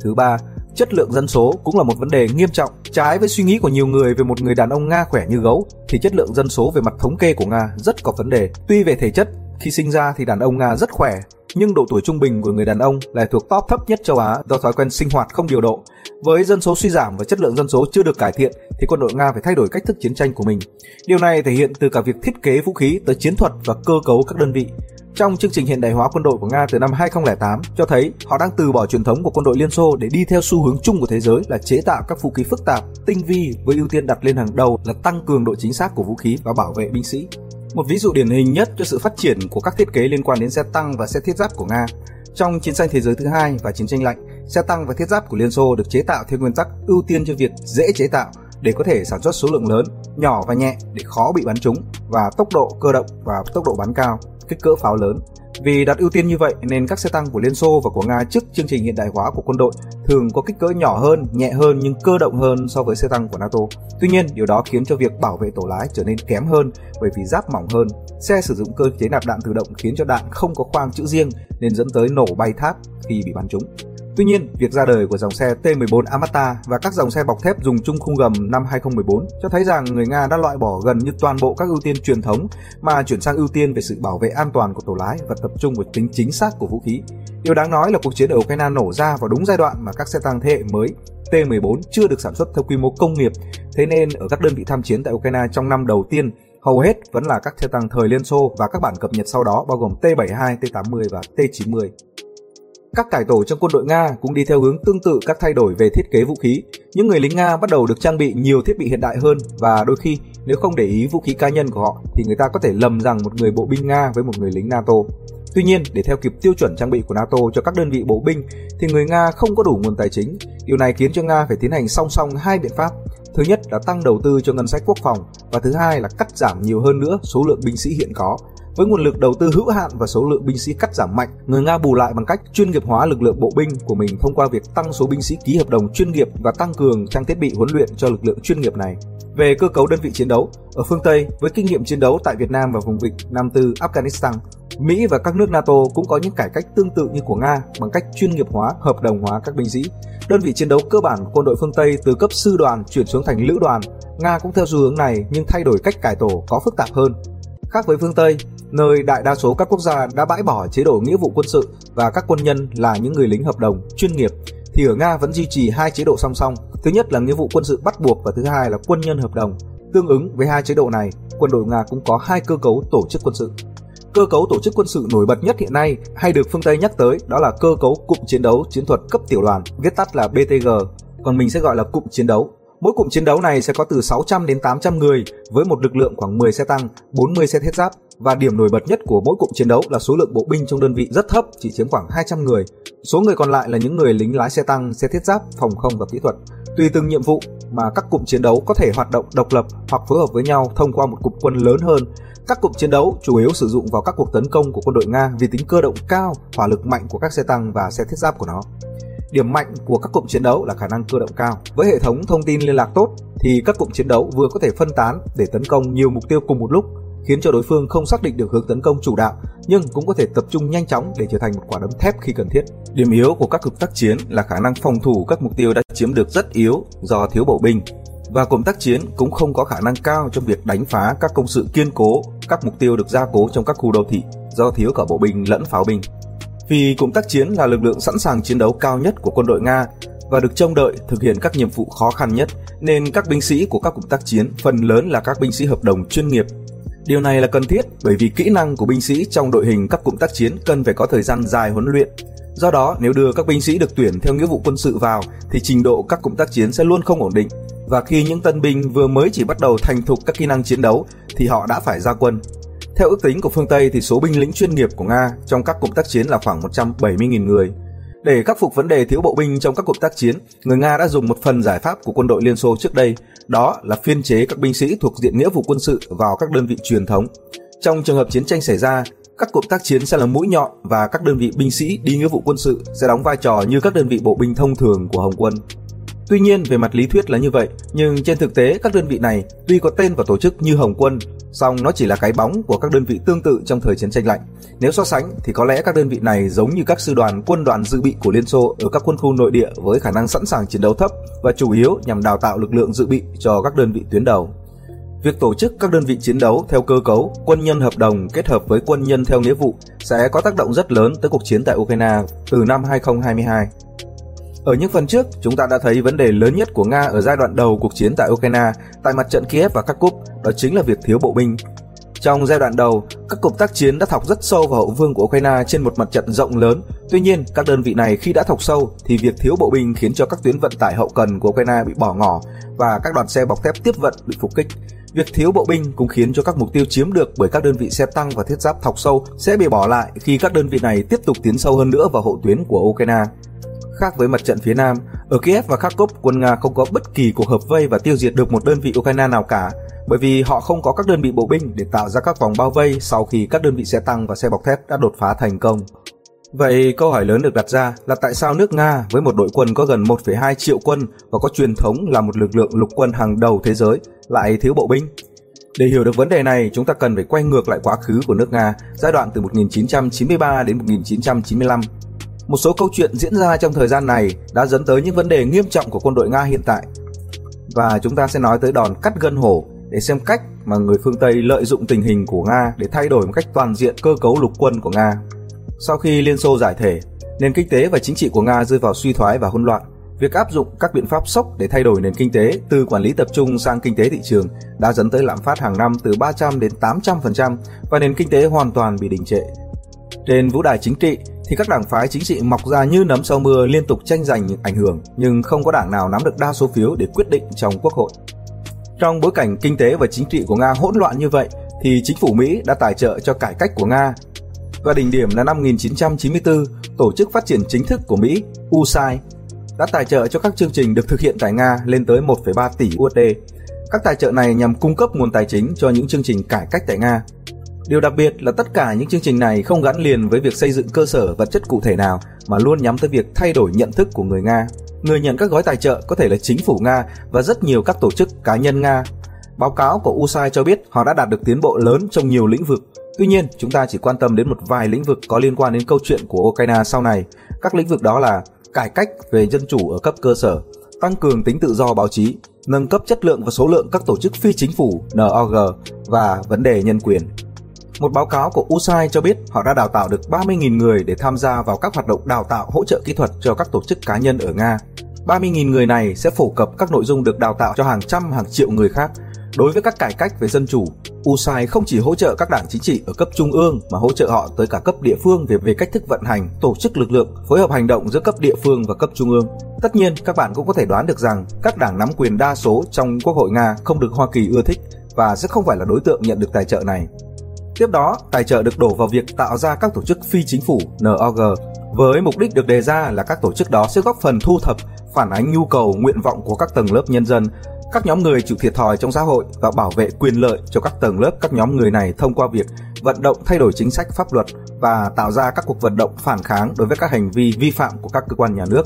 Thứ ba, chất lượng dân số cũng là một vấn đề nghiêm trọng. Trái với suy nghĩ của nhiều người về một người đàn ông Nga khỏe như gấu thì chất lượng dân số về mặt thống kê của Nga rất có vấn đề. Tuy về thể chất, khi sinh ra thì đàn ông Nga rất khỏe, nhưng độ tuổi trung bình của người đàn ông lại thuộc top thấp nhất châu Á do thói quen sinh hoạt không điều độ. Với dân số suy giảm và chất lượng dân số chưa được cải thiện thì quân đội Nga phải thay đổi cách thức chiến tranh của mình. Điều này thể hiện từ cả việc thiết kế vũ khí tới chiến thuật và cơ cấu các đơn vị. Trong chương trình hiện đại hóa quân đội của Nga từ năm 2008 cho thấy họ đang từ bỏ truyền thống của quân đội Liên Xô để đi theo xu hướng chung của thế giới là chế tạo các vũ khí phức tạp, tinh vi với ưu tiên đặt lên hàng đầu là tăng cường độ chính xác của vũ khí và bảo vệ binh sĩ. Một ví dụ điển hình nhất cho sự phát triển của các thiết kế liên quan đến xe tăng và xe thiết giáp của Nga. Trong chiến tranh thế giới thứ hai và chiến tranh lạnh, xe tăng và thiết giáp của Liên Xô được chế tạo theo nguyên tắc ưu tiên cho việc dễ chế tạo để có thể sản xuất số lượng lớn, nhỏ và nhẹ để khó bị bắn trúng và tốc độ cơ động và tốc độ bắn cao, kích cỡ pháo lớn. Vì đặt ưu tiên như vậy nên các xe tăng của Liên Xô và của Nga trước chương trình hiện đại hóa của quân đội thường có kích cỡ nhỏ hơn, nhẹ hơn nhưng cơ động hơn so với xe tăng của NATO. Tuy nhiên, điều đó khiến cho việc bảo vệ tổ lái trở nên kém hơn bởi vì giáp mỏng hơn. Xe sử dụng cơ chế nạp đạn tự động khiến cho đạn không có khoang chữ riêng nên dẫn tới nổ bay tháp khi bị bắn trúng. Tuy nhiên, việc ra đời của dòng xe T14 Amata và các dòng xe bọc thép dùng chung khung gầm năm 2014 cho thấy rằng người Nga đã loại bỏ gần như toàn bộ các ưu tiên truyền thống mà chuyển sang ưu tiên về sự bảo vệ an toàn của tổ lái và tập trung vào tính chính xác của vũ khí. Điều đáng nói là cuộc chiến ở Ukraine nổ ra vào đúng giai đoạn mà các xe tăng thế hệ mới T14 chưa được sản xuất theo quy mô công nghiệp, thế nên ở các đơn vị tham chiến tại Ukraine trong năm đầu tiên hầu hết vẫn là các xe tăng thời Liên Xô và các bản cập nhật sau đó bao gồm T72, T80 và T90. Các cải tổ trong quân đội Nga cũng đi theo hướng tương tự các thay đổi về thiết kế vũ khí. Những người lính Nga bắt đầu được trang bị nhiều thiết bị hiện đại hơn và đôi khi nếu không để ý vũ khí cá nhân của họ thì người ta có thể lầm rằng một người bộ binh Nga với một người lính NATO. Tuy nhiên, để theo kịp tiêu chuẩn trang bị của NATO cho các đơn vị bộ binh thì người Nga không có đủ nguồn tài chính. Điều này khiến cho Nga phải tiến hành song song hai biện pháp. Thứ nhất là tăng đầu tư cho ngân sách quốc phòng và thứ hai là cắt giảm nhiều hơn nữa số lượng binh sĩ hiện có với nguồn lực đầu tư hữu hạn và số lượng binh sĩ cắt giảm mạnh, người Nga bù lại bằng cách chuyên nghiệp hóa lực lượng bộ binh của mình thông qua việc tăng số binh sĩ ký hợp đồng chuyên nghiệp và tăng cường trang thiết bị huấn luyện cho lực lượng chuyên nghiệp này. Về cơ cấu đơn vị chiến đấu, ở phương Tây với kinh nghiệm chiến đấu tại Việt Nam và vùng vịnh Nam Tư Afghanistan, Mỹ và các nước NATO cũng có những cải cách tương tự như của Nga bằng cách chuyên nghiệp hóa, hợp đồng hóa các binh sĩ. Đơn vị chiến đấu cơ bản của quân đội phương Tây từ cấp sư đoàn chuyển xuống thành lữ đoàn. Nga cũng theo xu hướng này nhưng thay đổi cách cải tổ có phức tạp hơn. Khác với phương Tây, nơi đại đa số các quốc gia đã bãi bỏ chế độ nghĩa vụ quân sự và các quân nhân là những người lính hợp đồng chuyên nghiệp thì ở Nga vẫn duy trì hai chế độ song song. Thứ nhất là nghĩa vụ quân sự bắt buộc và thứ hai là quân nhân hợp đồng. Tương ứng với hai chế độ này, quân đội Nga cũng có hai cơ cấu tổ chức quân sự. Cơ cấu tổ chức quân sự nổi bật nhất hiện nay hay được phương Tây nhắc tới đó là cơ cấu cụm chiến đấu chiến thuật cấp tiểu đoàn, viết tắt là BTG, còn mình sẽ gọi là cụm chiến đấu. Mỗi cụm chiến đấu này sẽ có từ 600 đến 800 người với một lực lượng khoảng 10 xe tăng, 40 xe thiết giáp và điểm nổi bật nhất của mỗi cụm chiến đấu là số lượng bộ binh trong đơn vị rất thấp, chỉ chiếm khoảng 200 người. Số người còn lại là những người lính lái xe tăng, xe thiết giáp, phòng không và kỹ thuật. Tùy từng nhiệm vụ mà các cụm chiến đấu có thể hoạt động độc lập hoặc phối hợp với nhau thông qua một cụm quân lớn hơn. Các cụm chiến đấu chủ yếu sử dụng vào các cuộc tấn công của quân đội Nga vì tính cơ động cao, hỏa lực mạnh của các xe tăng và xe thiết giáp của nó. Điểm mạnh của các cụm chiến đấu là khả năng cơ động cao. Với hệ thống thông tin liên lạc tốt thì các cụm chiến đấu vừa có thể phân tán để tấn công nhiều mục tiêu cùng một lúc, khiến cho đối phương không xác định được hướng tấn công chủ đạo, nhưng cũng có thể tập trung nhanh chóng để trở thành một quả đấm thép khi cần thiết. Điểm yếu của các cụm tác chiến là khả năng phòng thủ các mục tiêu đã chiếm được rất yếu do thiếu bộ binh và cụm tác chiến cũng không có khả năng cao trong việc đánh phá các công sự kiên cố, các mục tiêu được gia cố trong các khu đô thị do thiếu cả bộ binh lẫn pháo binh. Vì cụm tác chiến là lực lượng sẵn sàng chiến đấu cao nhất của quân đội Nga và được trông đợi thực hiện các nhiệm vụ khó khăn nhất, nên các binh sĩ của các cụm tác chiến phần lớn là các binh sĩ hợp đồng chuyên nghiệp. Điều này là cần thiết bởi vì kỹ năng của binh sĩ trong đội hình các cụm tác chiến cần phải có thời gian dài huấn luyện. Do đó, nếu đưa các binh sĩ được tuyển theo nghĩa vụ quân sự vào thì trình độ các cụm tác chiến sẽ luôn không ổn định. Và khi những tân binh vừa mới chỉ bắt đầu thành thục các kỹ năng chiến đấu thì họ đã phải ra quân. Theo ước tính của phương Tây thì số binh lính chuyên nghiệp của Nga trong các cuộc tác chiến là khoảng 170.000 người. Để khắc phục vấn đề thiếu bộ binh trong các cuộc tác chiến, người Nga đã dùng một phần giải pháp của quân đội Liên Xô trước đây, đó là phiên chế các binh sĩ thuộc diện nghĩa vụ quân sự vào các đơn vị truyền thống. Trong trường hợp chiến tranh xảy ra, các cuộc tác chiến sẽ là mũi nhọn và các đơn vị binh sĩ đi nghĩa vụ quân sự sẽ đóng vai trò như các đơn vị bộ binh thông thường của Hồng quân. Tuy nhiên về mặt lý thuyết là như vậy, nhưng trên thực tế các đơn vị này tuy có tên và tổ chức như Hồng quân, song nó chỉ là cái bóng của các đơn vị tương tự trong thời chiến tranh lạnh. Nếu so sánh thì có lẽ các đơn vị này giống như các sư đoàn quân đoàn dự bị của Liên Xô ở các quân khu nội địa với khả năng sẵn sàng chiến đấu thấp và chủ yếu nhằm đào tạo lực lượng dự bị cho các đơn vị tuyến đầu. Việc tổ chức các đơn vị chiến đấu theo cơ cấu quân nhân hợp đồng kết hợp với quân nhân theo nghĩa vụ sẽ có tác động rất lớn tới cuộc chiến tại Ukraine từ năm 2022. Ở những phần trước, chúng ta đã thấy vấn đề lớn nhất của Nga ở giai đoạn đầu cuộc chiến tại Ukraine, tại mặt trận Kiev và Kharkov, đó chính là việc thiếu bộ binh. Trong giai đoạn đầu, các cuộc tác chiến đã thọc rất sâu vào hậu phương của Ukraine trên một mặt trận rộng lớn. Tuy nhiên, các đơn vị này khi đã thọc sâu thì việc thiếu bộ binh khiến cho các tuyến vận tải hậu cần của Ukraine bị bỏ ngỏ và các đoàn xe bọc thép tiếp vận bị phục kích. Việc thiếu bộ binh cũng khiến cho các mục tiêu chiếm được bởi các đơn vị xe tăng và thiết giáp thọc sâu sẽ bị bỏ lại khi các đơn vị này tiếp tục tiến sâu hơn nữa vào hậu tuyến của Ukraine. Khác với mặt trận phía Nam, ở Kiev và Kharkov, quân Nga không có bất kỳ cuộc hợp vây và tiêu diệt được một đơn vị Ukraine nào cả, bởi vì họ không có các đơn vị bộ binh để tạo ra các vòng bao vây sau khi các đơn vị xe tăng và xe bọc thép đã đột phá thành công. Vậy câu hỏi lớn được đặt ra là tại sao nước Nga với một đội quân có gần 1,2 triệu quân và có truyền thống là một lực lượng lục quân hàng đầu thế giới lại thiếu bộ binh? Để hiểu được vấn đề này, chúng ta cần phải quay ngược lại quá khứ của nước Nga, giai đoạn từ 1993 đến 1995 một số câu chuyện diễn ra trong thời gian này đã dẫn tới những vấn đề nghiêm trọng của quân đội Nga hiện tại. Và chúng ta sẽ nói tới đòn cắt gân hổ để xem cách mà người phương Tây lợi dụng tình hình của Nga để thay đổi một cách toàn diện cơ cấu lục quân của Nga. Sau khi Liên Xô giải thể, nền kinh tế và chính trị của Nga rơi vào suy thoái và hỗn loạn. Việc áp dụng các biện pháp sốc để thay đổi nền kinh tế từ quản lý tập trung sang kinh tế thị trường đã dẫn tới lạm phát hàng năm từ 300 đến 800% và nền kinh tế hoàn toàn bị đình trệ. Trên vũ đài chính trị, thì các đảng phái chính trị mọc ra như nấm sau mưa liên tục tranh giành những ảnh hưởng nhưng không có đảng nào nắm được đa số phiếu để quyết định trong quốc hội. Trong bối cảnh kinh tế và chính trị của Nga hỗn loạn như vậy thì chính phủ Mỹ đã tài trợ cho cải cách của Nga. Và đỉnh điểm là năm 1994, Tổ chức Phát triển Chính thức của Mỹ, USAID, đã tài trợ cho các chương trình được thực hiện tại Nga lên tới 1,3 tỷ USD. Các tài trợ này nhằm cung cấp nguồn tài chính cho những chương trình cải cách tại Nga. Điều đặc biệt là tất cả những chương trình này không gắn liền với việc xây dựng cơ sở vật chất cụ thể nào mà luôn nhắm tới việc thay đổi nhận thức của người Nga. Người nhận các gói tài trợ có thể là chính phủ Nga và rất nhiều các tổ chức cá nhân Nga. Báo cáo của USAID cho biết họ đã đạt được tiến bộ lớn trong nhiều lĩnh vực. Tuy nhiên, chúng ta chỉ quan tâm đến một vài lĩnh vực có liên quan đến câu chuyện của Ukraine sau này. Các lĩnh vực đó là cải cách về dân chủ ở cấp cơ sở, tăng cường tính tự do báo chí, nâng cấp chất lượng và số lượng các tổ chức phi chính phủ NOG và vấn đề nhân quyền. Một báo cáo của USAID cho biết họ đã đào tạo được 30.000 người để tham gia vào các hoạt động đào tạo hỗ trợ kỹ thuật cho các tổ chức cá nhân ở Nga. 30.000 người này sẽ phổ cập các nội dung được đào tạo cho hàng trăm hàng triệu người khác. Đối với các cải cách về dân chủ, USAID không chỉ hỗ trợ các đảng chính trị ở cấp trung ương mà hỗ trợ họ tới cả cấp địa phương về về cách thức vận hành, tổ chức lực lượng, phối hợp hành động giữa cấp địa phương và cấp trung ương. Tất nhiên, các bạn cũng có thể đoán được rằng các đảng nắm quyền đa số trong Quốc hội Nga không được Hoa Kỳ ưa thích và sẽ không phải là đối tượng nhận được tài trợ này. Tiếp đó, tài trợ được đổ vào việc tạo ra các tổ chức phi chính phủ NOG với mục đích được đề ra là các tổ chức đó sẽ góp phần thu thập, phản ánh nhu cầu, nguyện vọng của các tầng lớp nhân dân, các nhóm người chịu thiệt thòi trong xã hội và bảo vệ quyền lợi cho các tầng lớp các nhóm người này thông qua việc vận động thay đổi chính sách pháp luật và tạo ra các cuộc vận động phản kháng đối với các hành vi vi phạm của các cơ quan nhà nước.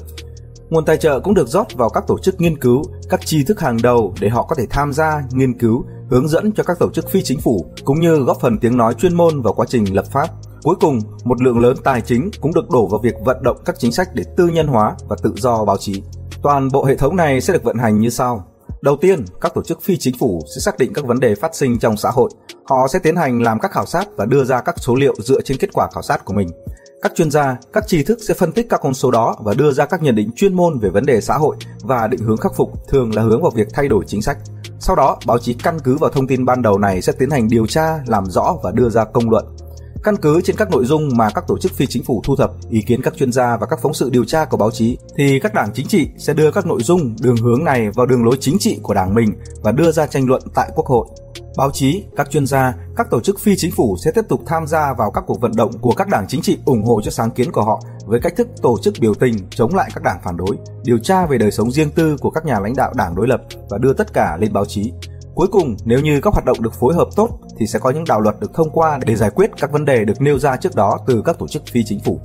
Nguồn tài trợ cũng được rót vào các tổ chức nghiên cứu, các tri thức hàng đầu để họ có thể tham gia, nghiên cứu, hướng dẫn cho các tổ chức phi chính phủ cũng như góp phần tiếng nói chuyên môn vào quá trình lập pháp. Cuối cùng, một lượng lớn tài chính cũng được đổ vào việc vận động các chính sách để tư nhân hóa và tự do báo chí. Toàn bộ hệ thống này sẽ được vận hành như sau. Đầu tiên, các tổ chức phi chính phủ sẽ xác định các vấn đề phát sinh trong xã hội. Họ sẽ tiến hành làm các khảo sát và đưa ra các số liệu dựa trên kết quả khảo sát của mình. Các chuyên gia, các tri thức sẽ phân tích các con số đó và đưa ra các nhận định chuyên môn về vấn đề xã hội và định hướng khắc phục, thường là hướng vào việc thay đổi chính sách. Sau đó, báo chí căn cứ vào thông tin ban đầu này sẽ tiến hành điều tra, làm rõ và đưa ra công luận. Căn cứ trên các nội dung mà các tổ chức phi chính phủ thu thập, ý kiến các chuyên gia và các phóng sự điều tra của báo chí, thì các đảng chính trị sẽ đưa các nội dung, đường hướng này vào đường lối chính trị của đảng mình và đưa ra tranh luận tại Quốc hội. Báo chí, các chuyên gia, các tổ chức phi chính phủ sẽ tiếp tục tham gia vào các cuộc vận động của các đảng chính trị ủng hộ cho sáng kiến của họ với cách thức tổ chức biểu tình chống lại các đảng phản đối, điều tra về đời sống riêng tư của các nhà lãnh đạo đảng đối lập và đưa tất cả lên báo chí. Cuối cùng, nếu như các hoạt động được phối hợp tốt thì sẽ có những đạo luật được thông qua để giải quyết các vấn đề được nêu ra trước đó từ các tổ chức phi chính phủ.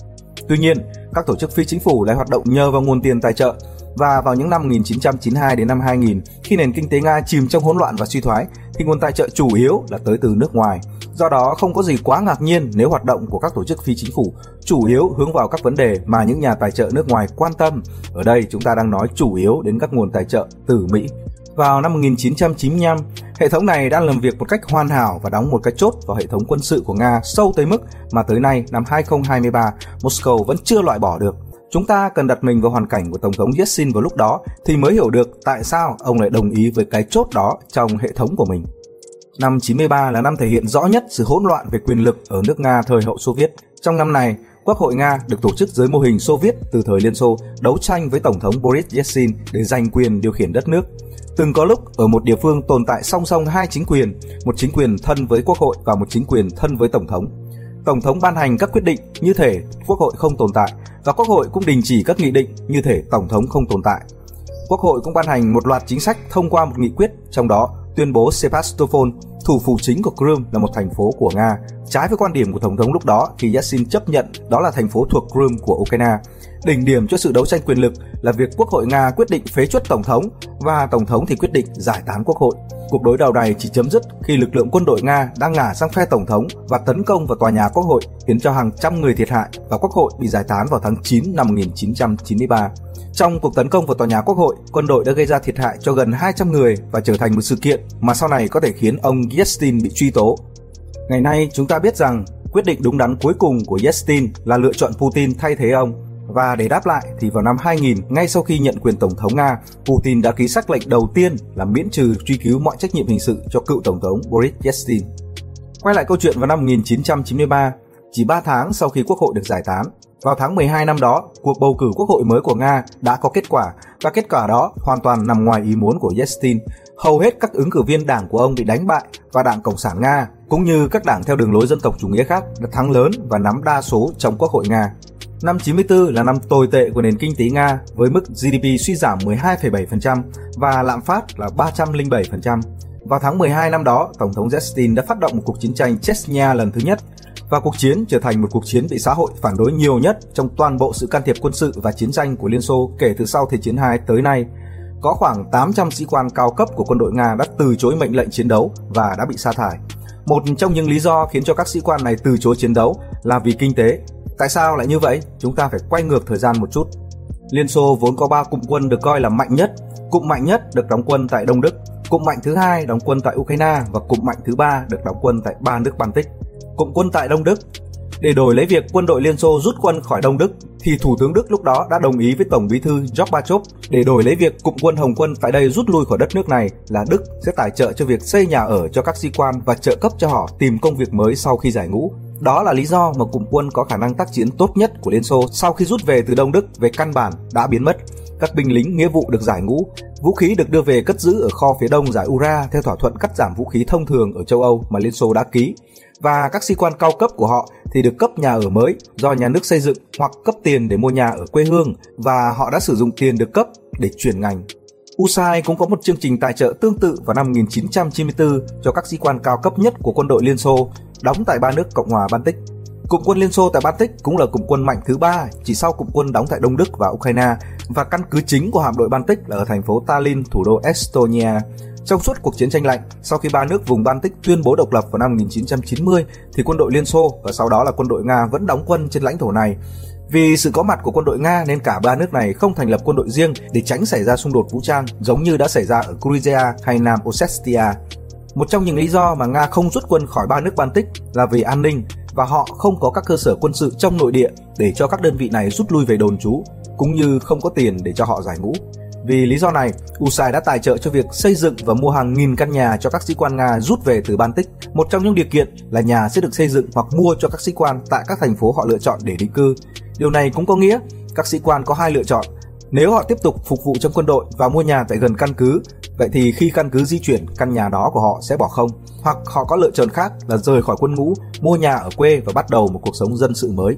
Tuy nhiên, các tổ chức phi chính phủ lại hoạt động nhờ vào nguồn tiền tài trợ và vào những năm 1992 đến năm 2000, khi nền kinh tế Nga chìm trong hỗn loạn và suy thoái, thì nguồn tài trợ chủ yếu là tới từ nước ngoài. Do đó, không có gì quá ngạc nhiên nếu hoạt động của các tổ chức phi chính phủ chủ yếu hướng vào các vấn đề mà những nhà tài trợ nước ngoài quan tâm. Ở đây chúng ta đang nói chủ yếu đến các nguồn tài trợ từ Mỹ. Vào năm 1995, hệ thống này đã làm việc một cách hoàn hảo và đóng một cái chốt vào hệ thống quân sự của Nga sâu tới mức mà tới nay, năm 2023, Moscow vẫn chưa loại bỏ được. Chúng ta cần đặt mình vào hoàn cảnh của Tổng thống Yeltsin vào lúc đó thì mới hiểu được tại sao ông lại đồng ý với cái chốt đó trong hệ thống của mình. Năm 93 là năm thể hiện rõ nhất sự hỗn loạn về quyền lực ở nước Nga thời hậu Xô Viết. Trong năm này, Quốc hội Nga được tổ chức dưới mô hình Xô Viết từ thời Liên Xô đấu tranh với Tổng thống Boris Yeltsin để giành quyền điều khiển đất nước. Từng có lúc ở một địa phương tồn tại song song hai chính quyền, một chính quyền thân với quốc hội và một chính quyền thân với tổng thống. Tổng thống ban hành các quyết định như thể quốc hội không tồn tại và quốc hội cũng đình chỉ các nghị định như thể tổng thống không tồn tại. Quốc hội cũng ban hành một loạt chính sách thông qua một nghị quyết, trong đó tuyên bố Sevastopol, thủ phủ chính của Crimea là một thành phố của Nga, trái với quan điểm của tổng thống lúc đó khi Yeltsin chấp nhận đó là thành phố thuộc Crimea của Ukraine. Đỉnh điểm cho sự đấu tranh quyền lực là việc Quốc hội Nga quyết định phế chuất tổng thống và tổng thống thì quyết định giải tán quốc hội. Cuộc đối đầu này chỉ chấm dứt khi lực lượng quân đội Nga đang ngả sang phe tổng thống và tấn công vào tòa nhà quốc hội, khiến cho hàng trăm người thiệt hại và quốc hội bị giải tán vào tháng 9 năm 1993. Trong cuộc tấn công vào tòa nhà quốc hội, quân đội đã gây ra thiệt hại cho gần 200 người và trở thành một sự kiện mà sau này có thể khiến ông Yeltsin bị truy tố. Ngày nay, chúng ta biết rằng quyết định đúng đắn cuối cùng của Yeltsin là lựa chọn Putin thay thế ông và để đáp lại thì vào năm 2000, ngay sau khi nhận quyền tổng thống Nga, Putin đã ký sắc lệnh đầu tiên là miễn trừ truy cứu mọi trách nhiệm hình sự cho cựu tổng thống Boris Yeltsin. Quay lại câu chuyện vào năm 1993, chỉ 3 tháng sau khi quốc hội được giải tán, vào tháng 12 năm đó, cuộc bầu cử quốc hội mới của Nga đã có kết quả và kết quả đó hoàn toàn nằm ngoài ý muốn của Yeltsin. Hầu hết các ứng cử viên đảng của ông bị đánh bại và Đảng Cộng sản Nga cũng như các đảng theo đường lối dân tộc chủ nghĩa khác đã thắng lớn và nắm đa số trong quốc hội Nga. Năm 94 là năm tồi tệ của nền kinh tế Nga với mức GDP suy giảm 12,7% và lạm phát là 307%. Vào tháng 12 năm đó, Tổng thống Yeltsin đã phát động một cuộc chiến tranh Chechnya lần thứ nhất và cuộc chiến trở thành một cuộc chiến bị xã hội phản đối nhiều nhất trong toàn bộ sự can thiệp quân sự và chiến tranh của Liên Xô kể từ sau Thế chiến II tới nay. Có khoảng 800 sĩ quan cao cấp của quân đội Nga đã từ chối mệnh lệnh chiến đấu và đã bị sa thải. Một trong những lý do khiến cho các sĩ quan này từ chối chiến đấu là vì kinh tế. Tại sao lại như vậy? Chúng ta phải quay ngược thời gian một chút. Liên Xô vốn có 3 cụm quân được coi là mạnh nhất. Cụm mạnh nhất được đóng quân tại Đông Đức, cụm mạnh thứ hai đóng quân tại Ukraine và cụm mạnh thứ ba được đóng quân tại ba nước Baltic. Cụm quân tại Đông Đức để đổi lấy việc quân đội Liên Xô rút quân khỏi Đông Đức, thì Thủ tướng Đức lúc đó đã đồng ý với Tổng bí thư Gorbachev để đổi lấy việc cụm quân Hồng quân tại đây rút lui khỏi đất nước này là Đức sẽ tài trợ cho việc xây nhà ở cho các sĩ quan và trợ cấp cho họ tìm công việc mới sau khi giải ngũ. Đó là lý do mà cụm quân có khả năng tác chiến tốt nhất của Liên Xô sau khi rút về từ Đông Đức về căn bản đã biến mất. Các binh lính nghĩa vụ được giải ngũ, vũ khí được đưa về cất giữ ở kho phía đông giải Ura theo thỏa thuận cắt giảm vũ khí thông thường ở châu Âu mà Liên Xô đã ký và các sĩ quan cao cấp của họ thì được cấp nhà ở mới do nhà nước xây dựng hoặc cấp tiền để mua nhà ở quê hương và họ đã sử dụng tiền được cấp để chuyển ngành. USAID cũng có một chương trình tài trợ tương tự vào năm 1994 cho các sĩ quan cao cấp nhất của quân đội Liên Xô đóng tại ba nước Cộng hòa Baltic. Cụm quân Liên Xô tại Baltic cũng là cụm quân mạnh thứ ba, chỉ sau cụm quân đóng tại Đông Đức và Ukraine, và căn cứ chính của hạm đội Baltic là ở thành phố Tallinn, thủ đô Estonia. Trong suốt cuộc chiến tranh lạnh, sau khi ba nước vùng Baltic tuyên bố độc lập vào năm 1990, thì quân đội Liên Xô và sau đó là quân đội Nga vẫn đóng quân trên lãnh thổ này. Vì sự có mặt của quân đội Nga nên cả ba nước này không thành lập quân đội riêng để tránh xảy ra xung đột vũ trang giống như đã xảy ra ở Georgia hay Nam Ossetia. Một trong những lý do mà Nga không rút quân khỏi ba nước Baltic là vì an ninh và họ không có các cơ sở quân sự trong nội địa để cho các đơn vị này rút lui về đồn trú, cũng như không có tiền để cho họ giải ngũ. Vì lý do này, USAID đã tài trợ cho việc xây dựng và mua hàng nghìn căn nhà cho các sĩ quan Nga rút về từ Baltic. Một trong những điều kiện là nhà sẽ được xây dựng hoặc mua cho các sĩ quan tại các thành phố họ lựa chọn để định cư. Điều này cũng có nghĩa các sĩ quan có hai lựa chọn. Nếu họ tiếp tục phục vụ trong quân đội và mua nhà tại gần căn cứ, vậy thì khi căn cứ di chuyển, căn nhà đó của họ sẽ bỏ không. Hoặc họ có lựa chọn khác là rời khỏi quân ngũ, mua nhà ở quê và bắt đầu một cuộc sống dân sự mới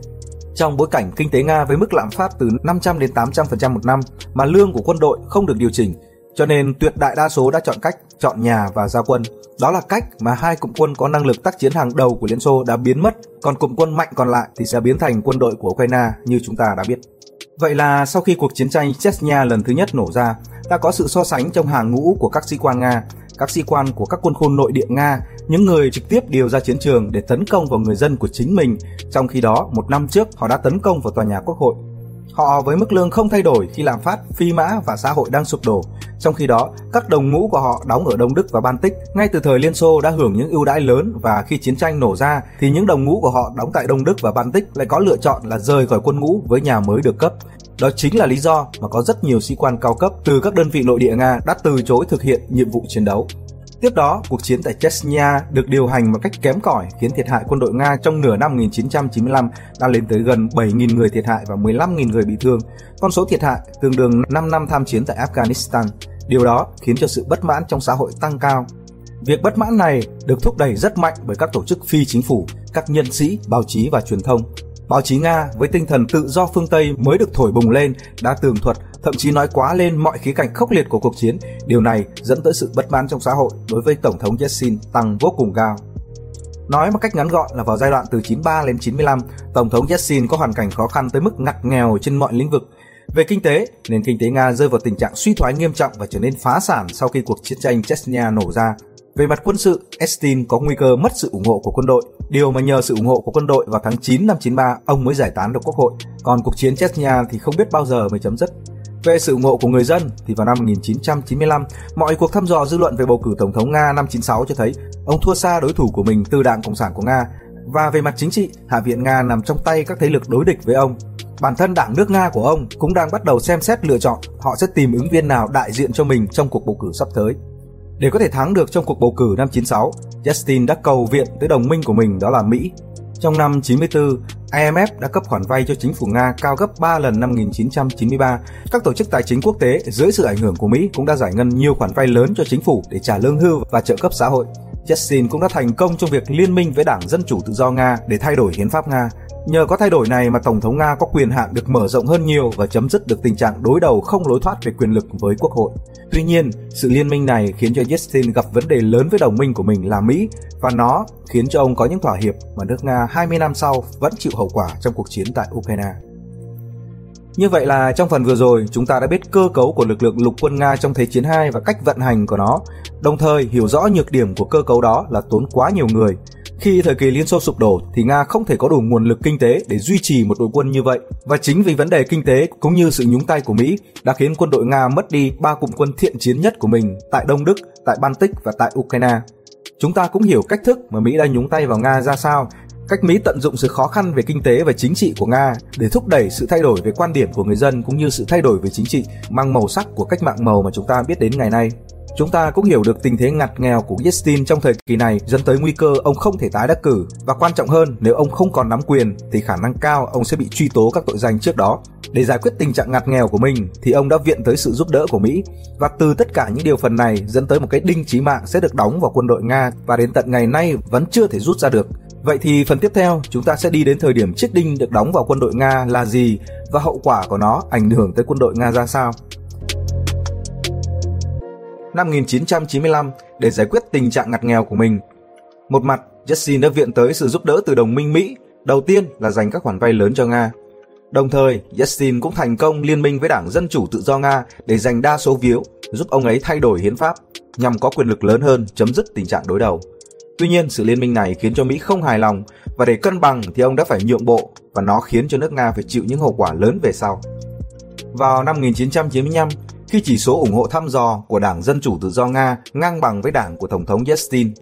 trong bối cảnh kinh tế Nga với mức lạm phát từ 500 đến 800% một năm mà lương của quân đội không được điều chỉnh, cho nên tuyệt đại đa số đã chọn cách chọn nhà và ra quân. Đó là cách mà hai cụm quân có năng lực tác chiến hàng đầu của Liên Xô đã biến mất, còn cụm quân mạnh còn lại thì sẽ biến thành quân đội của Ukraine như chúng ta đã biết. Vậy là sau khi cuộc chiến tranh Chechnya lần thứ nhất nổ ra, đã có sự so sánh trong hàng ngũ của các sĩ quan Nga, các sĩ quan của các quân khu nội địa Nga những người trực tiếp điều ra chiến trường để tấn công vào người dân của chính mình, trong khi đó một năm trước họ đã tấn công vào tòa nhà quốc hội. Họ với mức lương không thay đổi khi lạm phát, phi mã và xã hội đang sụp đổ. Trong khi đó, các đồng ngũ của họ đóng ở Đông Đức và Baltic ngay từ thời Liên Xô đã hưởng những ưu đãi lớn và khi chiến tranh nổ ra thì những đồng ngũ của họ đóng tại Đông Đức và Baltic lại có lựa chọn là rời khỏi quân ngũ với nhà mới được cấp. Đó chính là lý do mà có rất nhiều sĩ quan cao cấp từ các đơn vị nội địa Nga đã từ chối thực hiện nhiệm vụ chiến đấu. Tiếp đó, cuộc chiến tại Chechnya được điều hành một cách kém cỏi khiến thiệt hại quân đội Nga trong nửa năm 1995 đã lên tới gần 7.000 người thiệt hại và 15.000 người bị thương. Con số thiệt hại tương đương 5 năm tham chiến tại Afghanistan. Điều đó khiến cho sự bất mãn trong xã hội tăng cao. Việc bất mãn này được thúc đẩy rất mạnh bởi các tổ chức phi chính phủ, các nhân sĩ, báo chí và truyền thông. Báo chí Nga với tinh thần tự do phương Tây mới được thổi bùng lên đã tường thuật thậm chí nói quá lên mọi khía cạnh khốc liệt của cuộc chiến. Điều này dẫn tới sự bất mãn trong xã hội đối với Tổng thống Yeltsin tăng vô cùng cao. Nói một cách ngắn gọn là vào giai đoạn từ 93 đến 95, Tổng thống Yeltsin có hoàn cảnh khó khăn tới mức ngặt nghèo trên mọi lĩnh vực. Về kinh tế, nền kinh tế Nga rơi vào tình trạng suy thoái nghiêm trọng và trở nên phá sản sau khi cuộc chiến tranh Chechnya nổ ra. Về mặt quân sự, Estin có nguy cơ mất sự ủng hộ của quân đội, điều mà nhờ sự ủng hộ của quân đội vào tháng 9 năm 93 ông mới giải tán được quốc hội. Còn cuộc chiến Chechnya thì không biết bao giờ mới chấm dứt. Về sự ủng hộ của người dân thì vào năm 1995, mọi cuộc thăm dò dư luận về bầu cử tổng thống Nga năm 96 cho thấy ông thua xa đối thủ của mình từ Đảng Cộng sản của Nga. Và về mặt chính trị, Hạ viện Nga nằm trong tay các thế lực đối địch với ông. Bản thân đảng nước Nga của ông cũng đang bắt đầu xem xét lựa chọn họ sẽ tìm ứng viên nào đại diện cho mình trong cuộc bầu cử sắp tới. Để có thể thắng được trong cuộc bầu cử năm 96, Justin đã cầu viện tới đồng minh của mình đó là Mỹ. Trong năm 94, IMF đã cấp khoản vay cho chính phủ Nga cao gấp 3 lần năm 1993. Các tổ chức tài chính quốc tế dưới sự ảnh hưởng của Mỹ cũng đã giải ngân nhiều khoản vay lớn cho chính phủ để trả lương hưu và trợ cấp xã hội. Yeltsin cũng đã thành công trong việc liên minh với Đảng Dân Chủ Tự do Nga để thay đổi hiến pháp Nga. Nhờ có thay đổi này mà Tổng thống Nga có quyền hạn được mở rộng hơn nhiều và chấm dứt được tình trạng đối đầu không lối thoát về quyền lực với Quốc hội. Tuy nhiên, sự liên minh này khiến cho Yeltsin gặp vấn đề lớn với đồng minh của mình là Mỹ và nó khiến cho ông có những thỏa hiệp mà nước Nga 20 năm sau vẫn chịu hậu quả trong cuộc chiến tại Ukraine. Như vậy là trong phần vừa rồi, chúng ta đã biết cơ cấu của lực lượng lục quân Nga trong Thế chiến 2 và cách vận hành của nó, đồng thời hiểu rõ nhược điểm của cơ cấu đó là tốn quá nhiều người. Khi thời kỳ Liên Xô sụp đổ thì Nga không thể có đủ nguồn lực kinh tế để duy trì một đội quân như vậy. Và chính vì vấn đề kinh tế cũng như sự nhúng tay của Mỹ đã khiến quân đội Nga mất đi ba cụm quân thiện chiến nhất của mình tại Đông Đức, tại Baltic và tại Ukraine. Chúng ta cũng hiểu cách thức mà Mỹ đã nhúng tay vào Nga ra sao cách Mỹ tận dụng sự khó khăn về kinh tế và chính trị của Nga để thúc đẩy sự thay đổi về quan điểm của người dân cũng như sự thay đổi về chính trị mang màu sắc của cách mạng màu mà chúng ta biết đến ngày nay. Chúng ta cũng hiểu được tình thế ngặt nghèo của Yeltsin trong thời kỳ này dẫn tới nguy cơ ông không thể tái đắc cử và quan trọng hơn, nếu ông không còn nắm quyền, thì khả năng cao ông sẽ bị truy tố các tội danh trước đó. Để giải quyết tình trạng ngặt nghèo của mình, thì ông đã viện tới sự giúp đỡ của Mỹ và từ tất cả những điều phần này dẫn tới một cái đinh chí mạng sẽ được đóng vào quân đội Nga và đến tận ngày nay vẫn chưa thể rút ra được. Vậy thì phần tiếp theo, chúng ta sẽ đi đến thời điểm chiếc đinh được đóng vào quân đội Nga là gì và hậu quả của nó ảnh hưởng tới quân đội Nga ra sao. Năm 1995, để giải quyết tình trạng ngặt nghèo của mình, một mặt Yeltsin đã viện tới sự giúp đỡ từ đồng minh Mỹ, đầu tiên là dành các khoản vay lớn cho Nga. Đồng thời, Yeltsin cũng thành công liên minh với Đảng Dân Chủ Tự do Nga để giành đa số phiếu, giúp ông ấy thay đổi hiến pháp nhằm có quyền lực lớn hơn chấm dứt tình trạng đối đầu. Tuy nhiên, sự liên minh này khiến cho Mỹ không hài lòng và để cân bằng thì ông đã phải nhượng bộ và nó khiến cho nước Nga phải chịu những hậu quả lớn về sau. Vào năm 1995, khi chỉ số ủng hộ thăm dò của Đảng Dân Chủ Tự do Nga ngang bằng với đảng của Tổng thống Yeltsin,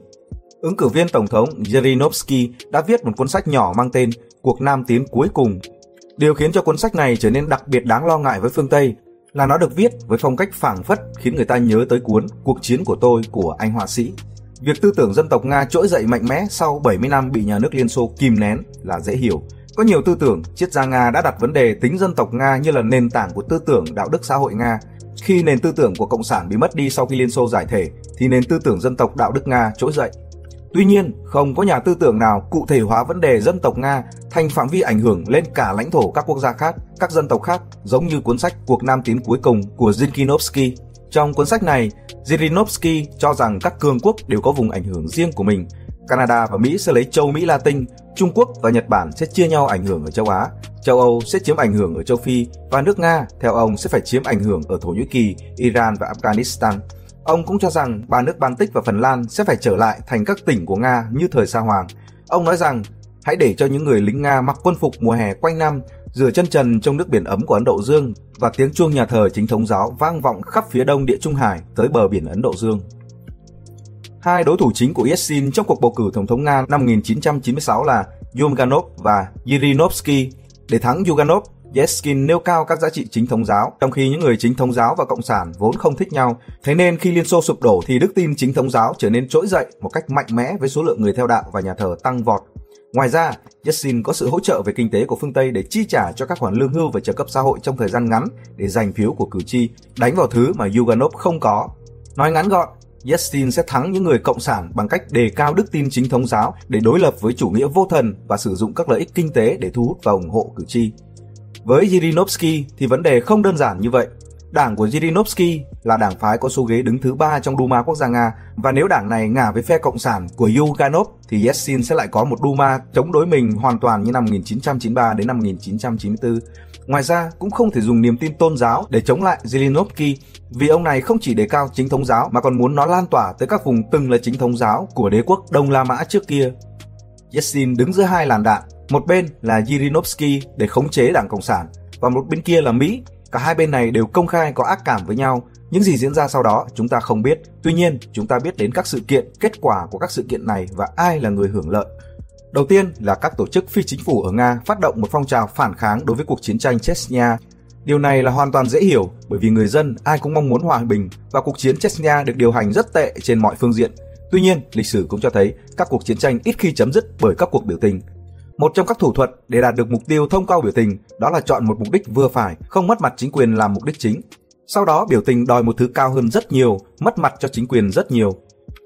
ứng cử viên Tổng thống Zhirinovsky đã viết một cuốn sách nhỏ mang tên Cuộc Nam Tiến Cuối Cùng. Điều khiến cho cuốn sách này trở nên đặc biệt đáng lo ngại với phương Tây là nó được viết với phong cách phảng phất khiến người ta nhớ tới cuốn Cuộc chiến của tôi của anh họa sĩ Việc tư tưởng dân tộc Nga trỗi dậy mạnh mẽ sau 70 năm bị nhà nước Liên Xô kìm nén là dễ hiểu. Có nhiều tư tưởng, triết gia Nga đã đặt vấn đề tính dân tộc Nga như là nền tảng của tư tưởng đạo đức xã hội Nga. Khi nền tư tưởng của Cộng sản bị mất đi sau khi Liên Xô giải thể, thì nền tư tưởng dân tộc đạo đức Nga trỗi dậy. Tuy nhiên, không có nhà tư tưởng nào cụ thể hóa vấn đề dân tộc Nga thành phạm vi ảnh hưởng lên cả lãnh thổ các quốc gia khác, các dân tộc khác, giống như cuốn sách Cuộc Nam Tiến cuối cùng của Zinkinovsky trong cuốn sách này, Zirinovsky cho rằng các cường quốc đều có vùng ảnh hưởng riêng của mình. Canada và Mỹ sẽ lấy châu Mỹ Latin, Trung Quốc và Nhật Bản sẽ chia nhau ảnh hưởng ở châu Á, châu Âu sẽ chiếm ảnh hưởng ở châu Phi và nước Nga, theo ông, sẽ phải chiếm ảnh hưởng ở Thổ Nhĩ Kỳ, Iran và Afghanistan. Ông cũng cho rằng ba nước Baltic và Phần Lan sẽ phải trở lại thành các tỉnh của Nga như thời Sa Hoàng. Ông nói rằng hãy để cho những người lính Nga mặc quân phục mùa hè quanh năm rửa chân trần trong nước biển ấm của Ấn Độ Dương và tiếng chuông nhà thờ chính thống giáo vang vọng khắp phía đông địa Trung Hải tới bờ biển Ấn Độ Dương. Hai đối thủ chính của Yeltsin trong cuộc bầu cử tổng thống Nga năm 1996 là Yuganov và Yirinovsky. Để thắng Yuganov, Yeltsin nêu cao các giá trị chính thống giáo, trong khi những người chính thống giáo và cộng sản vốn không thích nhau. Thế nên khi Liên Xô sụp đổ thì đức tin chính thống giáo trở nên trỗi dậy một cách mạnh mẽ với số lượng người theo đạo và nhà thờ tăng vọt Ngoài ra, Yeltsin có sự hỗ trợ về kinh tế của phương Tây để chi trả cho các khoản lương hưu và trợ cấp xã hội trong thời gian ngắn để giành phiếu của cử tri, đánh vào thứ mà Yuganov không có. Nói ngắn gọn, Yeltsin sẽ thắng những người cộng sản bằng cách đề cao đức tin chính thống giáo để đối lập với chủ nghĩa vô thần và sử dụng các lợi ích kinh tế để thu hút và ủng hộ cử tri. Với Zhirinovsky thì vấn đề không đơn giản như vậy. Đảng của Zhirinovsky là đảng phái có số ghế đứng thứ ba trong Duma quốc gia Nga và nếu đảng này ngả với phe cộng sản của Yuganov thì Yeltsin sẽ lại có một Duma chống đối mình hoàn toàn như năm 1993 đến năm 1994. Ngoài ra, cũng không thể dùng niềm tin tôn giáo để chống lại Zhirinovsky vì ông này không chỉ đề cao chính thống giáo mà còn muốn nó lan tỏa tới các vùng từng là chính thống giáo của đế quốc Đông La Mã trước kia. Yeltsin đứng giữa hai làn đạn, một bên là Zhirinovsky để khống chế đảng Cộng sản và một bên kia là Mỹ Cả hai bên này đều công khai có ác cảm với nhau. Những gì diễn ra sau đó chúng ta không biết. Tuy nhiên, chúng ta biết đến các sự kiện, kết quả của các sự kiện này và ai là người hưởng lợi. Đầu tiên là các tổ chức phi chính phủ ở Nga phát động một phong trào phản kháng đối với cuộc chiến tranh Chechnya. Điều này là hoàn toàn dễ hiểu bởi vì người dân ai cũng mong muốn hòa bình và cuộc chiến Chechnya được điều hành rất tệ trên mọi phương diện. Tuy nhiên, lịch sử cũng cho thấy các cuộc chiến tranh ít khi chấm dứt bởi các cuộc biểu tình một trong các thủ thuật để đạt được mục tiêu thông qua biểu tình đó là chọn một mục đích vừa phải, không mất mặt chính quyền làm mục đích chính. Sau đó biểu tình đòi một thứ cao hơn rất nhiều, mất mặt cho chính quyền rất nhiều.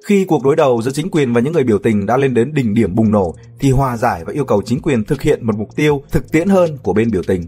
Khi cuộc đối đầu giữa chính quyền và những người biểu tình đã lên đến đỉnh điểm bùng nổ thì hòa giải và yêu cầu chính quyền thực hiện một mục tiêu thực tiễn hơn của bên biểu tình.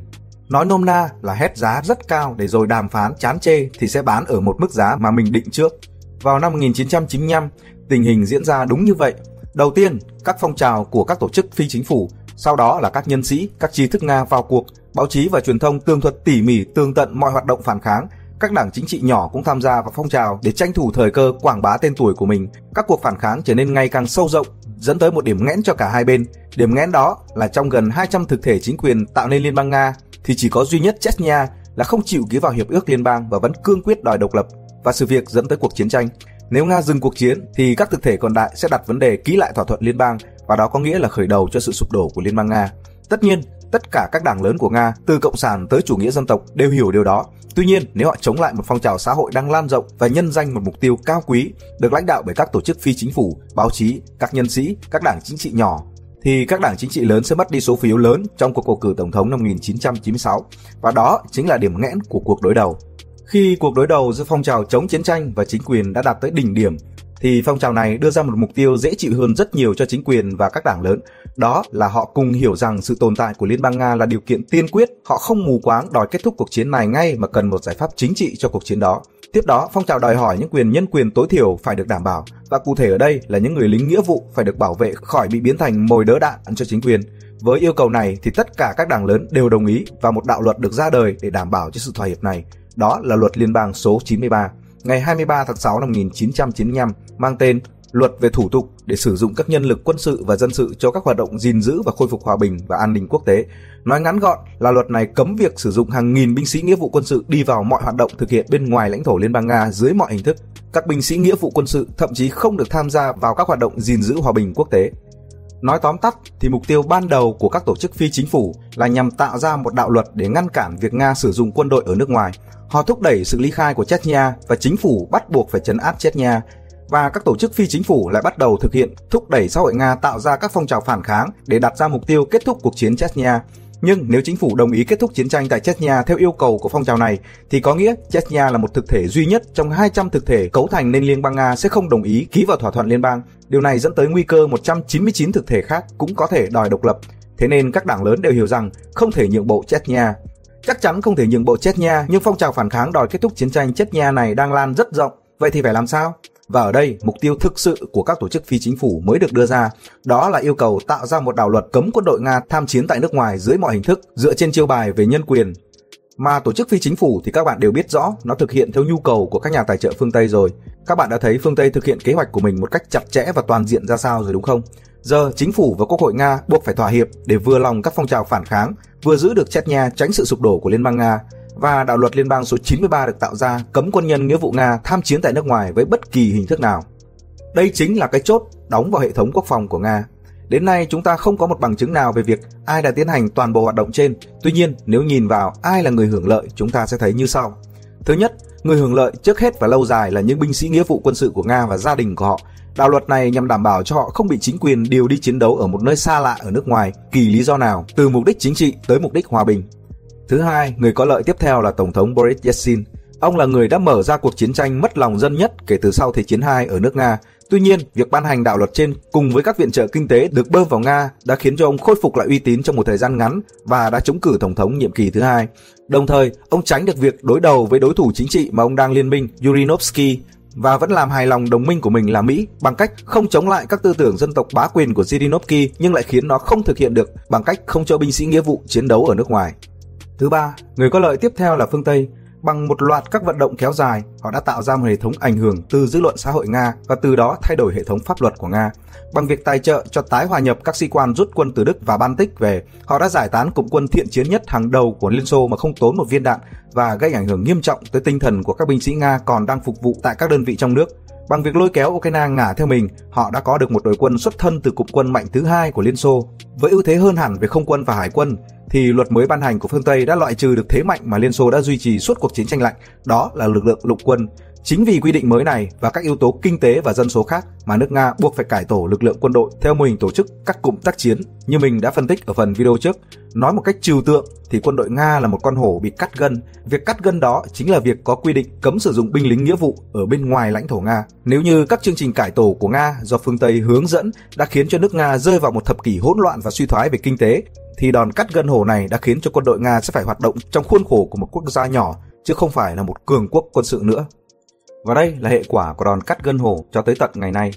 Nói nôm na là hét giá rất cao để rồi đàm phán chán chê thì sẽ bán ở một mức giá mà mình định trước. Vào năm 1995, tình hình diễn ra đúng như vậy. Đầu tiên, các phong trào của các tổ chức phi chính phủ, sau đó là các nhân sĩ, các trí thức Nga vào cuộc, báo chí và truyền thông tường thuật tỉ mỉ tường tận mọi hoạt động phản kháng, các đảng chính trị nhỏ cũng tham gia vào phong trào để tranh thủ thời cơ quảng bá tên tuổi của mình. Các cuộc phản kháng trở nên ngày càng sâu rộng, dẫn tới một điểm nghẽn cho cả hai bên. Điểm nghẽn đó là trong gần 200 thực thể chính quyền tạo nên Liên bang Nga thì chỉ có duy nhất Chechnya là không chịu ký vào hiệp ước liên bang và vẫn cương quyết đòi độc lập và sự việc dẫn tới cuộc chiến tranh. Nếu Nga dừng cuộc chiến thì các thực thể còn lại sẽ đặt vấn đề ký lại thỏa thuận liên bang và đó có nghĩa là khởi đầu cho sự sụp đổ của Liên bang Nga. Tất nhiên, tất cả các đảng lớn của Nga, từ cộng sản tới chủ nghĩa dân tộc đều hiểu điều đó. Tuy nhiên, nếu họ chống lại một phong trào xã hội đang lan rộng và nhân danh một mục tiêu cao quý, được lãnh đạo bởi các tổ chức phi chính phủ, báo chí, các nhân sĩ, các đảng chính trị nhỏ thì các đảng chính trị lớn sẽ mất đi số phiếu lớn trong cuộc bầu cử tổng thống năm 1996 và đó chính là điểm nghẽn của cuộc đối đầu. Khi cuộc đối đầu giữa phong trào chống chiến tranh và chính quyền đã đạt tới đỉnh điểm thì phong trào này đưa ra một mục tiêu dễ chịu hơn rất nhiều cho chính quyền và các đảng lớn. Đó là họ cùng hiểu rằng sự tồn tại của Liên bang Nga là điều kiện tiên quyết. Họ không mù quáng đòi kết thúc cuộc chiến này ngay mà cần một giải pháp chính trị cho cuộc chiến đó. Tiếp đó, phong trào đòi hỏi những quyền nhân quyền tối thiểu phải được đảm bảo và cụ thể ở đây là những người lính nghĩa vụ phải được bảo vệ khỏi bị biến thành mồi đỡ đạn cho chính quyền. Với yêu cầu này thì tất cả các đảng lớn đều đồng ý và một đạo luật được ra đời để đảm bảo cho sự thỏa hiệp này. Đó là luật liên bang số 93 ngày 23 tháng 6 năm 1995 mang tên Luật về thủ tục để sử dụng các nhân lực quân sự và dân sự cho các hoạt động gìn giữ và khôi phục hòa bình và an ninh quốc tế. Nói ngắn gọn là luật này cấm việc sử dụng hàng nghìn binh sĩ nghĩa vụ quân sự đi vào mọi hoạt động thực hiện bên ngoài lãnh thổ Liên bang Nga dưới mọi hình thức. Các binh sĩ nghĩa vụ quân sự thậm chí không được tham gia vào các hoạt động gìn giữ hòa bình quốc tế. Nói tóm tắt thì mục tiêu ban đầu của các tổ chức phi chính phủ là nhằm tạo ra một đạo luật để ngăn cản việc Nga sử dụng quân đội ở nước ngoài. Họ thúc đẩy sự ly khai của Chechnya và chính phủ bắt buộc phải chấn áp Chechnya và các tổ chức phi chính phủ lại bắt đầu thực hiện thúc đẩy xã hội Nga tạo ra các phong trào phản kháng để đặt ra mục tiêu kết thúc cuộc chiến Chechnya. Nhưng nếu chính phủ đồng ý kết thúc chiến tranh tại Chechnya theo yêu cầu của phong trào này, thì có nghĩa Chechnya là một thực thể duy nhất trong 200 thực thể cấu thành nên Liên bang Nga sẽ không đồng ý ký vào thỏa thuận liên bang. Điều này dẫn tới nguy cơ 199 thực thể khác cũng có thể đòi độc lập. Thế nên các đảng lớn đều hiểu rằng không thể nhượng bộ Chechnya. Chắc chắn không thể nhượng bộ Chechnya, nhưng phong trào phản kháng đòi kết thúc chiến tranh Chechnya này đang lan rất rộng. Vậy thì phải làm sao? Và ở đây, mục tiêu thực sự của các tổ chức phi chính phủ mới được đưa ra, đó là yêu cầu tạo ra một đạo luật cấm quân đội Nga tham chiến tại nước ngoài dưới mọi hình thức dựa trên chiêu bài về nhân quyền. Mà tổ chức phi chính phủ thì các bạn đều biết rõ nó thực hiện theo nhu cầu của các nhà tài trợ phương Tây rồi. Các bạn đã thấy phương Tây thực hiện kế hoạch của mình một cách chặt chẽ và toàn diện ra sao rồi đúng không? Giờ chính phủ và quốc hội Nga buộc phải thỏa hiệp để vừa lòng các phong trào phản kháng, vừa giữ được Chechnya tránh sự sụp đổ của Liên bang Nga và đạo luật liên bang số 93 được tạo ra cấm quân nhân nghĩa vụ Nga tham chiến tại nước ngoài với bất kỳ hình thức nào. Đây chính là cái chốt đóng vào hệ thống quốc phòng của Nga. Đến nay chúng ta không có một bằng chứng nào về việc ai đã tiến hành toàn bộ hoạt động trên. Tuy nhiên, nếu nhìn vào ai là người hưởng lợi, chúng ta sẽ thấy như sau. Thứ nhất, người hưởng lợi trước hết và lâu dài là những binh sĩ nghĩa vụ quân sự của Nga và gia đình của họ. Đạo luật này nhằm đảm bảo cho họ không bị chính quyền điều đi chiến đấu ở một nơi xa lạ ở nước ngoài, kỳ lý do nào, từ mục đích chính trị tới mục đích hòa bình. Thứ hai, người có lợi tiếp theo là Tổng thống Boris Yeltsin. Ông là người đã mở ra cuộc chiến tranh mất lòng dân nhất kể từ sau Thế chiến II ở nước Nga. Tuy nhiên, việc ban hành đạo luật trên cùng với các viện trợ kinh tế được bơm vào Nga đã khiến cho ông khôi phục lại uy tín trong một thời gian ngắn và đã chống cử tổng thống nhiệm kỳ thứ hai. Đồng thời, ông tránh được việc đối đầu với đối thủ chính trị mà ông đang liên minh Yurinovsky và vẫn làm hài lòng đồng minh của mình là Mỹ bằng cách không chống lại các tư tưởng dân tộc bá quyền của Zirinovsky nhưng lại khiến nó không thực hiện được bằng cách không cho binh sĩ nghĩa vụ chiến đấu ở nước ngoài. Thứ ba, người có lợi tiếp theo là phương Tây. Bằng một loạt các vận động kéo dài, họ đã tạo ra một hệ thống ảnh hưởng từ dư luận xã hội Nga và từ đó thay đổi hệ thống pháp luật của Nga. Bằng việc tài trợ cho tái hòa nhập các sĩ quan rút quân từ Đức và Baltic về, họ đã giải tán cụm quân thiện chiến nhất hàng đầu của Liên Xô mà không tốn một viên đạn và gây ảnh hưởng nghiêm trọng tới tinh thần của các binh sĩ Nga còn đang phục vụ tại các đơn vị trong nước. Bằng việc lôi kéo Ukraine ngả theo mình, họ đã có được một đội quân xuất thân từ cụm quân mạnh thứ hai của Liên Xô. Với ưu thế hơn hẳn về không quân và hải quân, thì luật mới ban hành của phương Tây đã loại trừ được thế mạnh mà Liên Xô đã duy trì suốt cuộc chiến tranh lạnh, đó là lực lượng lục quân. Chính vì quy định mới này và các yếu tố kinh tế và dân số khác mà nước Nga buộc phải cải tổ lực lượng quân đội theo mô hình tổ chức các cụm tác chiến như mình đã phân tích ở phần video trước. Nói một cách trừu tượng thì quân đội Nga là một con hổ bị cắt gân. Việc cắt gân đó chính là việc có quy định cấm sử dụng binh lính nghĩa vụ ở bên ngoài lãnh thổ Nga. Nếu như các chương trình cải tổ của Nga do phương Tây hướng dẫn đã khiến cho nước Nga rơi vào một thập kỷ hỗn loạn và suy thoái về kinh tế, thì đòn cắt gân hổ này đã khiến cho quân đội Nga sẽ phải hoạt động trong khuôn khổ của một quốc gia nhỏ chứ không phải là một cường quốc quân sự nữa. Và đây là hệ quả của đòn cắt gân hổ cho tới tận ngày nay.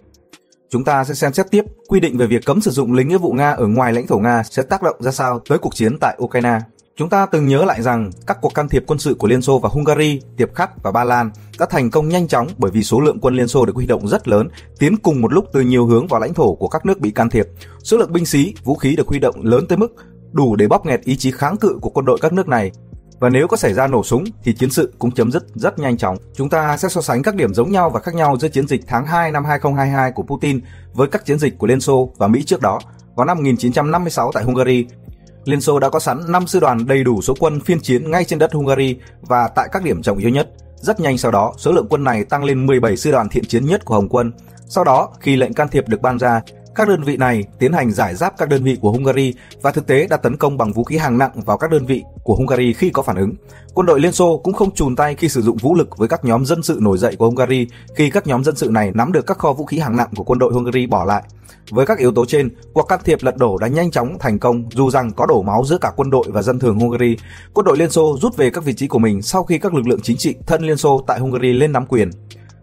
Chúng ta sẽ xem xét tiếp quy định về việc cấm sử dụng lính nghĩa vụ Nga ở ngoài lãnh thổ Nga sẽ tác động ra sao tới cuộc chiến tại Ukraine. Chúng ta từng nhớ lại rằng các cuộc can thiệp quân sự của Liên Xô và Hungary, Tiệp Khắc và Ba Lan đã thành công nhanh chóng bởi vì số lượng quân Liên Xô được huy động rất lớn, tiến cùng một lúc từ nhiều hướng vào lãnh thổ của các nước bị can thiệp. Số lượng binh sĩ, vũ khí được huy động lớn tới mức đủ để bóp nghẹt ý chí kháng cự của quân đội các nước này và nếu có xảy ra nổ súng thì chiến sự cũng chấm dứt rất nhanh chóng. Chúng ta sẽ so sánh các điểm giống nhau và khác nhau giữa chiến dịch tháng 2 năm 2022 của Putin với các chiến dịch của Liên Xô và Mỹ trước đó. Vào năm 1956 tại Hungary, Liên Xô đã có sẵn 5 sư đoàn đầy đủ số quân phiên chiến ngay trên đất Hungary và tại các điểm trọng yếu nhất. Rất nhanh sau đó, số lượng quân này tăng lên 17 sư đoàn thiện chiến nhất của Hồng quân. Sau đó, khi lệnh can thiệp được ban ra, các đơn vị này tiến hành giải giáp các đơn vị của Hungary và thực tế đã tấn công bằng vũ khí hạng nặng vào các đơn vị của Hungary khi có phản ứng. Quân đội Liên Xô cũng không chùn tay khi sử dụng vũ lực với các nhóm dân sự nổi dậy của Hungary khi các nhóm dân sự này nắm được các kho vũ khí hạng nặng của quân đội Hungary bỏ lại. Với các yếu tố trên, cuộc can thiệp lật đổ đã nhanh chóng thành công dù rằng có đổ máu giữa cả quân đội và dân thường Hungary. Quân đội Liên Xô rút về các vị trí của mình sau khi các lực lượng chính trị thân Liên Xô tại Hungary lên nắm quyền.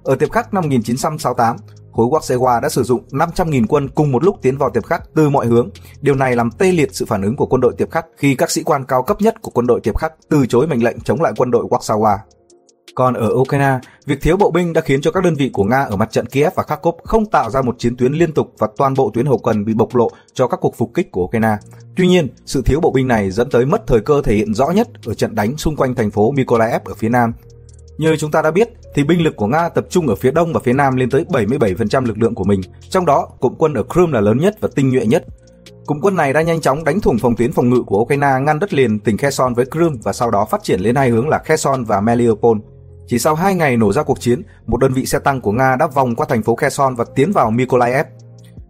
Ở tiệp khắc năm 1968, khối Warsaw đã sử dụng 500.000 quân cùng một lúc tiến vào Tiệp Khắc từ mọi hướng. Điều này làm tê liệt sự phản ứng của quân đội Tiệp Khắc khi các sĩ quan cao cấp nhất của quân đội Tiệp Khắc từ chối mệnh lệnh chống lại quân đội Warsaw. Còn ở Ukraine, việc thiếu bộ binh đã khiến cho các đơn vị của Nga ở mặt trận Kiev và Kharkov không tạo ra một chiến tuyến liên tục và toàn bộ tuyến hậu cần bị bộc lộ cho các cuộc phục kích của Ukraine. Tuy nhiên, sự thiếu bộ binh này dẫn tới mất thời cơ thể hiện rõ nhất ở trận đánh xung quanh thành phố Mykolaiv ở phía nam như chúng ta đã biết, thì binh lực của Nga tập trung ở phía đông và phía nam lên tới 77% lực lượng của mình, trong đó cụm quân ở Crimea là lớn nhất và tinh nhuệ nhất. Cụm quân này đã nhanh chóng đánh thủng phòng tuyến phòng ngự của Ukraine ngăn đất liền tỉnh Kherson với Crimea và sau đó phát triển lên hai hướng là Kherson và Mariupol. Chỉ sau hai ngày nổ ra cuộc chiến, một đơn vị xe tăng của Nga đã vòng qua thành phố Kherson và tiến vào Mykolaiv.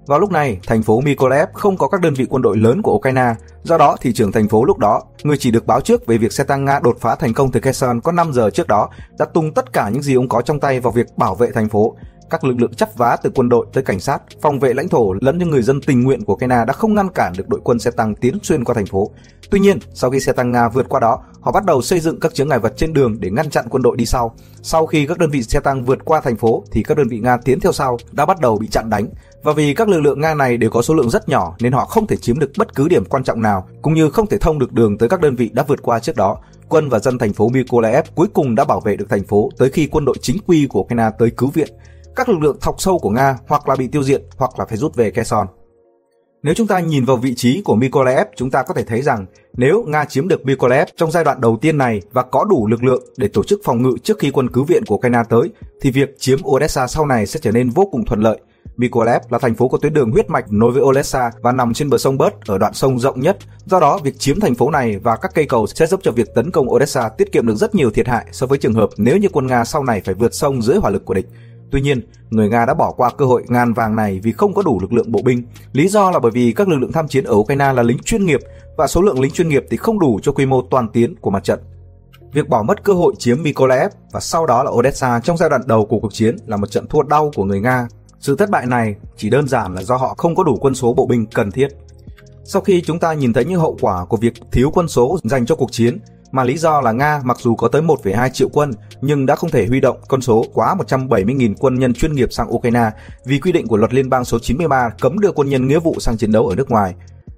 Vào lúc này, thành phố Mykolaiv không có các đơn vị quân đội lớn của Ukraine, do đó thị trưởng thành phố lúc đó, người chỉ được báo trước về việc xe tăng Nga đột phá thành công từ Kherson có 5 giờ trước đó, đã tung tất cả những gì ông có trong tay vào việc bảo vệ thành phố. Các lực lượng chấp vá từ quân đội tới cảnh sát, phòng vệ lãnh thổ lẫn những người dân tình nguyện của Ukraine đã không ngăn cản được đội quân xe tăng tiến xuyên qua thành phố. Tuy nhiên, sau khi xe tăng Nga vượt qua đó, họ bắt đầu xây dựng các chướng ngại vật trên đường để ngăn chặn quân đội đi sau. Sau khi các đơn vị xe tăng vượt qua thành phố thì các đơn vị Nga tiến theo sau đã bắt đầu bị chặn đánh và vì các lực lượng Nga này đều có số lượng rất nhỏ nên họ không thể chiếm được bất cứ điểm quan trọng nào, cũng như không thể thông được đường tới các đơn vị đã vượt qua trước đó. Quân và dân thành phố Mykolaiv cuối cùng đã bảo vệ được thành phố tới khi quân đội chính quy của Ukraine tới cứu viện. Các lực lượng thọc sâu của Nga hoặc là bị tiêu diệt hoặc là phải rút về Kherson. Nếu chúng ta nhìn vào vị trí của Mykolaiv, chúng ta có thể thấy rằng nếu Nga chiếm được Mykolaiv trong giai đoạn đầu tiên này và có đủ lực lượng để tổ chức phòng ngự trước khi quân cứu viện của Ukraine tới, thì việc chiếm Odessa sau này sẽ trở nên vô cùng thuận lợi Mykolaiv là thành phố có tuyến đường huyết mạch nối với Odessa và nằm trên bờ sông Bớt ở đoạn sông rộng nhất. Do đó, việc chiếm thành phố này và các cây cầu sẽ giúp cho việc tấn công Odessa tiết kiệm được rất nhiều thiệt hại so với trường hợp nếu như quân Nga sau này phải vượt sông dưới hỏa lực của địch. Tuy nhiên, người Nga đã bỏ qua cơ hội ngàn vàng này vì không có đủ lực lượng bộ binh. Lý do là bởi vì các lực lượng tham chiến ở Ukraine là lính chuyên nghiệp và số lượng lính chuyên nghiệp thì không đủ cho quy mô toàn tiến của mặt trận. Việc bỏ mất cơ hội chiếm Mykolaiv và sau đó là Odessa trong giai đoạn đầu của cuộc chiến là một trận thua đau của người Nga sự thất bại này chỉ đơn giản là do họ không có đủ quân số bộ binh cần thiết. Sau khi chúng ta nhìn thấy những hậu quả của việc thiếu quân số dành cho cuộc chiến, mà lý do là Nga mặc dù có tới 1,2 triệu quân nhưng đã không thể huy động con số quá 170.000 quân nhân chuyên nghiệp sang Ukraine vì quy định của luật liên bang số 93 cấm đưa quân nhân nghĩa vụ sang chiến đấu ở nước ngoài.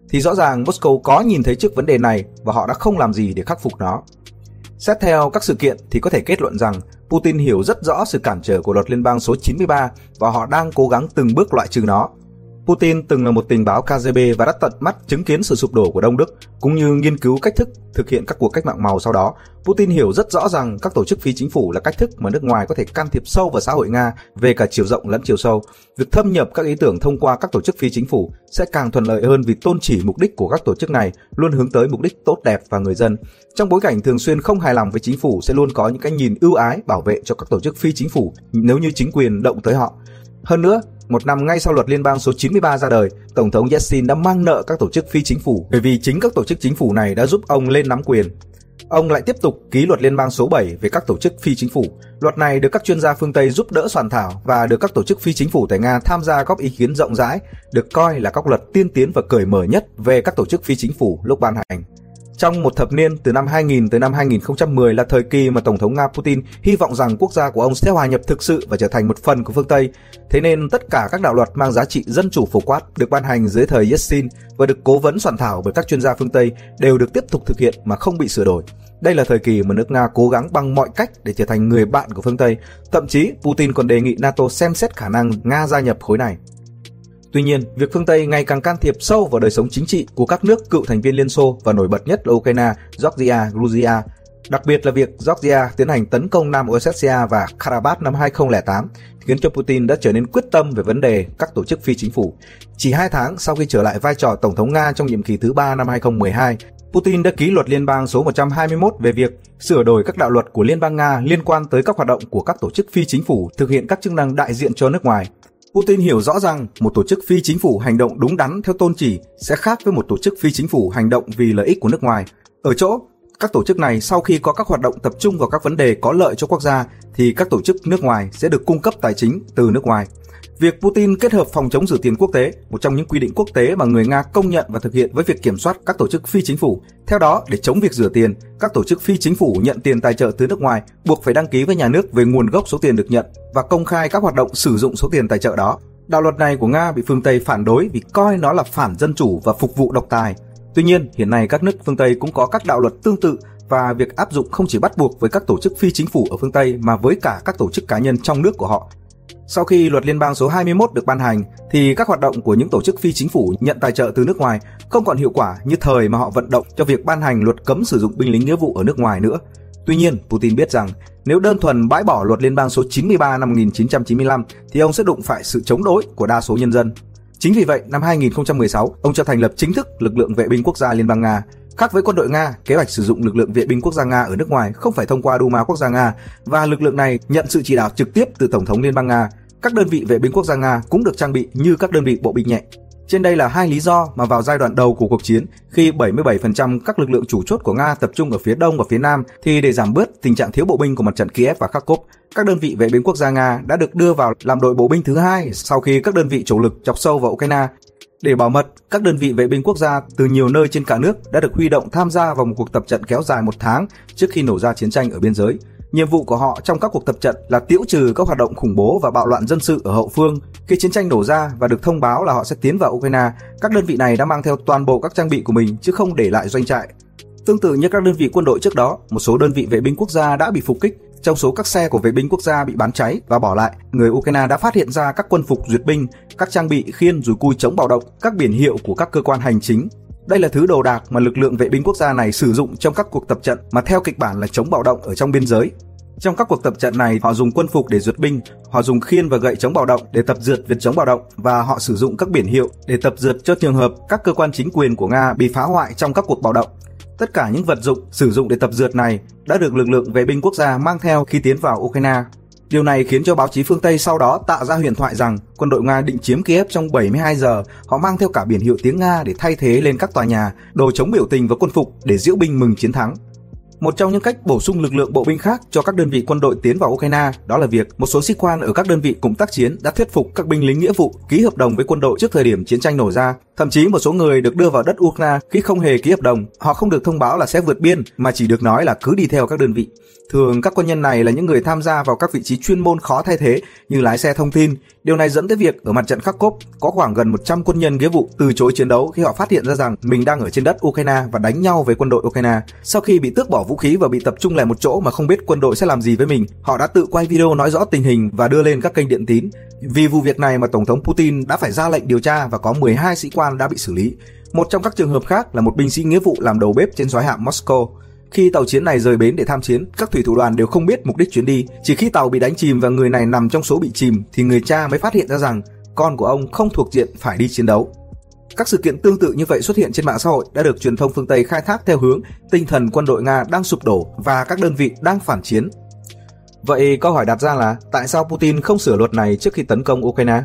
Thì rõ ràng Moscow có nhìn thấy trước vấn đề này và họ đã không làm gì để khắc phục nó. Xét theo các sự kiện thì có thể kết luận rằng Putin hiểu rất rõ sự cản trở của luật liên bang số 93 và họ đang cố gắng từng bước loại trừ nó. Putin từng là một tình báo KGB và đã tận mắt chứng kiến sự sụp đổ của Đông Đức, cũng như nghiên cứu cách thức thực hiện các cuộc cách mạng màu sau đó. Putin hiểu rất rõ rằng các tổ chức phi chính phủ là cách thức mà nước ngoài có thể can thiệp sâu vào xã hội Nga về cả chiều rộng lẫn chiều sâu. Việc thâm nhập các ý tưởng thông qua các tổ chức phi chính phủ sẽ càng thuận lợi hơn vì tôn chỉ mục đích của các tổ chức này luôn hướng tới mục đích tốt đẹp và người dân. Trong bối cảnh thường xuyên không hài lòng với chính phủ sẽ luôn có những cái nhìn ưu ái bảo vệ cho các tổ chức phi chính phủ nếu như chính quyền động tới họ. Hơn nữa, một năm ngay sau luật liên bang số 93 ra đời, Tổng thống Yeltsin đã mang nợ các tổ chức phi chính phủ bởi vì chính các tổ chức chính phủ này đã giúp ông lên nắm quyền. Ông lại tiếp tục ký luật liên bang số 7 về các tổ chức phi chính phủ. Luật này được các chuyên gia phương Tây giúp đỡ soạn thảo và được các tổ chức phi chính phủ tại Nga tham gia góp ý kiến rộng rãi, được coi là các luật tiên tiến và cởi mở nhất về các tổ chức phi chính phủ lúc ban hành. Trong một thập niên từ năm 2000 tới năm 2010 là thời kỳ mà Tổng thống Nga Putin hy vọng rằng quốc gia của ông sẽ hòa nhập thực sự và trở thành một phần của phương Tây. Thế nên tất cả các đạo luật mang giá trị dân chủ phổ quát được ban hành dưới thời Yeltsin và được cố vấn soạn thảo bởi các chuyên gia phương Tây đều được tiếp tục thực hiện mà không bị sửa đổi. Đây là thời kỳ mà nước Nga cố gắng bằng mọi cách để trở thành người bạn của phương Tây. Thậm chí Putin còn đề nghị NATO xem xét khả năng Nga gia nhập khối này. Tuy nhiên, việc phương Tây ngày càng can thiệp sâu vào đời sống chính trị của các nước cựu thành viên Liên Xô và nổi bật nhất là Ukraine, Georgia, Georgia, đặc biệt là việc Georgia tiến hành tấn công Nam Ossetia và Karabakh năm 2008 khiến cho Putin đã trở nên quyết tâm về vấn đề các tổ chức phi chính phủ. Chỉ hai tháng sau khi trở lại vai trò Tổng thống Nga trong nhiệm kỳ thứ ba năm 2012, Putin đã ký luật liên bang số 121 về việc sửa đổi các đạo luật của Liên bang Nga liên quan tới các hoạt động của các tổ chức phi chính phủ thực hiện các chức năng đại diện cho nước ngoài. Putin hiểu rõ rằng một tổ chức phi chính phủ hành động đúng đắn theo tôn chỉ sẽ khác với một tổ chức phi chính phủ hành động vì lợi ích của nước ngoài. Ở chỗ, các tổ chức này sau khi có các hoạt động tập trung vào các vấn đề có lợi cho quốc gia thì các tổ chức nước ngoài sẽ được cung cấp tài chính từ nước ngoài. Việc Putin kết hợp phòng chống rửa tiền quốc tế, một trong những quy định quốc tế mà người Nga công nhận và thực hiện với việc kiểm soát các tổ chức phi chính phủ. Theo đó, để chống việc rửa tiền, các tổ chức phi chính phủ nhận tiền tài trợ từ nước ngoài buộc phải đăng ký với nhà nước về nguồn gốc số tiền được nhận và công khai các hoạt động sử dụng số tiền tài trợ đó. Đạo luật này của Nga bị phương Tây phản đối vì coi nó là phản dân chủ và phục vụ độc tài. Tuy nhiên, hiện nay các nước phương Tây cũng có các đạo luật tương tự và việc áp dụng không chỉ bắt buộc với các tổ chức phi chính phủ ở phương Tây mà với cả các tổ chức cá nhân trong nước của họ. Sau khi luật liên bang số 21 được ban hành thì các hoạt động của những tổ chức phi chính phủ nhận tài trợ từ nước ngoài không còn hiệu quả như thời mà họ vận động cho việc ban hành luật cấm sử dụng binh lính nghĩa vụ ở nước ngoài nữa. Tuy nhiên, Putin biết rằng nếu đơn thuần bãi bỏ luật liên bang số 93 năm 1995 thì ông sẽ đụng phải sự chống đối của đa số nhân dân. Chính vì vậy, năm 2016, ông cho thành lập chính thức lực lượng vệ binh quốc gia Liên bang Nga. Khác với quân đội Nga, kế hoạch sử dụng lực lượng vệ binh quốc gia Nga ở nước ngoài không phải thông qua Duma quốc gia Nga và lực lượng này nhận sự chỉ đạo trực tiếp từ Tổng thống Liên bang Nga. Các đơn vị vệ binh quốc gia Nga cũng được trang bị như các đơn vị bộ binh nhẹ. Trên đây là hai lý do mà vào giai đoạn đầu của cuộc chiến, khi 77% các lực lượng chủ chốt của Nga tập trung ở phía đông và phía nam, thì để giảm bớt tình trạng thiếu bộ binh của mặt trận Kiev và Kharkov, các đơn vị vệ binh quốc gia Nga đã được đưa vào làm đội bộ binh thứ hai sau khi các đơn vị chủ lực chọc sâu vào Ukraine. Để bảo mật, các đơn vị vệ binh quốc gia từ nhiều nơi trên cả nước đã được huy động tham gia vào một cuộc tập trận kéo dài một tháng trước khi nổ ra chiến tranh ở biên giới. Nhiệm vụ của họ trong các cuộc tập trận là tiễu trừ các hoạt động khủng bố và bạo loạn dân sự ở hậu phương. Khi chiến tranh nổ ra và được thông báo là họ sẽ tiến vào Ukraine, các đơn vị này đã mang theo toàn bộ các trang bị của mình chứ không để lại doanh trại. Tương tự như các đơn vị quân đội trước đó, một số đơn vị vệ binh quốc gia đã bị phục kích. Trong số các xe của vệ binh quốc gia bị bán cháy và bỏ lại, người Ukraine đã phát hiện ra các quân phục duyệt binh, các trang bị khiên rùi cui chống bạo động, các biển hiệu của các cơ quan hành chính, đây là thứ đồ đạc mà lực lượng vệ binh quốc gia này sử dụng trong các cuộc tập trận mà theo kịch bản là chống bạo động ở trong biên giới. Trong các cuộc tập trận này, họ dùng quân phục để duyệt binh, họ dùng khiên và gậy chống bạo động để tập dượt việc chống bạo động và họ sử dụng các biển hiệu để tập dượt cho trường hợp các cơ quan chính quyền của Nga bị phá hoại trong các cuộc bạo động. Tất cả những vật dụng sử dụng để tập dượt này đã được lực lượng vệ binh quốc gia mang theo khi tiến vào Ukraine. Điều này khiến cho báo chí phương Tây sau đó tạo ra huyền thoại rằng quân đội Nga định chiếm Kiev trong 72 giờ. Họ mang theo cả biển hiệu tiếng Nga để thay thế lên các tòa nhà, đồ chống biểu tình và quân phục để diễu binh mừng chiến thắng. Một trong những cách bổ sung lực lượng bộ binh khác cho các đơn vị quân đội tiến vào Ukraine đó là việc một số sĩ quan ở các đơn vị cùng tác chiến đã thuyết phục các binh lính nghĩa vụ ký hợp đồng với quân đội trước thời điểm chiến tranh nổ ra. Thậm chí một số người được đưa vào đất Ukraine khi không hề ký hợp đồng, họ không được thông báo là sẽ vượt biên mà chỉ được nói là cứ đi theo các đơn vị. Thường các quân nhân này là những người tham gia vào các vị trí chuyên môn khó thay thế như lái xe thông tin. Điều này dẫn tới việc ở mặt trận Kharkov có khoảng gần 100 quân nhân nghĩa vụ từ chối chiến đấu khi họ phát hiện ra rằng mình đang ở trên đất Ukraine và đánh nhau với quân đội Ukraine. Sau khi bị tước bỏ vũ khí và bị tập trung lại một chỗ mà không biết quân đội sẽ làm gì với mình, họ đã tự quay video nói rõ tình hình và đưa lên các kênh điện tín. Vì vụ việc này mà Tổng thống Putin đã phải ra lệnh điều tra và có 12 sĩ quan đã bị xử lý. Một trong các trường hợp khác là một binh sĩ nghĩa vụ làm đầu bếp trên soái hạm Moscow. Khi tàu chiến này rời bến để tham chiến, các thủy thủ đoàn đều không biết mục đích chuyến đi. Chỉ khi tàu bị đánh chìm và người này nằm trong số bị chìm thì người cha mới phát hiện ra rằng con của ông không thuộc diện phải đi chiến đấu. Các sự kiện tương tự như vậy xuất hiện trên mạng xã hội đã được truyền thông phương Tây khai thác theo hướng tinh thần quân đội Nga đang sụp đổ và các đơn vị đang phản chiến. Vậy câu hỏi đặt ra là tại sao Putin không sửa luật này trước khi tấn công Ukraine?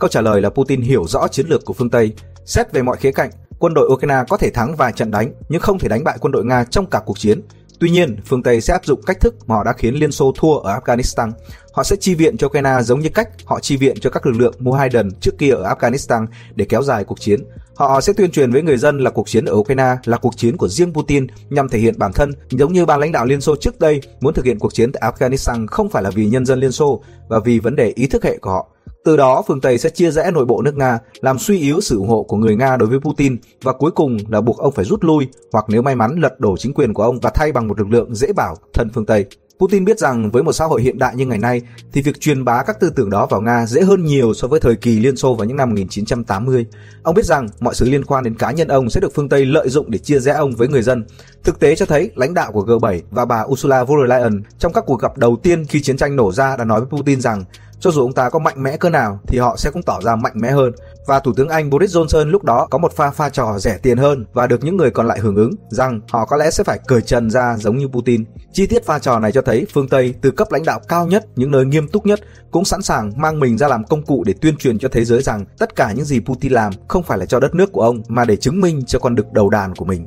Câu trả lời là Putin hiểu rõ chiến lược của phương Tây. Xét về mọi khía cạnh, quân đội Ukraine có thể thắng vài trận đánh nhưng không thể đánh bại quân đội Nga trong cả cuộc chiến. Tuy nhiên, phương Tây sẽ áp dụng cách thức mà họ đã khiến Liên Xô thua ở Afghanistan. Họ sẽ chi viện cho Ukraine giống như cách họ chi viện cho các lực lượng Mujahideen trước kia ở Afghanistan để kéo dài cuộc chiến. Họ sẽ tuyên truyền với người dân là cuộc chiến ở Ukraine là cuộc chiến của riêng Putin nhằm thể hiện bản thân, giống như ban lãnh đạo Liên Xô trước đây muốn thực hiện cuộc chiến tại Afghanistan không phải là vì nhân dân Liên Xô và vì vấn đề ý thức hệ của họ. Từ đó, phương Tây sẽ chia rẽ nội bộ nước Nga, làm suy yếu sự ủng hộ của người Nga đối với Putin và cuối cùng là buộc ông phải rút lui hoặc nếu may mắn lật đổ chính quyền của ông và thay bằng một lực lượng dễ bảo thân phương Tây. Putin biết rằng với một xã hội hiện đại như ngày nay thì việc truyền bá các tư tưởng đó vào Nga dễ hơn nhiều so với thời kỳ Liên Xô vào những năm 1980. Ông biết rằng mọi sự liên quan đến cá nhân ông sẽ được phương Tây lợi dụng để chia rẽ ông với người dân. Thực tế cho thấy lãnh đạo của G7 và bà Ursula von der Leyen trong các cuộc gặp đầu tiên khi chiến tranh nổ ra đã nói với Putin rằng cho dù ông ta có mạnh mẽ cỡ nào thì họ sẽ cũng tỏ ra mạnh mẽ hơn. Và Thủ tướng Anh Boris Johnson lúc đó có một pha pha trò rẻ tiền hơn và được những người còn lại hưởng ứng rằng họ có lẽ sẽ phải cởi trần ra giống như Putin. Chi tiết pha trò này cho thấy phương Tây từ cấp lãnh đạo cao nhất, những nơi nghiêm túc nhất cũng sẵn sàng mang mình ra làm công cụ để tuyên truyền cho thế giới rằng tất cả những gì Putin làm không phải là cho đất nước của ông mà để chứng minh cho con đực đầu đàn của mình.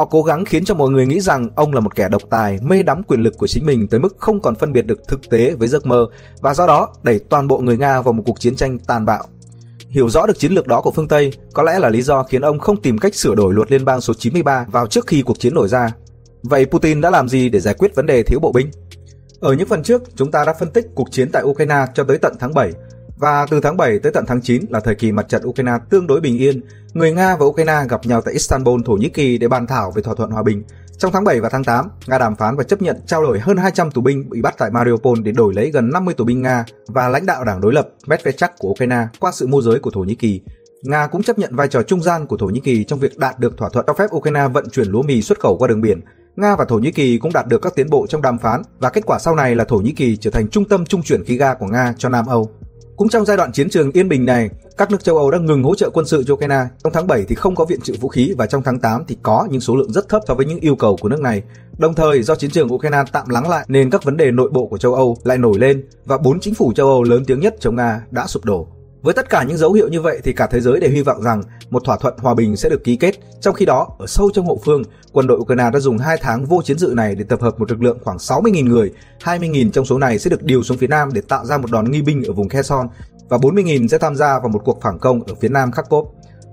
Họ cố gắng khiến cho mọi người nghĩ rằng ông là một kẻ độc tài, mê đắm quyền lực của chính mình tới mức không còn phân biệt được thực tế với giấc mơ và do đó đẩy toàn bộ người Nga vào một cuộc chiến tranh tàn bạo. Hiểu rõ được chiến lược đó của phương Tây có lẽ là lý do khiến ông không tìm cách sửa đổi luật liên bang số 93 vào trước khi cuộc chiến nổ ra. Vậy Putin đã làm gì để giải quyết vấn đề thiếu bộ binh? Ở những phần trước, chúng ta đã phân tích cuộc chiến tại Ukraine cho tới tận tháng 7 và từ tháng 7 tới tận tháng 9 là thời kỳ mặt trận Ukraine tương đối bình yên. Người Nga và Ukraine gặp nhau tại Istanbul, Thổ Nhĩ Kỳ để bàn thảo về thỏa thuận hòa bình. Trong tháng 7 và tháng 8, Nga đàm phán và chấp nhận trao đổi hơn 200 tù binh bị bắt tại Mariupol để đổi lấy gần 50 tù binh Nga và lãnh đạo đảng đối lập Medvedchuk của Ukraine qua sự môi giới của Thổ Nhĩ Kỳ. Nga cũng chấp nhận vai trò trung gian của Thổ Nhĩ Kỳ trong việc đạt được thỏa thuận cho phép Ukraine vận chuyển lúa mì xuất khẩu qua đường biển. Nga và Thổ Nhĩ Kỳ cũng đạt được các tiến bộ trong đàm phán và kết quả sau này là Thổ Nhĩ Kỳ trở thành trung tâm trung chuyển khí ga của Nga cho Nam Âu. Cũng trong giai đoạn chiến trường yên bình này, các nước châu Âu đã ngừng hỗ trợ quân sự cho Ukraine. Trong tháng 7 thì không có viện trợ vũ khí và trong tháng 8 thì có nhưng số lượng rất thấp so với những yêu cầu của nước này. Đồng thời do chiến trường Ukraine tạm lắng lại nên các vấn đề nội bộ của châu Âu lại nổi lên và bốn chính phủ châu Âu lớn tiếng nhất chống Nga đã sụp đổ. Với tất cả những dấu hiệu như vậy thì cả thế giới đều hy vọng rằng một thỏa thuận hòa bình sẽ được ký kết. Trong khi đó, ở sâu trong hậu phương, quân đội Ukraine đã dùng 2 tháng vô chiến dự này để tập hợp một lực lượng khoảng 60.000 người. 20.000 trong số này sẽ được điều xuống phía nam để tạo ra một đòn nghi binh ở vùng Kherson và 40.000 sẽ tham gia vào một cuộc phản công ở phía nam Kharkov.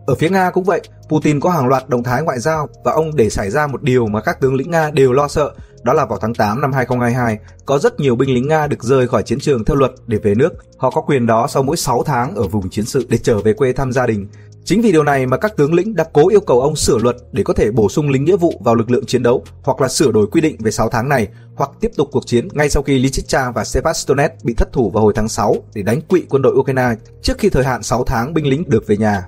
Ở phía Nga cũng vậy, Putin có hàng loạt động thái ngoại giao và ông để xảy ra một điều mà các tướng lĩnh Nga đều lo sợ, đó là vào tháng 8 năm 2022, có rất nhiều binh lính Nga được rời khỏi chiến trường theo luật để về nước. Họ có quyền đó sau mỗi 6 tháng ở vùng chiến sự để trở về quê thăm gia đình. Chính vì điều này mà các tướng lĩnh đã cố yêu cầu ông sửa luật để có thể bổ sung lính nghĩa vụ vào lực lượng chiến đấu hoặc là sửa đổi quy định về 6 tháng này hoặc tiếp tục cuộc chiến ngay sau khi Lysychansk và Sevastopol bị thất thủ vào hồi tháng 6 để đánh quỵ quân đội Ukraine trước khi thời hạn 6 tháng binh lính được về nhà.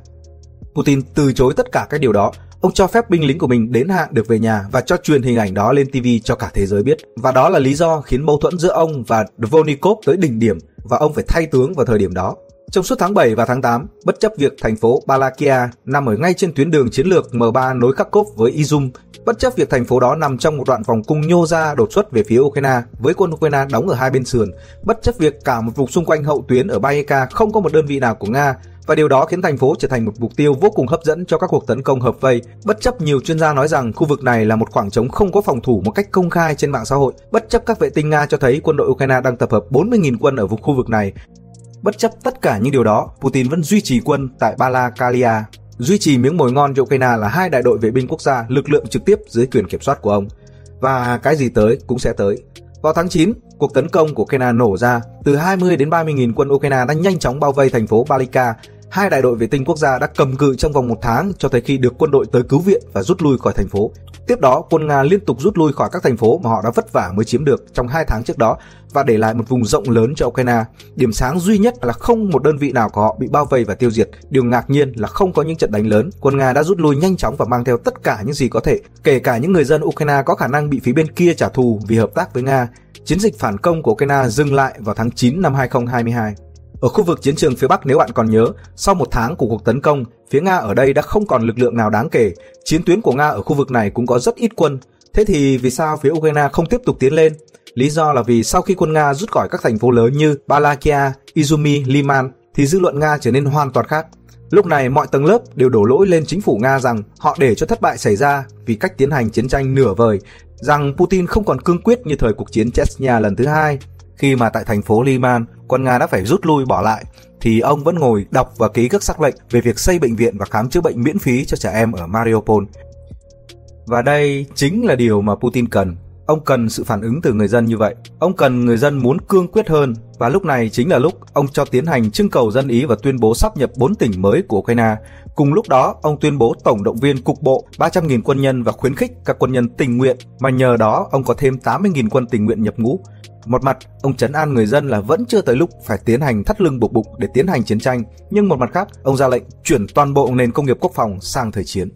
Putin từ chối tất cả các điều đó. Ông cho phép binh lính của mình đến hạn được về nhà và cho truyền hình ảnh đó lên TV cho cả thế giới biết. Và đó là lý do khiến mâu thuẫn giữa ông và Dvornikov tới đỉnh điểm và ông phải thay tướng vào thời điểm đó. Trong suốt tháng 7 và tháng 8, bất chấp việc thành phố Balakia nằm ở ngay trên tuyến đường chiến lược M3 nối Kharkov với Izum, bất chấp việc thành phố đó nằm trong một đoạn vòng cung nhô ra đột xuất về phía Ukraine với quân Ukraine đóng ở hai bên sườn, bất chấp việc cả một vùng xung quanh hậu tuyến ở Bayeka không có một đơn vị nào của Nga và điều đó khiến thành phố trở thành một mục tiêu vô cùng hấp dẫn cho các cuộc tấn công hợp vây. Bất chấp nhiều chuyên gia nói rằng khu vực này là một khoảng trống không có phòng thủ một cách công khai trên mạng xã hội, bất chấp các vệ tinh Nga cho thấy quân đội Ukraine đang tập hợp 40.000 quân ở vùng khu vực này Bất chấp tất cả những điều đó, Putin vẫn duy trì quân tại Balakalia, duy trì miếng mồi ngon cho Ukraine là hai đại đội vệ binh quốc gia, lực lượng trực tiếp dưới quyền kiểm soát của ông. Và cái gì tới cũng sẽ tới. Vào tháng 9, cuộc tấn công của Ukraine nổ ra, từ 20 đến 30 nghìn quân Ukraine đã nhanh chóng bao vây thành phố Balika. Hai đại đội vệ tinh quốc gia đã cầm cự trong vòng một tháng cho tới khi được quân đội tới cứu viện và rút lui khỏi thành phố. Tiếp đó, quân Nga liên tục rút lui khỏi các thành phố mà họ đã vất vả mới chiếm được trong hai tháng trước đó và để lại một vùng rộng lớn cho Ukraine. Điểm sáng duy nhất là không một đơn vị nào của họ bị bao vây và tiêu diệt. Điều ngạc nhiên là không có những trận đánh lớn. Quân Nga đã rút lui nhanh chóng và mang theo tất cả những gì có thể, kể cả những người dân Ukraine có khả năng bị phía bên kia trả thù vì hợp tác với Nga. Chiến dịch phản công của Ukraine dừng lại vào tháng 9 năm 2022. Ở khu vực chiến trường phía Bắc nếu bạn còn nhớ, sau một tháng của cuộc tấn công, phía Nga ở đây đã không còn lực lượng nào đáng kể. Chiến tuyến của Nga ở khu vực này cũng có rất ít quân. Thế thì vì sao phía Ukraine không tiếp tục tiến lên? Lý do là vì sau khi quân Nga rút khỏi các thành phố lớn như Balakia, Izumi, Liman, thì dư luận Nga trở nên hoàn toàn khác. Lúc này mọi tầng lớp đều đổ lỗi lên chính phủ Nga rằng họ để cho thất bại xảy ra vì cách tiến hành chiến tranh nửa vời, rằng Putin không còn cương quyết như thời cuộc chiến Chechnya lần thứ hai. Khi mà tại thành phố Liman, quân Nga đã phải rút lui bỏ lại, thì ông vẫn ngồi đọc và ký các sắc lệnh về việc xây bệnh viện và khám chữa bệnh miễn phí cho trẻ em ở Mariupol. Và đây chính là điều mà Putin cần. Ông cần sự phản ứng từ người dân như vậy. Ông cần người dân muốn cương quyết hơn và lúc này chính là lúc ông cho tiến hành trưng cầu dân ý và tuyên bố sắp nhập 4 tỉnh mới của Ukraine. Cùng lúc đó, ông tuyên bố tổng động viên cục bộ 300.000 quân nhân và khuyến khích các quân nhân tình nguyện mà nhờ đó ông có thêm 80.000 quân tình nguyện nhập ngũ. Một mặt, ông chấn an người dân là vẫn chưa tới lúc phải tiến hành thắt lưng buộc bụng để tiến hành chiến tranh, nhưng một mặt khác, ông ra lệnh chuyển toàn bộ nền công nghiệp quốc phòng sang thời chiến.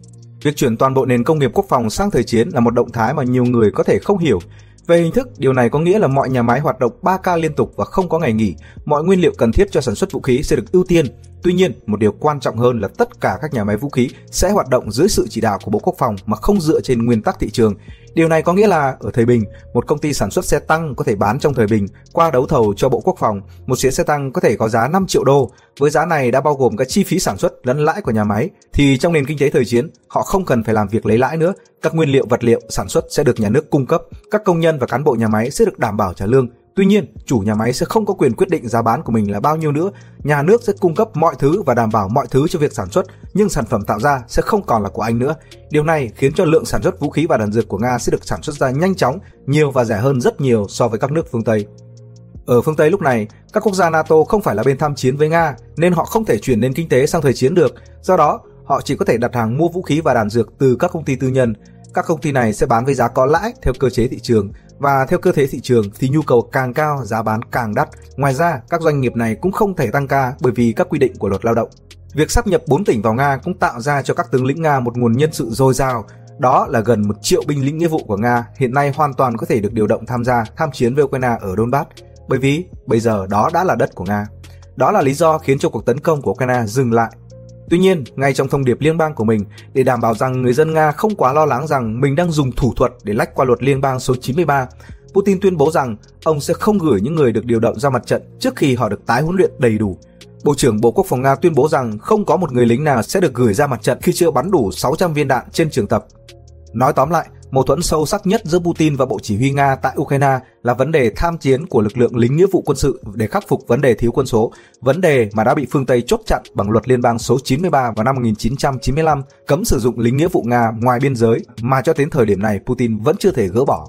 Việc chuyển toàn bộ nền công nghiệp quốc phòng sang thời chiến là một động thái mà nhiều người có thể không hiểu. Về hình thức, điều này có nghĩa là mọi nhà máy hoạt động 3K liên tục và không có ngày nghỉ, mọi nguyên liệu cần thiết cho sản xuất vũ khí sẽ được ưu tiên. Tuy nhiên, một điều quan trọng hơn là tất cả các nhà máy vũ khí sẽ hoạt động dưới sự chỉ đạo của Bộ Quốc phòng mà không dựa trên nguyên tắc thị trường. Điều này có nghĩa là ở thời bình, một công ty sản xuất xe tăng có thể bán trong thời bình qua đấu thầu cho Bộ Quốc phòng, một chiếc xe tăng có thể có giá 5 triệu đô. Với giá này đã bao gồm các chi phí sản xuất lẫn lãi của nhà máy, thì trong nền kinh tế thời chiến, họ không cần phải làm việc lấy lãi nữa. Các nguyên liệu vật liệu sản xuất sẽ được nhà nước cung cấp, các công nhân và cán bộ nhà máy sẽ được đảm bảo trả lương Tuy nhiên, chủ nhà máy sẽ không có quyền quyết định giá bán của mình là bao nhiêu nữa. Nhà nước sẽ cung cấp mọi thứ và đảm bảo mọi thứ cho việc sản xuất, nhưng sản phẩm tạo ra sẽ không còn là của anh nữa. Điều này khiến cho lượng sản xuất vũ khí và đạn dược của Nga sẽ được sản xuất ra nhanh chóng, nhiều và rẻ hơn rất nhiều so với các nước phương Tây. Ở phương Tây lúc này, các quốc gia NATO không phải là bên tham chiến với Nga, nên họ không thể chuyển nền kinh tế sang thời chiến được. Do đó, họ chỉ có thể đặt hàng mua vũ khí và đạn dược từ các công ty tư nhân. Các công ty này sẽ bán với giá có lãi theo cơ chế thị trường và theo cơ thế thị trường thì nhu cầu càng cao, giá bán càng đắt. Ngoài ra, các doanh nghiệp này cũng không thể tăng ca bởi vì các quy định của luật lao động. Việc sắp nhập 4 tỉnh vào Nga cũng tạo ra cho các tướng lĩnh Nga một nguồn nhân sự dồi dào, đó là gần một triệu binh lính nghĩa vụ của Nga hiện nay hoàn toàn có thể được điều động tham gia tham chiến với Ukraine ở Donbass, bởi vì bây giờ đó đã là đất của Nga. Đó là lý do khiến cho cuộc tấn công của Ukraine dừng lại Tuy nhiên, ngay trong thông điệp liên bang của mình, để đảm bảo rằng người dân Nga không quá lo lắng rằng mình đang dùng thủ thuật để lách qua luật liên bang số 93, Putin tuyên bố rằng ông sẽ không gửi những người được điều động ra mặt trận trước khi họ được tái huấn luyện đầy đủ. Bộ trưởng Bộ Quốc phòng Nga tuyên bố rằng không có một người lính nào sẽ được gửi ra mặt trận khi chưa bắn đủ 600 viên đạn trên trường tập. Nói tóm lại, Mâu thuẫn sâu sắc nhất giữa Putin và Bộ Chỉ huy Nga tại Ukraine là vấn đề tham chiến của lực lượng lính nghĩa vụ quân sự để khắc phục vấn đề thiếu quân số, vấn đề mà đã bị phương Tây chốt chặn bằng luật liên bang số 93 vào năm 1995 cấm sử dụng lính nghĩa vụ Nga ngoài biên giới mà cho đến thời điểm này Putin vẫn chưa thể gỡ bỏ.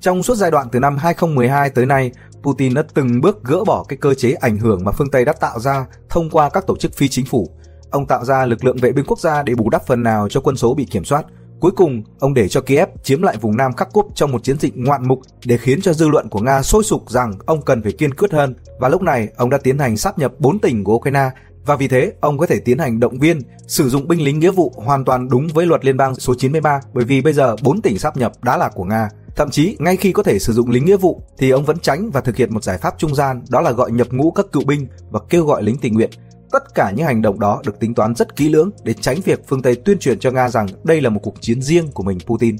Trong suốt giai đoạn từ năm 2012 tới nay, Putin đã từng bước gỡ bỏ cái cơ chế ảnh hưởng mà phương Tây đã tạo ra thông qua các tổ chức phi chính phủ. Ông tạo ra lực lượng vệ binh quốc gia để bù đắp phần nào cho quân số bị kiểm soát, Cuối cùng, ông để cho Kiev chiếm lại vùng Nam Kharkov trong một chiến dịch ngoạn mục để khiến cho dư luận của Nga sôi sục rằng ông cần phải kiên quyết hơn. Và lúc này, ông đã tiến hành sáp nhập 4 tỉnh của Ukraine và vì thế ông có thể tiến hành động viên sử dụng binh lính nghĩa vụ hoàn toàn đúng với luật liên bang số 93 bởi vì bây giờ 4 tỉnh sáp nhập đã là của Nga. Thậm chí ngay khi có thể sử dụng lính nghĩa vụ thì ông vẫn tránh và thực hiện một giải pháp trung gian đó là gọi nhập ngũ các cựu binh và kêu gọi lính tình nguyện Tất cả những hành động đó được tính toán rất kỹ lưỡng để tránh việc phương Tây tuyên truyền cho Nga rằng đây là một cuộc chiến riêng của mình, Putin.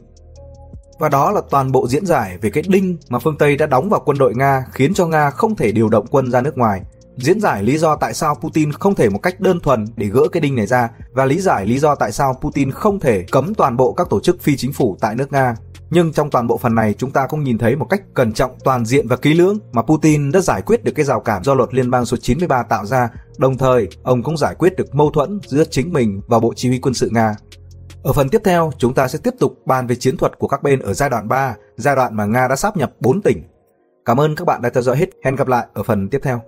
Và đó là toàn bộ diễn giải về cái đinh mà phương Tây đã đóng vào quân đội Nga khiến cho Nga không thể điều động quân ra nước ngoài. Diễn giải lý do tại sao Putin không thể một cách đơn thuần để gỡ cái đinh này ra và lý giải lý do tại sao Putin không thể cấm toàn bộ các tổ chức phi chính phủ tại nước Nga. Nhưng trong toàn bộ phần này chúng ta cũng nhìn thấy một cách cẩn trọng, toàn diện và kỹ lưỡng mà Putin đã giải quyết được cái rào cản do luật liên bang số 93 tạo ra, đồng thời ông cũng giải quyết được mâu thuẫn giữa chính mình và Bộ Chỉ huy quân sự Nga. Ở phần tiếp theo, chúng ta sẽ tiếp tục bàn về chiến thuật của các bên ở giai đoạn 3, giai đoạn mà Nga đã sáp nhập 4 tỉnh. Cảm ơn các bạn đã theo dõi hết. Hẹn gặp lại ở phần tiếp theo.